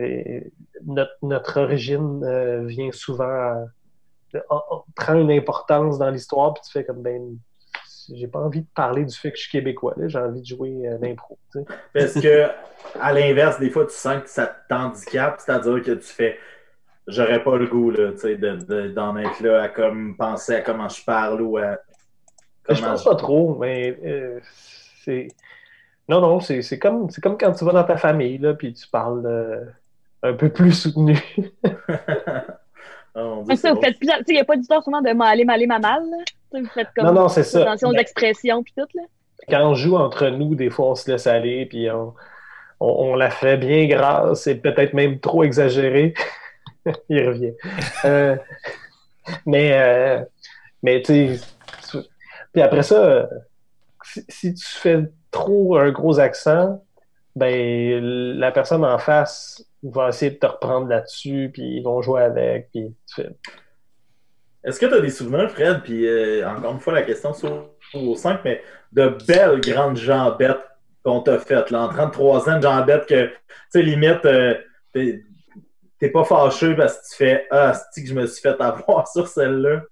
Et notre, notre origine euh, vient souvent à- on- on prend une importance dans l'histoire, puis tu fais comme ben j'ai pas envie de parler du fait que je suis québécois, j'ai envie de jouer euh, l'impro. Parce que, à l'inverse, des fois, tu sens que ça t'handicape, c'est-à-dire que tu fais j'aurais pas le goût là, tu sais, de- de- d'en être là à comme penser à comment je parle ou à Je comment pense pas trop, mais euh, c'est. Non, non, c'est comme, c'est comme quand tu vas dans ta famille, là, puis tu parles euh, un peu plus soutenu. Oh, <laughs> c'est ça, vous faites sais, il n'y a pas d'histoire souvent de m'aller, m'aller, ma mal. Vous faites comme Non, non, c'est ça. attention aux Ben, expressions puis tout. Là. quand on joue entre nous, des fois, on se laisse aller, puis on, on, on la fait bien grasse et peut-être même trop exagéré. <laughs> Il revient. Euh, mais, euh, mais tu sais, puis après ça, si, si tu fais trop un gros accent, ben la personne en face va essayer de te reprendre là-dessus, puis ils vont jouer avec, puis tu fais, Est-ce que tu as des souvenirs, Fred? Puis euh, encore une fois, la question sur au 5, mais de belles grandes jambettes qu'on t'a faites. Là, en 33 ans, de jambettes que, tu sais, limite, euh, t'es pas fâché parce que tu fais Ah, c'est que je me suis fait avoir sur celle-là?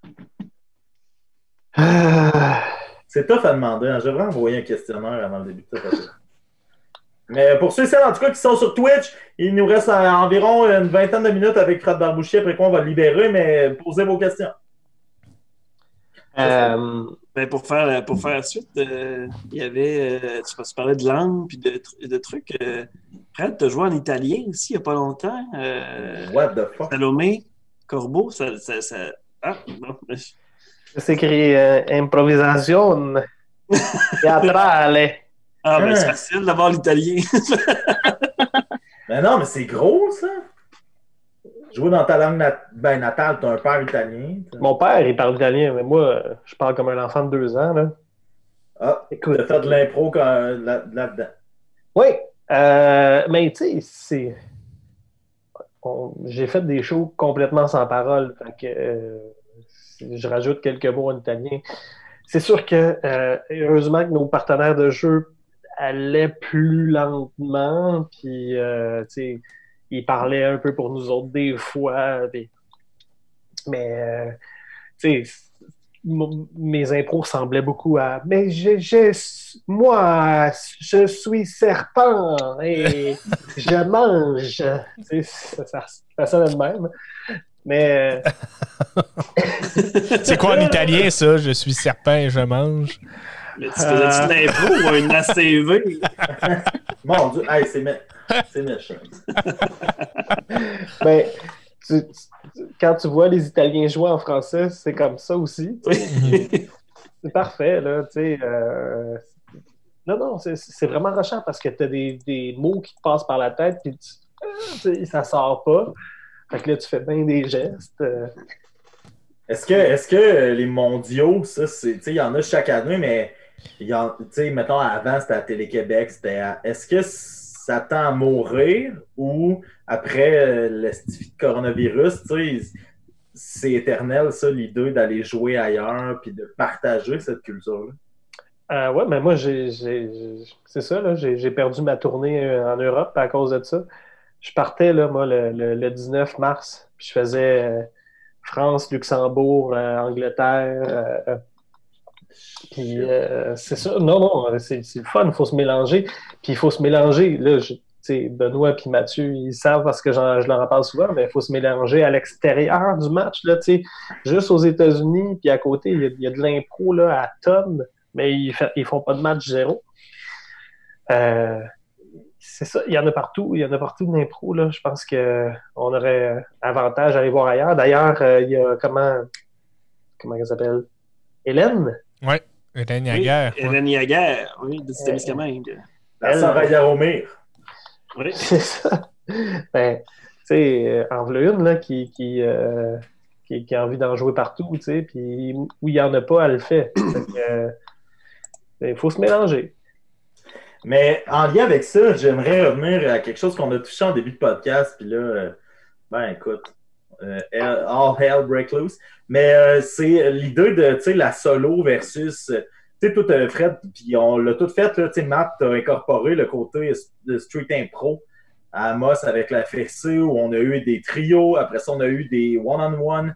Ah, C'est tough à demander. Hein. Je devrais envoyer un questionnaire avant le début de ça. Mais pour ceux et celles, en tout cas, qui sont sur Twitch, il nous reste euh, environ une vingtaine de minutes avec Fred Barbouchier, après quoi on va le libérer, mais posez vos questions. euh, Ben, pour, faire, pour faire la suite, euh, il y avait. euh, tu, tu parlais de langue puis de, tr- de trucs. Euh, Fred, tu as joué en italien aussi il n'y a pas longtemps. Euh, What the fuck? Salomé, Corbeau, ça. ça, ça- Ah, non. c'est écrit euh, improvisation <laughs> théâtrale. Ah, ben, Hein. c'est facile d'avoir l'italien. Mais <laughs> non, mais c'est gros, ça. Jouer dans ta langue nat- ben, natale, t'as un père italien. Mon père, il parle italien, mais moi, je parle comme un enfant de deux ans. Là. Ah, Écoute. t'as fait de l'impro là-dedans. Oui, euh, mais tu sais, c'est. J'ai fait des shows complètement sans parole. Fait que, euh, je rajoute quelques mots en italien. C'est sûr que, euh, heureusement que nos partenaires de jeu allaient plus lentement, puis, euh, tu sais, ils parlaient un peu pour nous autres des fois. Mais, euh, tu sais, mes impros ressemblaient beaucoup à mais je, je- moi je suis serpent et <laughs> je mange Tu sais, ça, ça, ça sonne de même mais euh, <laughs> C'est quoi en <laughs> italien, ça? Je suis serpent et je mange. Mais tu faisais-tu de l'impro ou un ACV? <laughs> Mon Dieu, hey, c'est mé- c'est méchant. <laughs> ben, tu- tu- quand tu vois les Italiens jouer en français c'est comme ça aussi tu sais. <laughs> c'est parfait là tu sais euh, non non c'est- c'est vraiment rushant parce que tu as des, des mots qui te passent par la tête puis tu, ah, ça sort pas fait que là tu fais bien des gestes euh, Est-ce que, est-ce que euh, les mondiaux, ça, c'est, il y en a chaque année, mais tu sais, mettons, avant, c'était à Télé-Québec, c'était est-ce que ça tend à mourir ou après euh, le coronavirus, tu sais, c'est éternel, ça, l'idée d'aller jouer ailleurs puis de partager cette culture-là? Euh, ouais, mais moi, j'ai, c'est ça, là, j'ai, perdu ma tournée euh, en Europe à cause de ça. Je partais, là, moi, le, le- le 19 mars, puis je faisais France, Luxembourg, Angleterre. Euh, puis euh, c'est ça, non, non, c'est, c'est le fun, il faut se mélanger. Puis il faut se mélanger, là, je- Benoît puis Mathieu, ils savent parce que je leur en parle souvent, mais il faut se mélanger à l'extérieur du match, là, juste aux États-Unis, puis à côté, il y a, il y a de l'impro, là, à tonnes mais ils, ils font pas de match zéro. Euh, c'est ça, il y en a partout, il y en a partout de l'impro, là. Je pense que on aurait avantage à aller voir ailleurs. D'ailleurs, euh, il y a comment comment elle s'appelle? Hélène? Hélène Oui, Yaguerre. ouais. Hélène Yaguerre, oui, de Témiscamingue. La Elle- Sarah Yaromir. Oui. <laughs> C'est ça. Ben, tu sais, euh, en voilà une, là, qui, qui, euh, qui, qui a envie d'en jouer partout, tu sais, puis où il n'y en a pas, elle le fait. <coughs> Que, euh, il faut se mélanger. Mais en lien avec ça, j'aimerais revenir à quelque chose qu'on a touché en début de podcast. Puis là, ben écoute, all hell break loose. Mais euh, c'est l'idée de la solo versus. euh, Tu sais, tout Fred, puis on l'a tout fait. Tu sais, Matt a incorporé le côté street impro à Amos avec la fessée où on a eu des trios. Après ça, on a eu des one-on-one.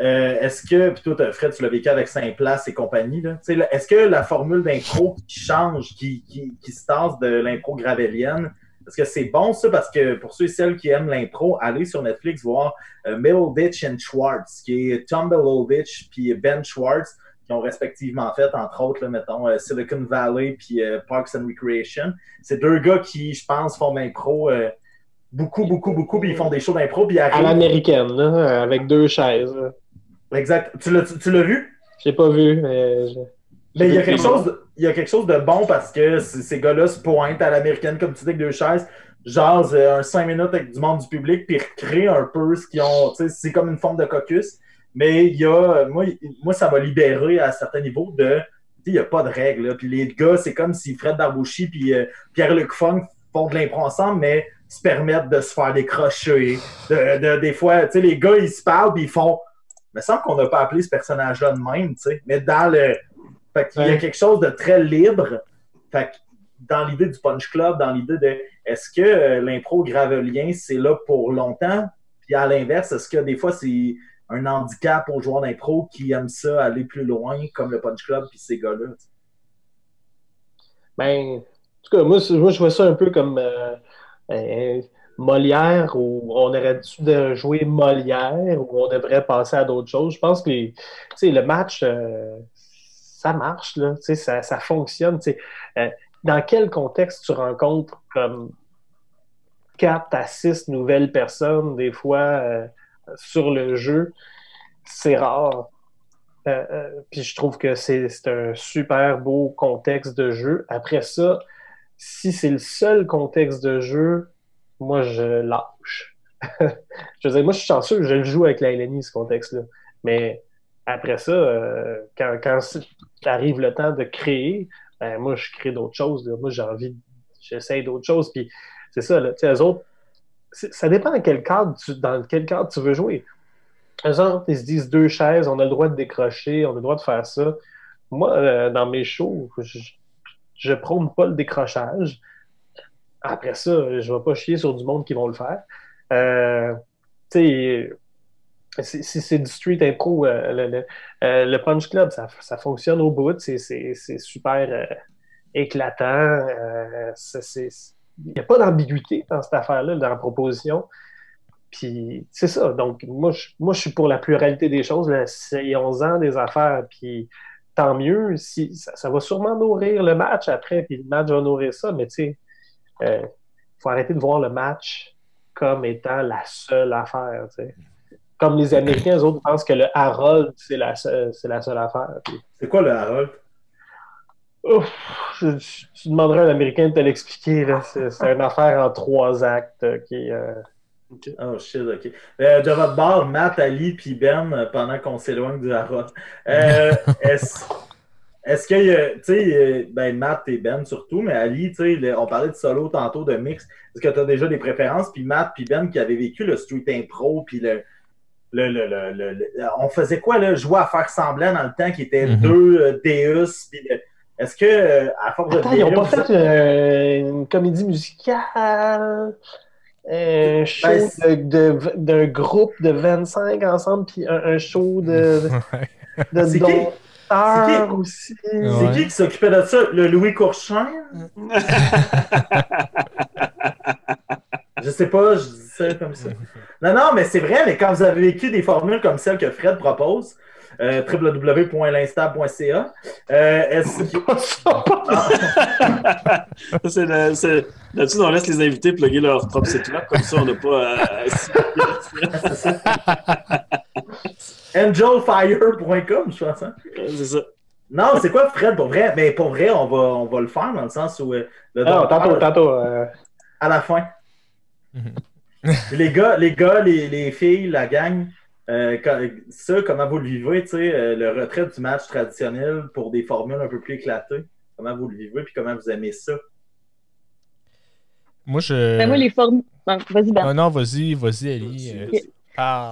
Euh, est-ce que, puis toi, Fred, tu l'as vécu avec Saint-Place et compagnie, là. Est-ce que la formule d'impro qui change, qui, qui, qui se tasse de l'impro gravellienne, est-ce que c'est bon ça? Parce que pour ceux et celles qui aiment l'impro, allez sur Netflix voir euh, Middleditch and Schwartz, qui est Tom Middleditch puis Ben Schwartz, qui ont respectivement fait, entre autres, là, mettons, euh, Silicon Valley puis euh, Parks and Recreation. C'est deux gars qui, je pense, font l'impro euh, beaucoup, beaucoup, beaucoup, puis ils font des shows d'impro. Puis À l'américaine, là, avec deux chaises. là. Exact. Tu l'as, tu l'as vu? J'ai pas vu, mais. je- Mais il y a quelque chose, de- il y a quelque chose de bon parce que ces gars-là se pointent à l'américaine, comme tu dis, avec deux chaises, jasent euh, un 5 minutes avec du monde du public, puis recréent un peu ce qu'ils ont. tu sais, C'est comme une forme de caucus. Mais il y a, moi, moi ça m'a libéré à certains niveaux de. Il n'y a pas de règles. là. Puis les gars, c'est comme si Fred Darbouchy puis euh, Pierre-Luc Funk font de l'impro ensemble, mais se permettent de se faire des crochets. De, de- des fois, tu sais, les gars, ils se parlent puis ils font. Il me semble qu'on n'a pas appelé ce personnage-là de même, tu sais. Mais dans le. Fait qu'il y a quelque chose de très libre. Fait que dans l'idée du Punch Club, dans l'idée de est-ce que euh, l'impro gravelien, c'est là pour longtemps? Puis à l'inverse, est-ce que des fois c'est un handicap aux joueurs d'impro qui aiment ça aller plus loin, comme le Punch Club puis ces gars-là? Ben, en tout cas, moi, moi, je vois ça un peu comme euh, euh, Molière, où on aurait dû jouer Molière, où on devrait passer à d'autres choses. Je pense que les, le match, euh, ça marche, là, ça, ça fonctionne. Euh, dans quel contexte tu rencontres comme 4 à 6 nouvelles personnes, des fois, euh, sur le jeu? C'est rare. Euh, puis je trouve que c'est c'est un super beau contexte de jeu. Après ça, si c'est le seul contexte de jeu, moi je lâche. <laughs> je veux dire, moi je suis chanceux, je le joue avec la LNI, ce contexte-là. Mais après ça, euh, quand, arrive le temps de créer, ben, moi je crée d'autres choses. Moi j'ai envie, j'essaye d'autres choses. Puis c'est ça, là, autres, ça dépend dans quel cadre tu, dans quel cadre tu veux jouer. Eux autres, ils se disent deux chaises, on a le droit de décrocher, on a le droit de faire ça. Moi, euh, dans mes shows, je, je prône pas le décrochage. Après ça, je vais pas chier sur du monde qui vont le faire. Euh, tu sais, c'est du street impro, euh, euh, le Punch Club, ça, fonctionne au bout. C'est super euh, éclatant. Il n'y a pas d'ambiguïté dans cette affaire-là, dans la proposition. Puis c'est ça. Donc, moi je, suis pour la pluralité des choses. C'est 11 ans des affaires. Puis tant mieux. Si, ça, va sûrement nourrir le match après. Puis le match va nourrir ça. Mais tu sais, il faut arrêter de voir le match comme étant la seule affaire. Comme les Américains, eux autres pensent que le Harold, c'est la, seule- c'est la seule affaire. C'est quoi le Harold? ouf, je- tu demanderais à un Américain de te l'expliquer. là. C'est une affaire en trois actes qui est. euh, Oh shit, ok. Euh, de votre bord, Matt, Ali puis Ben, euh, pendant qu'on s'éloigne du Harold. Euh, <laughs> est-ce est-ce que, tu sais, ben Matt et Ben surtout, mais Ali, tu sais, on parlait de solo tantôt, de mix. Est-ce que tu as déjà des préférences? Puis Matt puis Ben qui avaient vécu le street impro, puis le, le, le, le- le- le- on faisait quoi, là? Jouer à faire semblant dans le temps qui était Mhm. deux euh, Deus. Est-ce que, euh, à force de Attends, ils n'ont pas fait euh, une comédie musicale, un show Ben, de- de- d'un groupe de 25 ensemble, puis un, un show de, <laughs> de C'est qui? C'est qui? aussi. C'est Ouais. qui qui s'occupait de ça? Le Louis Courchin? <laughs> Je sais pas, je dis ça comme ça. Non, non, mais c'est vrai, mais quand vous avez vécu des formules comme celle que Fred propose, euh, www.l'instab.ca, euh, est-ce que... Ça, <laughs> c'est le- c'est- Là-dessus, on laisse les invités plugger leur propre site web, comme ça, on n'a pas à. <laughs> angelfire.com, je pense. hein? c'est ça. Non, c'est quoi, Fred, pour vrai? Mais pour vrai, on va, on va le faire dans le sens où... euh, le Ah, tantôt, tantôt. euh, à la fin. Mhm. les gars, les gars, les, les filles, la gang, euh, ça, comment vous le vivez, tu sais, euh, le retrait du match traditionnel pour des formules un peu plus éclatées, comment vous le vivez, puis comment vous aimez ça? Moi, je. Ben, moi, les formes. Bon, Vas-y, Ben. Ah non, vas-y, vas-y, Ali. euh.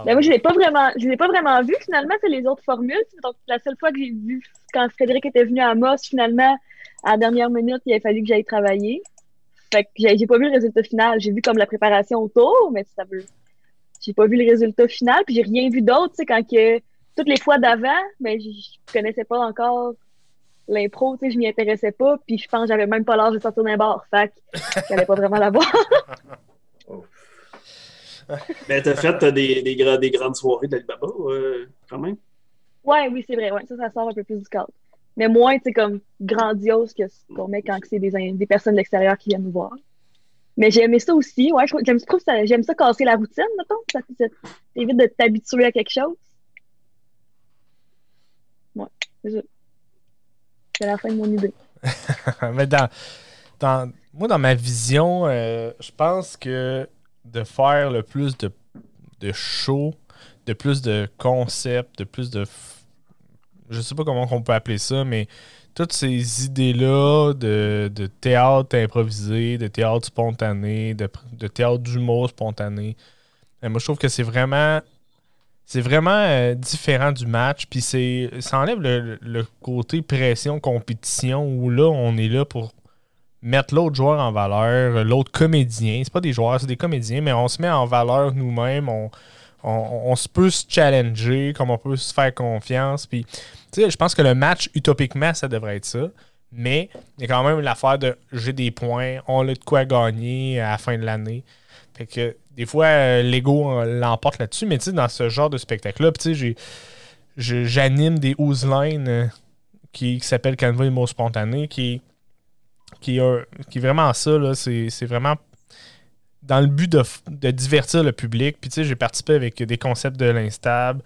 Ben, moi, je l'ai pas vraiment, je l'ai pas vraiment vu finalement, c'est les autres formules. Donc, la seule fois que j'ai vu, quand Frédéric était venu à Moss, finalement, à la dernière minute, il a fallu que j'aille travailler. Fait que j'ai j'ai pas vu le résultat final. J'ai vu comme la préparation autour, mais ça veut. J'ai pas vu le résultat final, puis j'ai rien vu d'autre, tu sais, quand que toutes les fois d'avant, mais je je connaissais pas encore l'impro, tu sais, je m'y intéressais pas, puis je pense que j'avais même pas l'âge de sortir d'un bar. Fait que j'allais pas vraiment la voir. <laughs> Ben, t'as fait des, des, des grandes soirées d'Alibaba, euh, quand même? Ouais, oui, c'est vrai. Ouais, ça, ça sort un peu plus du cadre. Mais moins, tu comme grandiose que ce qu'on met quand c'est des, des personnes de l'extérieur qui viennent nous voir. Mais j'ai aimé ça aussi. Ouais, j'aime, ça, j'aime ça casser la routine, mettons. Ça, t'évite de t'habituer à quelque chose. Ouais. C'est la fin de mon idée. <laughs> Mais dans, dans- moi, dans ma vision, euh, je pense que de faire le plus de, de shows, de plus de concepts, de plus de. Je sais pas comment on peut appeler ça, mais toutes ces idées-là de, de théâtre improvisé, de théâtre spontané, de, de théâtre d'humour spontané, euh, moi, je trouve que c'est vraiment. C'est vraiment euh, différent du match, puis c'est ça enlève le, le côté pression, compétition, où là, on est là pour mettre l'autre joueur en valeur, l'autre comédien. C'est pas des joueurs, c'est des comédiens, mais on se met en valeur nous-mêmes, on, on, se peut se challenger, comme on peut se faire confiance. Je pense que le match, utopiquement, ça devrait être ça. Mais il y a quand même l'affaire de j'ai des points, on a de quoi gagner à la fin de l'année. Fait que des fois, euh, l'ego l'emporte là-dessus, mais tu dans ce genre de spectacle-là, j'anime des Who's euh, qui, qui s'appelle Canva Humour Spontané, qui, qui, qui est vraiment ça, c'est vraiment dans le but de, de divertir le public. Puis tu sais, j'ai participé avec des concepts de l'instable,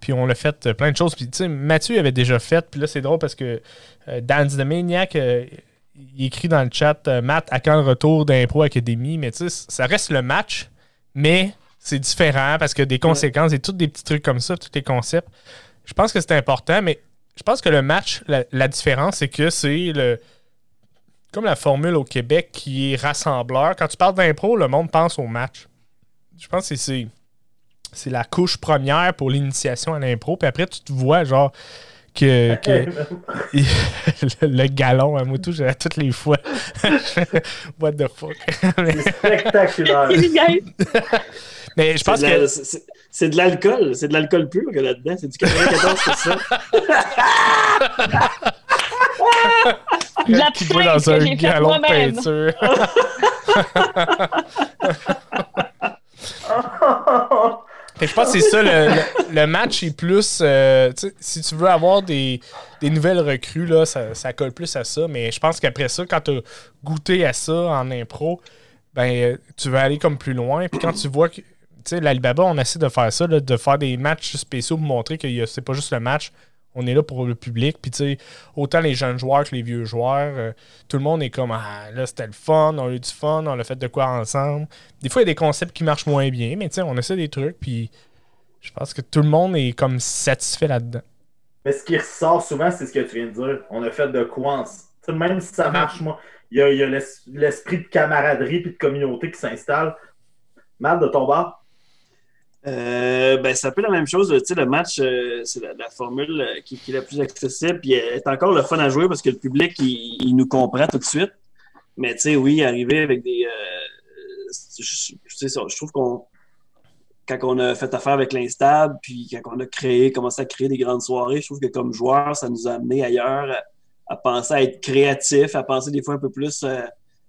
puis on a fait euh, plein de choses. Puis tu sais, Mathieu avait déjà fait, puis là, c'est drôle parce que euh, Dance the Maniac, euh, il écrit dans le chat euh, Matt, à quand le retour d'Impro Academy Mais tu sais, ça reste le match, mais c'est différent parce que des conséquences et tous des petits trucs comme ça, tous les concepts. Je pense que c'est important, mais je pense que le match, la, la différence, c'est que c'est le. Comme la formule au Québec qui est rassembleur. Quand tu parles d'impro, le monde pense au match. Je pense que c'est. C'est la couche première pour l'initiation à l'impro. Puis après, tu te vois, genre, que, que le, <laughs> le galon à moto, j'ai à toutes les fois. <laughs> What the fuck? mais, C'est spectaculaire. Mais je pense que. c'est- de l'alcool. C'est de l'alcool pur qu'il y a là-dedans. C'est du 94 c'est ça. De <laughs> la qui boit dans que un j'ai fait galon de moi-même. peinture. <laughs> <laughs> Je pense que c'est ça, le, le- le match est plus. euh, si tu veux avoir des, des nouvelles recrues, là, ça, ça colle plus à ça. Mais je pense qu'après ça, quand tu as goûté à ça en impro, ben, tu veux aller comme plus loin. Puis quand tu vois que. Tu sais, l'Alibaba, on essaie de faire ça, là, de faire des matchs spéciaux pour montrer que c'est pas juste le match. On est là pour le public. Puis, tu sais, autant les jeunes joueurs que les vieux joueurs, euh, tout le monde est comme Ah, là, c'était le fun, on a eu du fun, on a fait de quoi ensemble. Des fois, il y a des concepts qui marchent moins bien, mais tu sais, on essaie des trucs. Puis, je pense que tout le monde est comme satisfait là-dedans. Mais ce qui ressort souvent, c'est ce que tu viens de dire. On a fait de quoi en... tu sais, Même si ça marche, moi, il y a, l'esprit de camaraderie et de communauté qui s'installe. Mal de ton bar? Euh, ben, c'est un peu la même chose. Le match, euh, c'est la, formule euh, qui, est la plus accessible. Puis est encore le fun à jouer parce que le public, il, nous comprend tout de suite. Mais tu sais, oui, arriver avec des. je, trouve qu'on. Quand on a fait affaire avec l'Instable, puis quand on a créé, commencé à créer des grandes soirées, je trouve que comme joueur, ça nous a amené ailleurs à, penser à être créatif, à penser des fois un peu plus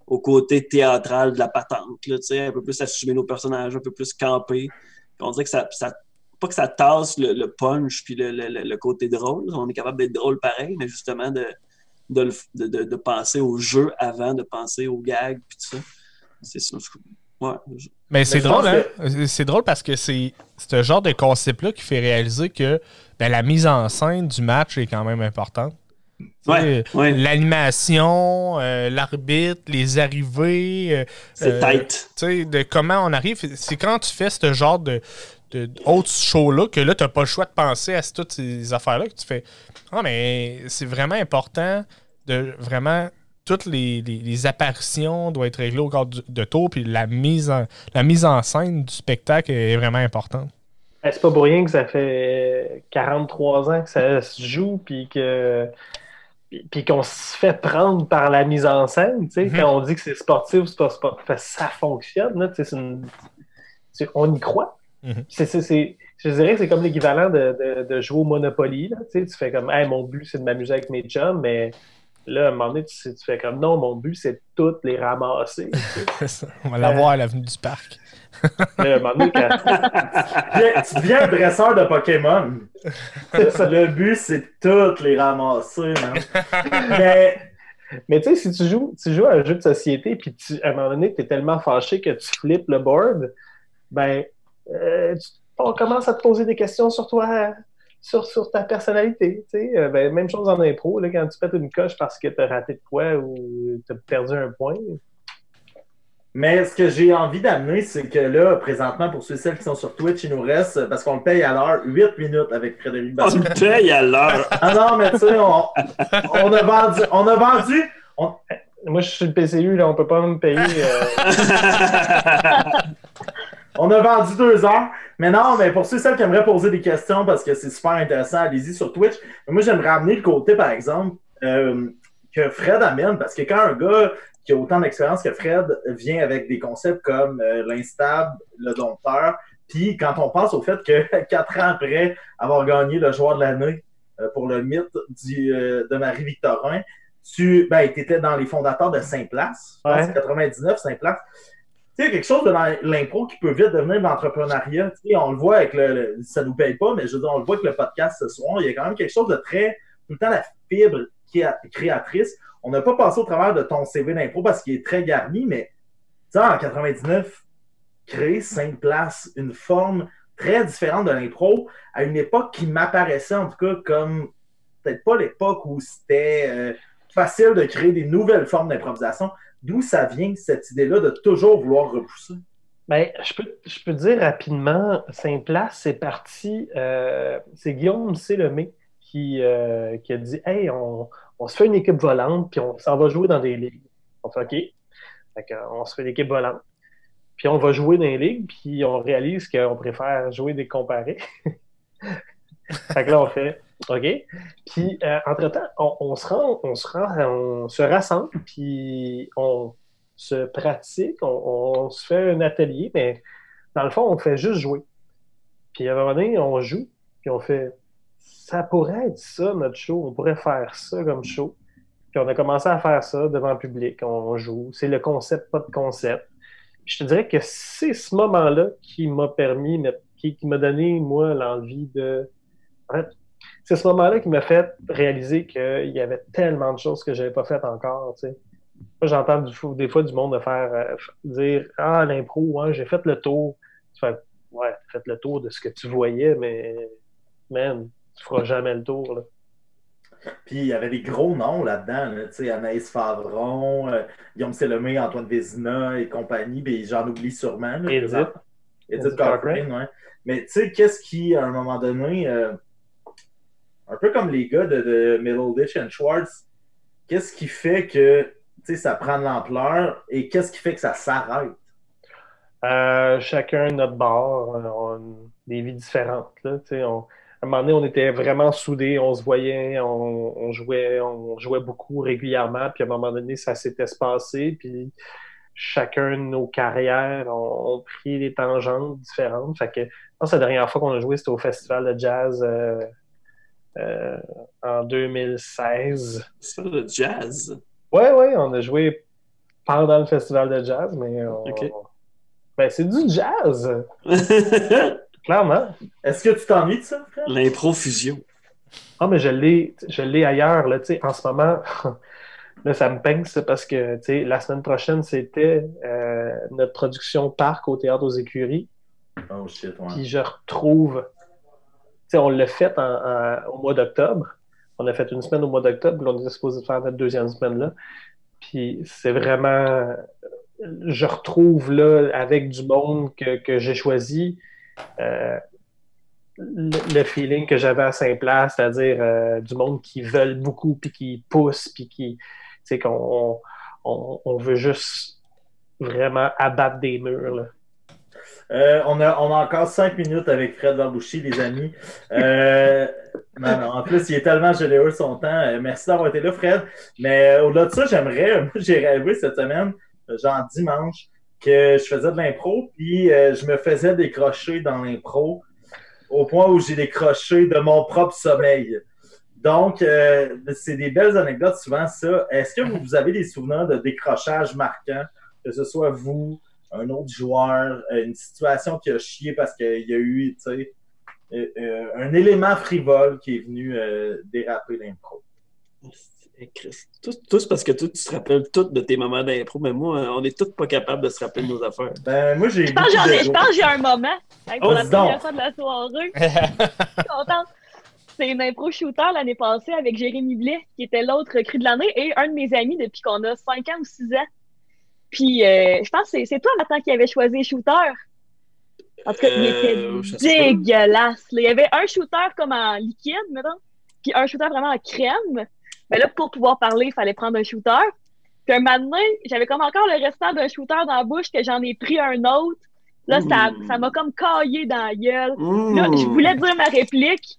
au côté théâtral de la patente, là, un peu plus assumer nos personnages, un peu plus camper. On dirait que ça, ça pas que ça tasse le, le punch puis le, le- le- côté drôle. On est capable d'être drôle pareil, mais justement de, de, le- de, de- de penser au jeu avant de penser aux gags puis tout ça. C'est ça. Ouais. Mais c'est drôle, hein? C'est drôle parce que c'est ce genre de concept-là qui fait réaliser que ben, la mise en scène du match est quand même importante. Ouais, ouais. L'animation, euh, l'arbitre, les arrivées, euh, C'est euh, tight. tu sais, de comment on arrive. C'est quand tu fais ce genre de, de, de autres show-là que là, tu n'as pas le choix de penser à toutes ces affaires-là que tu fais. Ah, mais c'est vraiment important de vraiment. Toutes les, les- les apparitions doivent être réglées au cadre du- de tour, puis la mise, en, la mise en scène du spectacle est vraiment importante. Eh, C'est pas pour rien que ça fait 43 ans que ça se joue, puis que puis, qu'on se fait prendre par la mise en scène, tu sais, Mhm. quand on dit que c'est sportif ou c'est pas sportif, ça fonctionne, là, tu sais, c'est une- on y croit. Mhm. C'est- je dirais que c'est comme l'équivalent de, de- de jouer au Monopoly, là, tu fais comme, hey, mon but c'est de m'amuser avec mes chums, mais là, à un moment donné, tu, tu fais comme, non, mon but c'est de toutes les ramasser. <laughs> On va l'avoir à l'avenue du parc. Quand- <laughs> Tu deviens- tu deviens dresseur de Pokémon. Le but, c'est de toutes les ramasser. Mais tu sais, si tu joues, tu joues à un jeu de société, puis à un moment donné, tu es tellement fâché que tu flippes le board, ben, euh, on commence à te poser des questions sur toi, sur, ta personnalité. Euh, ben, même chose en impro, quand tu pètes une coche parce que tu as raté de quoi ou tu as perdu un point. Mais ce que j'ai envie d'amener, c'est que là, présentement, pour ceux et celles qui sont sur Twitch, il nous reste, parce qu'on le paye à l'heure, 8 minutes avec Frédéric On Bastien. le paye à l'heure. Ah non, mais tu sais, on, on a vendu, on a vendu, Moi, je suis le PCU, là, on peut pas me payer. euh, <laughs> on a vendu deux heures. Mais non, mais pour ceux et celles qui aimeraient poser des questions, parce que c'est super intéressant, allez-y sur Twitch. Mais moi, j'aimerais amener le côté, par exemple, euh, que Fred amène, parce que quand un gars qui a autant d'expérience que Fred vient avec des concepts comme euh, l'instable, le dompteur, puis quand on pense au fait que <laughs> quatre ans après avoir gagné le joueur de l'année euh, pour le mythe du, euh, de Marie-Victorin, tu ben, étais dans les fondateurs de Saint-Place. Que c'est 99, Saint-Place. Tu sais, quelque chose de l'impro qui peut vite devenir de l'entrepreneuriat. Tu sais, on le voit avec le, le- Ça nous paye pas, mais je veux dire, on le voit avec le podcast ce soir. Il y a quand même quelque chose de très. Tout le temps, la fibre qui est créatrice. On n'a pas passé au travers de ton CV d'impro parce qu'il est très garni, mais tu en 99, créer Sainte-Place, une forme très différente de l'impro, à une époque qui m'apparaissait en tout cas comme peut-être pas l'époque où c'était euh, facile de créer des nouvelles formes d'improvisation. D'où ça vient, cette idée-là de toujours vouloir repousser? Ben, je peux, je dire rapidement, Saint-Place, c'est parti, euh, c'est Guillaume Sélemé qui, euh, qui a dit Hey, on, on se fait une équipe volante, puis on s'en va jouer dans des ligues. On fait OK. On se fait une équipe volante. Puis on va jouer dans les ligues, puis on réalise qu'on préfère jouer des comparés. <laughs> fait que là, on fait OK. Puis, euh, entre-temps, on, on se rend, on se rend, on se rassemble, puis on se pratique, on, on se fait un atelier, mais dans le fond, on fait juste jouer. Puis à un moment donné, on joue, puis on fait ça pourrait être ça, notre show, on pourrait faire ça comme show. Puis on a commencé à faire ça devant le public, on joue. C'est le concept, pas de concept. Je te dirais que c'est ce moment-là qui m'a permis, qui, qui m'a donné, moi, l'envie de. En fait, c'est ce moment-là qui m'a fait réaliser qu'il y avait tellement de choses que je n'avais pas faites encore. Moi, j'entends des fois du monde de faire euh, dire Ah, l'impro, hein, j'ai fait le tour. Tu fais Ouais, t'as fait le tour de ce que tu voyais, mais man, tu feras jamais le tour. Là. Puis il y avait des gros noms là-dedans, là, tu sais, Anaïs Favron, euh, Guillaume Sélemé, Antoine Vézina et compagnie, puis j'en oublie sûrement. là, Edith. Edith Cochrane, ouais. Mais tu sais, qu'est-ce qui, à un moment donné, euh, un peu comme les gars de, de Middleditch and Schwartz, qu'est-ce qui fait que ça prend de l'ampleur et qu'est-ce qui fait que ça s'arrête? Euh, chacun notre bord, on a des vies différentes. Là, tu sais, on, à un moment donné, on était vraiment soudés, on se voyait, on, on jouait, on jouait beaucoup régulièrement, puis à un moment donné, ça s'est espacé, puis chacun de nos carrières ont, ont pris des tangentes différentes. Fait que, je pense que la dernière fois qu'on a joué, c'était au Festival de jazz euh, euh, en 2016. Ça, le jazz? Ouais, ouais, on a joué pendant le Festival de jazz, mais on- Ok. ben, c'est du jazz, <laughs> clairement. Est-ce que tu t'ennuies de ça, frère? L'impro-fusion. Ah, mais je l'ai, je l'ai ailleurs, là, tu sais, en ce moment. <laughs> Là, ça me pince parce que, tu sais, la semaine prochaine, c'était euh, notre production Parc au Théâtre aux Écuries. Oh shit, ouais. Puis je retrouve, tu sais, on l'a fait en- en- au mois d'octobre. On a fait une semaine au mois d'octobre, puis on était supposé faire notre deuxième semaine là. Puis c'est vraiment, je retrouve là, avec du monde que, que j'ai choisi, euh, le, le feeling que j'avais à Saint-Place, c'est-à-dire euh, du monde qui veulent beaucoup, puis qui pousse, puis qui, sais, qu'on on, veut juste vraiment abattre des murs. Euh, on, a, encore cinq minutes avec Fred Barbouchi, les amis. Euh, non, non, en plus, il est tellement généreux son temps. Euh, merci d'avoir été là, Fred. Mais euh, au-delà de ça, j'aimerais, <laughs> j'ai rêvé cette semaine, euh, genre dimanche, que je faisais de l'impro, puis euh, je me faisais décrocher dans l'impro au point où j'ai décroché de mon propre sommeil. Donc, euh, c'est des belles anecdotes souvent, ça. Est-ce que vous, avez des souvenirs de décrochage marquants, que ce soit vous, un autre joueur, une situation qui a chié parce qu'il y a eu, tu sais, euh, un élément frivole qui est venu déraper l'impro? Eh, Chris, Tous, tous parce que toi, tu te rappelles tout de tes moments d'impro, mais moi, euh, on est tous pas capables de se rappeler de nos affaires. Ben, moi, j'ai Je pense que j'en ai- je pense que j'ai un moment. Pour Oh, la première fois de la soirée. <laughs> Je suis contente. C'est une impro shooter l'année passée avec Jérémy Blais, qui était l'autre recrue de l'année, et un de mes amis depuis qu'on a 5 ans ou 6 ans. Puis, euh, je pense que c'est- toi, maintenant, qui avait choisi shooter. En tout cas, il Euh, était pas. dégueulasse. Il y avait un shooter comme en liquide, mettons, puis un shooter vraiment en crème. Mais là, pour pouvoir parler, il fallait prendre un shooter. Puis un moment donné, j'avais comme encore le restant d'un shooter dans la bouche que j'en ai pris un autre. Là, ça Mmh. ça m'a comme caillé dans la gueule. Mmh. Là, je voulais dire ma réplique,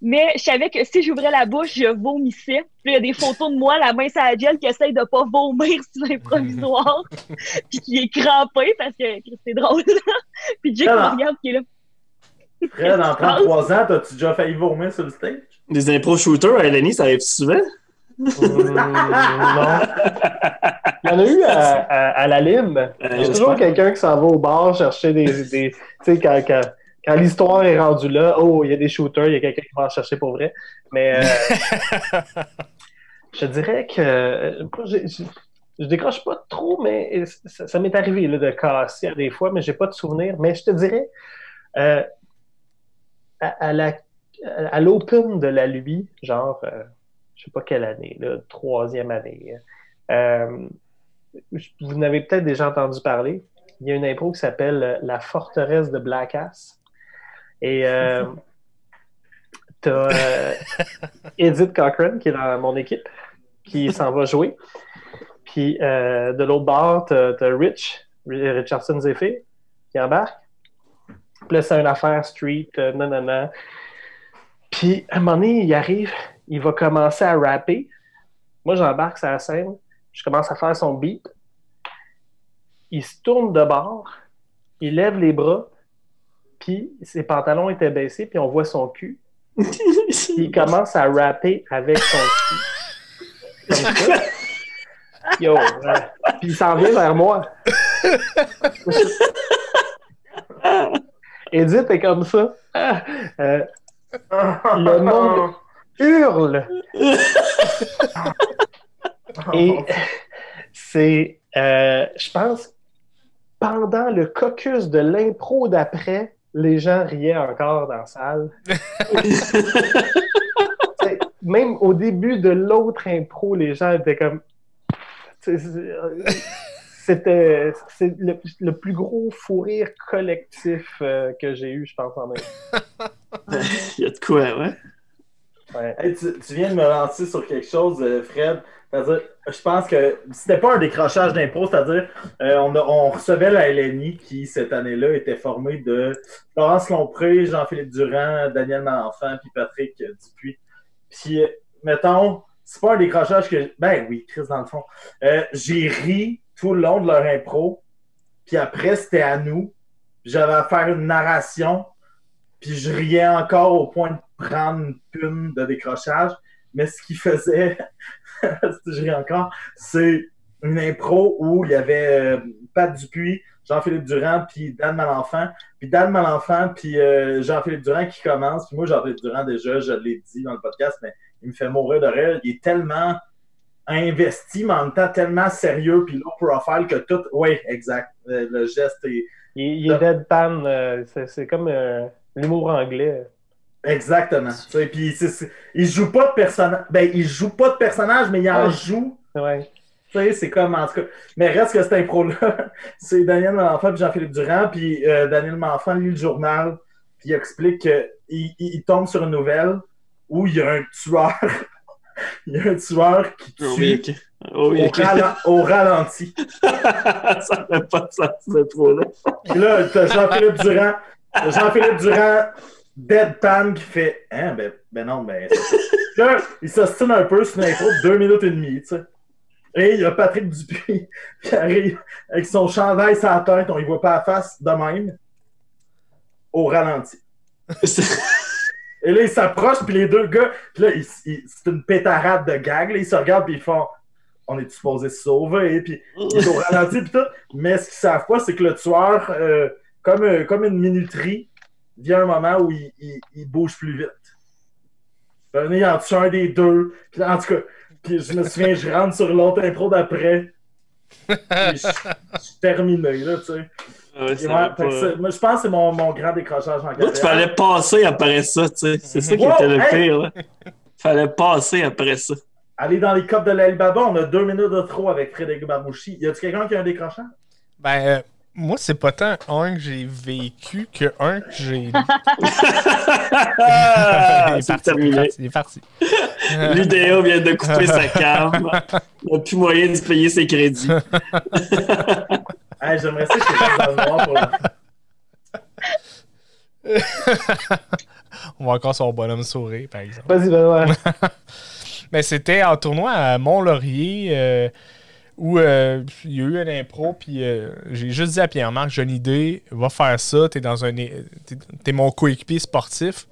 mais je savais que si j'ouvrais la bouche, je vomissais. Puis il y a des photos de moi, la main sur la gel, qui essaye de pas vomir sur l'improvisoire, <laughs> puis qui est crampé parce que c'est drôle. puis Jake me regarde qui est là. Fred, en <laughs> 33 ans, t'as-tu déjà failli vomir sur le stage? Des impro shooters à Eleni, ça arrive souvent? Hum, non. <laughs> Il y en a eu à, à- à la lime. Euh, Il y a toujours quelqu'un qui s'en va au bar chercher des. des tu sais, quand, quand, quand l'histoire est rendue là, oh, il y a des shooters, il y a quelqu'un qui va en chercher pour vrai. Mais euh, <laughs> je dirais que. euh, j'ai- je décroche pas trop, mais ça, ça m'est arrivé là, de casser à des fois, mais j'ai pas de souvenir. Mais je te dirais, euh, à, à l'Open de la Lui, genre, euh, je sais pas quelle année, là, troisième année, euh, vous n'avez peut-être déjà entendu parler. Il y a une impro qui s'appelle euh, La forteresse de Blackass. Et euh, <laughs> t'as euh, Edith Cochran qui est dans mon équipe, qui s'en va jouer. Puis de l'autre bord, t'as t'as Rich, Richardson Zephyr, qui embarque. Puis là, c'est une affaire street, non. Puis à un moment donné, il arrive, il va commencer à rapper. Moi, j'embarque sur la scène, je commence à faire son beat. Il se tourne de bord, il lève les bras, puis ses pantalons étaient baissés, puis on voit son cul. <laughs> Il commence à rapper avec son cul. Comme ça. Yo, euh, puis il s'en vient vers moi. <laughs> Edith est comme ça. Euh, le monde hurle. <laughs> Et c'est, euh, je pense, pendant le caucus de l'impro d'après, les gens riaient encore dans la salle. <laughs> Même au début de l'autre impro, les gens étaient comme. c'est- C'était c'est le, le plus gros fou rire collectif euh, que j'ai eu, je pense, en même. <laughs> Il y a de quoi, ouais. Tu, tu viens de me lancer sur quelque chose, euh, Fred. C'est-à-dire, je pense que c'était pas un décrochage d'impro, c'est-à-dire, euh, on, on recevait la LNI qui, cette année-là, était formée de Florence Lompré, Jean-Philippe Durand, Daniel Malenfant, puis Patrick Dupuis. Puis, euh, mettons, c'est pas un décrochage que. Ben oui, Chris, dans le fond. Euh, J'ai ri tout le long de leur impro, puis après, c'était à nous. J'avais à faire une narration, puis je riais encore au point de prendre une pune de décrochage. Mais ce qui faisait, <laughs> je ris encore, c'est une impro où il y avait euh, Pat Dupuis, Jean-Philippe Durand, puis Dan Malenfant. Puis Dan Malenfant, puis euh, Jean-Philippe Durand qui commence. Puis moi, Jean-Philippe Durand, déjà, je l'ai dit dans le podcast, mais il me fait mourir de rire. Il est tellement investi, mais en même temps tellement sérieux, puis low profile que tout. Oui, exact. Euh, le geste est. Il, il est deadpan, euh, c'est c'est comme euh, l'humour anglais. Exactement. Tu sais, Puis c'est- c'est- il joue pas de personnage. Ben, il joue pas de personnage, mais il en Ouais. joue. Ouais. Tu sais, c'est comme, en tout cas. Mais reste que cette impro-là, <laughs> c'est Daniel Malenfant et Jean-Philippe Durand. Puis euh, Daniel Malenfant lit le journal, puis il explique qu'il il, il tombe sur une nouvelle où il y a un tueur. <laughs> il y a un tueur qui Oh, tue oui, ok. Oh, oui, au, ok. rala- au ralenti. <laughs> ça fait pas de sens, ce trop-là. Puis là, t'as Jean-Philippe Durand, Jean-Philippe Durand, deadpan, qui fait Hein, ben, ben non, ben. Là, il s'ostine un peu sur une intro de deux minutes et demie, tu sais. Et il y a Patrick Dupuis <laughs> qui arrive avec son chandail la tête, on y voit pas la face de même, au ralenti. <laughs> Et là, ils s'approchent, puis les deux gars, puis là, ils- ils- c'est une pétarade de gag, là, ils se regardent, puis ils font On est supposé se sauver, puis il est au ralenti, puis tout. Mais ce qu'ils savent pas, c'est que le tueur, euh, comme, euh, comme une minuterie, vient un moment où il, il- il bouge plus vite. Il en tue un des deux. Puis en tout cas, puis je me souviens, je rentre sur l'autre impro d'après. Puis je suis terminé, là, tu sais. Ah ouais, pas- moi, je pense que c'est mon, mon grand décrochage en Là, carrière. tu fallait passer après ça, tu sais. C'est ça qui Wow, était le hey! pire, là. Fallait passer après ça. Aller dans les copes de l'Alibaba, on a deux minutes de trop avec Frédéric Barbouchi. Y a-tu quelqu'un qui a un décrochage? Ben, euh, moi, c'est pas tant un que j'ai vécu que un que j'ai. <laughs> Ah, il est c'est parti, il est terminé. parti, il est parti. <laughs> L'UDA vient de couper sa <laughs> cam. Il n'a plus moyen de se payer ses crédits. Hey, J'aimerais ça que tu noir pour. On va encore son bonhomme sourire, par exemple. Vas-y, Benoît. Mais c'était en tournoi à Mont-Laurier euh, où euh, il y a eu un impro, puis euh, j'ai juste dit à Pierre-Marc, j'ai une idée, va faire ça, t'es dans un. T'es, mon coéquipier sportif.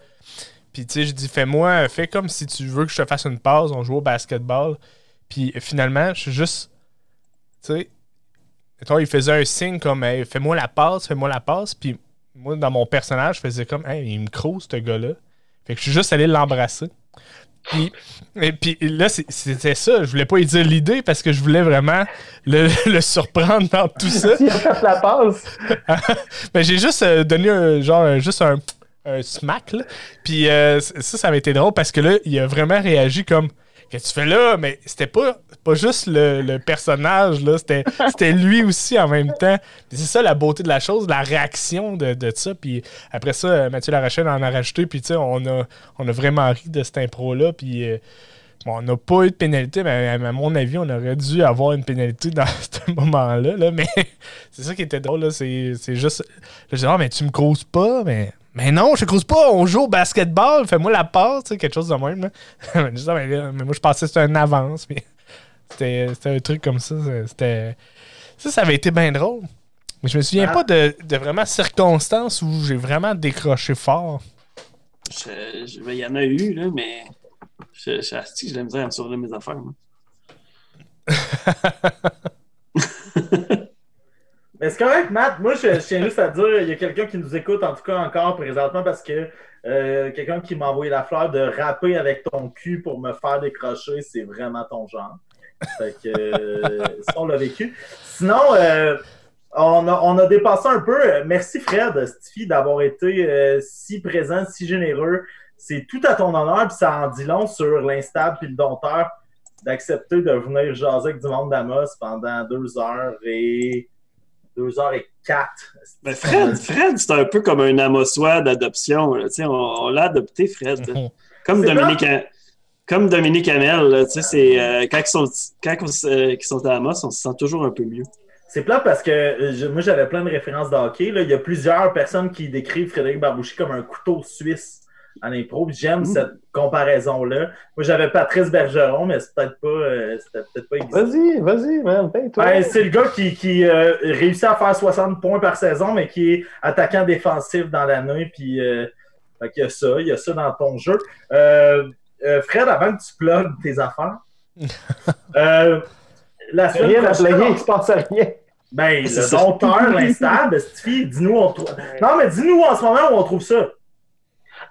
Puis tu sais, je dis, fais-moi, fais comme si tu veux que je te fasse une pause, on joue au basketball. Puis finalement, je suis juste. Tu sais, il faisait un signe comme, Hey, fais-moi la passe, fais-moi la passe. Puis moi, dans mon personnage, je faisais comme, hey, il me crouse, ce gars-là. Fait que je suis juste allé l'embrasser. Puis, et puis là, c'était ça. Je voulais pas lui dire l'idée parce que je voulais vraiment le, <laughs> le surprendre dans tout ça. S'il a la passe. Mais <laughs> j'ai juste euh, donné un, genre, juste un, un smack, là. Puis euh, ça, ça avait été drôle parce que là, il a vraiment réagi comme que tu fais là? Mais c'était pas, pas juste le, le personnage, là. C'était, <laughs> lui aussi en même temps. C'est ça la beauté de la chose, la réaction de, de ça. Puis après ça, euh, Mathieu Larachelle en a rajouté. Puis tu sais, on a, on a vraiment ri de cette impro-là. Puis. euh, Bon, on n'a pas eu de pénalité, mais à mon avis, on aurait dû avoir une pénalité dans <laughs> ce moment-là. là. Mais <laughs> c'est ça qui était drôle. C'est juste. Je dis, ah, mais tu me causes pas. Mais, mais non, je cause pas. On joue au basketball. Fais-moi la passe. tu sais, Quelque chose de même. Je <laughs> mais, là, mais moi, je pensais que c'était une avance. <laughs> C'était c'était un truc comme ça. C'était. Ça, ça avait été bien drôle. Mais je me souviens Ah. pas de, de vraiment circonstances où j'ai vraiment décroché fort. Je- je- ben, Il y en a eu, là, mais. Je, je, asti, j'ai la misère à me souvenir de mes affaires. moi. <laughs> Mais c'est correct, Matt. Moi, je, je tiens juste à dire, il y a quelqu'un qui nous écoute, en tout cas encore présentement, parce que euh, quelqu'un qui m'a envoyé la fleur de rapper avec ton cul pour me faire décrocher, c'est vraiment ton genre. Fait que euh, ça, on l'a vécu. Sinon, euh, on, a, on a dépassé un peu. Merci Fred, Stifi, d'avoir été euh, si présent, si généreux. C'est tout à ton honneur, puis ça en dit long sur l'instable puis le dompteur d'accepter de venir jaser avec du monde d'Amos pendant deux heures et deux heures et quatre. Ben, Fred, Fred c'est un peu comme un Amossois d'adoption. là, tu sais, On, on l'a adopté, Fred. Comme C'est Dominique, comme Dominique Hamel. là, tu sais, c'est, euh, quand ils sont, quand euh, ils sont à Amos, on se sent toujours un peu mieux. C'est plat parce que je- moi j'avais plein de références de hockey. Là. Il y a plusieurs personnes qui décrivent Frédéric Barbouchi comme un couteau suisse en impro. J'aime Mm. cette comparaison-là. Moi j'avais Patrice Bergeron, mais c'est peut-être pas, euh, c'était peut-être pas existant. Vas-y, vas-y, man. Paye-toi. Ben, c'est le gars qui, qui euh, réussit à faire 60 points par saison, mais qui est attaquant défensif dans l'année. Puis, euh, fait qu'il y a ça, il y a ça dans ton jeu. Euh, euh, Fred, avant que tu plugues tes affaires, <laughs> euh, la semaine rien à prochaine, on- il se passe rien. ben, C'est le dompteur, l'instable, Stifi, dis-nous, on trouve. Non, mais dis-nous en ce moment où on trouve ça.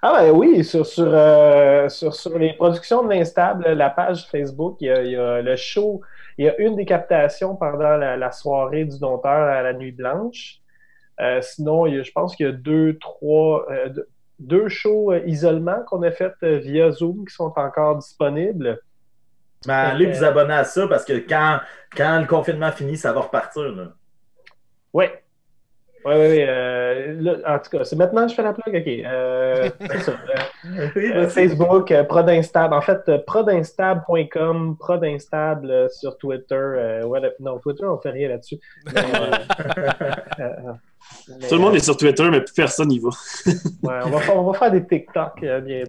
Ah ben oui, sur, sur, euh, sur, sur les productions de l'Instable, la page Facebook, il y, a, il y a le show, il y a une des captations pendant la, la soirée du dompteur à la Nuit Blanche. Euh, sinon, il y a- je pense qu'il y a deux, trois, euh, deux- shows isolement qu'on a fait via Zoom qui sont encore disponibles. Mais allez vous abonner à ça parce que quand, quand le confinement finit, ça va repartir. Là. Oui. Oui, oui, oui. euh, en tout cas, c'est maintenant que je fais la plug? OK. Euh, <laughs> ça. Euh, Facebook, Prodinstable. En fait, prodinstable.com, Prodinstable sur Twitter. ouais, le- non, Twitter, on fait rien là-dessus. <laughs> Tout le monde est sur Twitter, mais plus personne n'y va. ouais, on, va faire, on va faire des TikTok bientôt.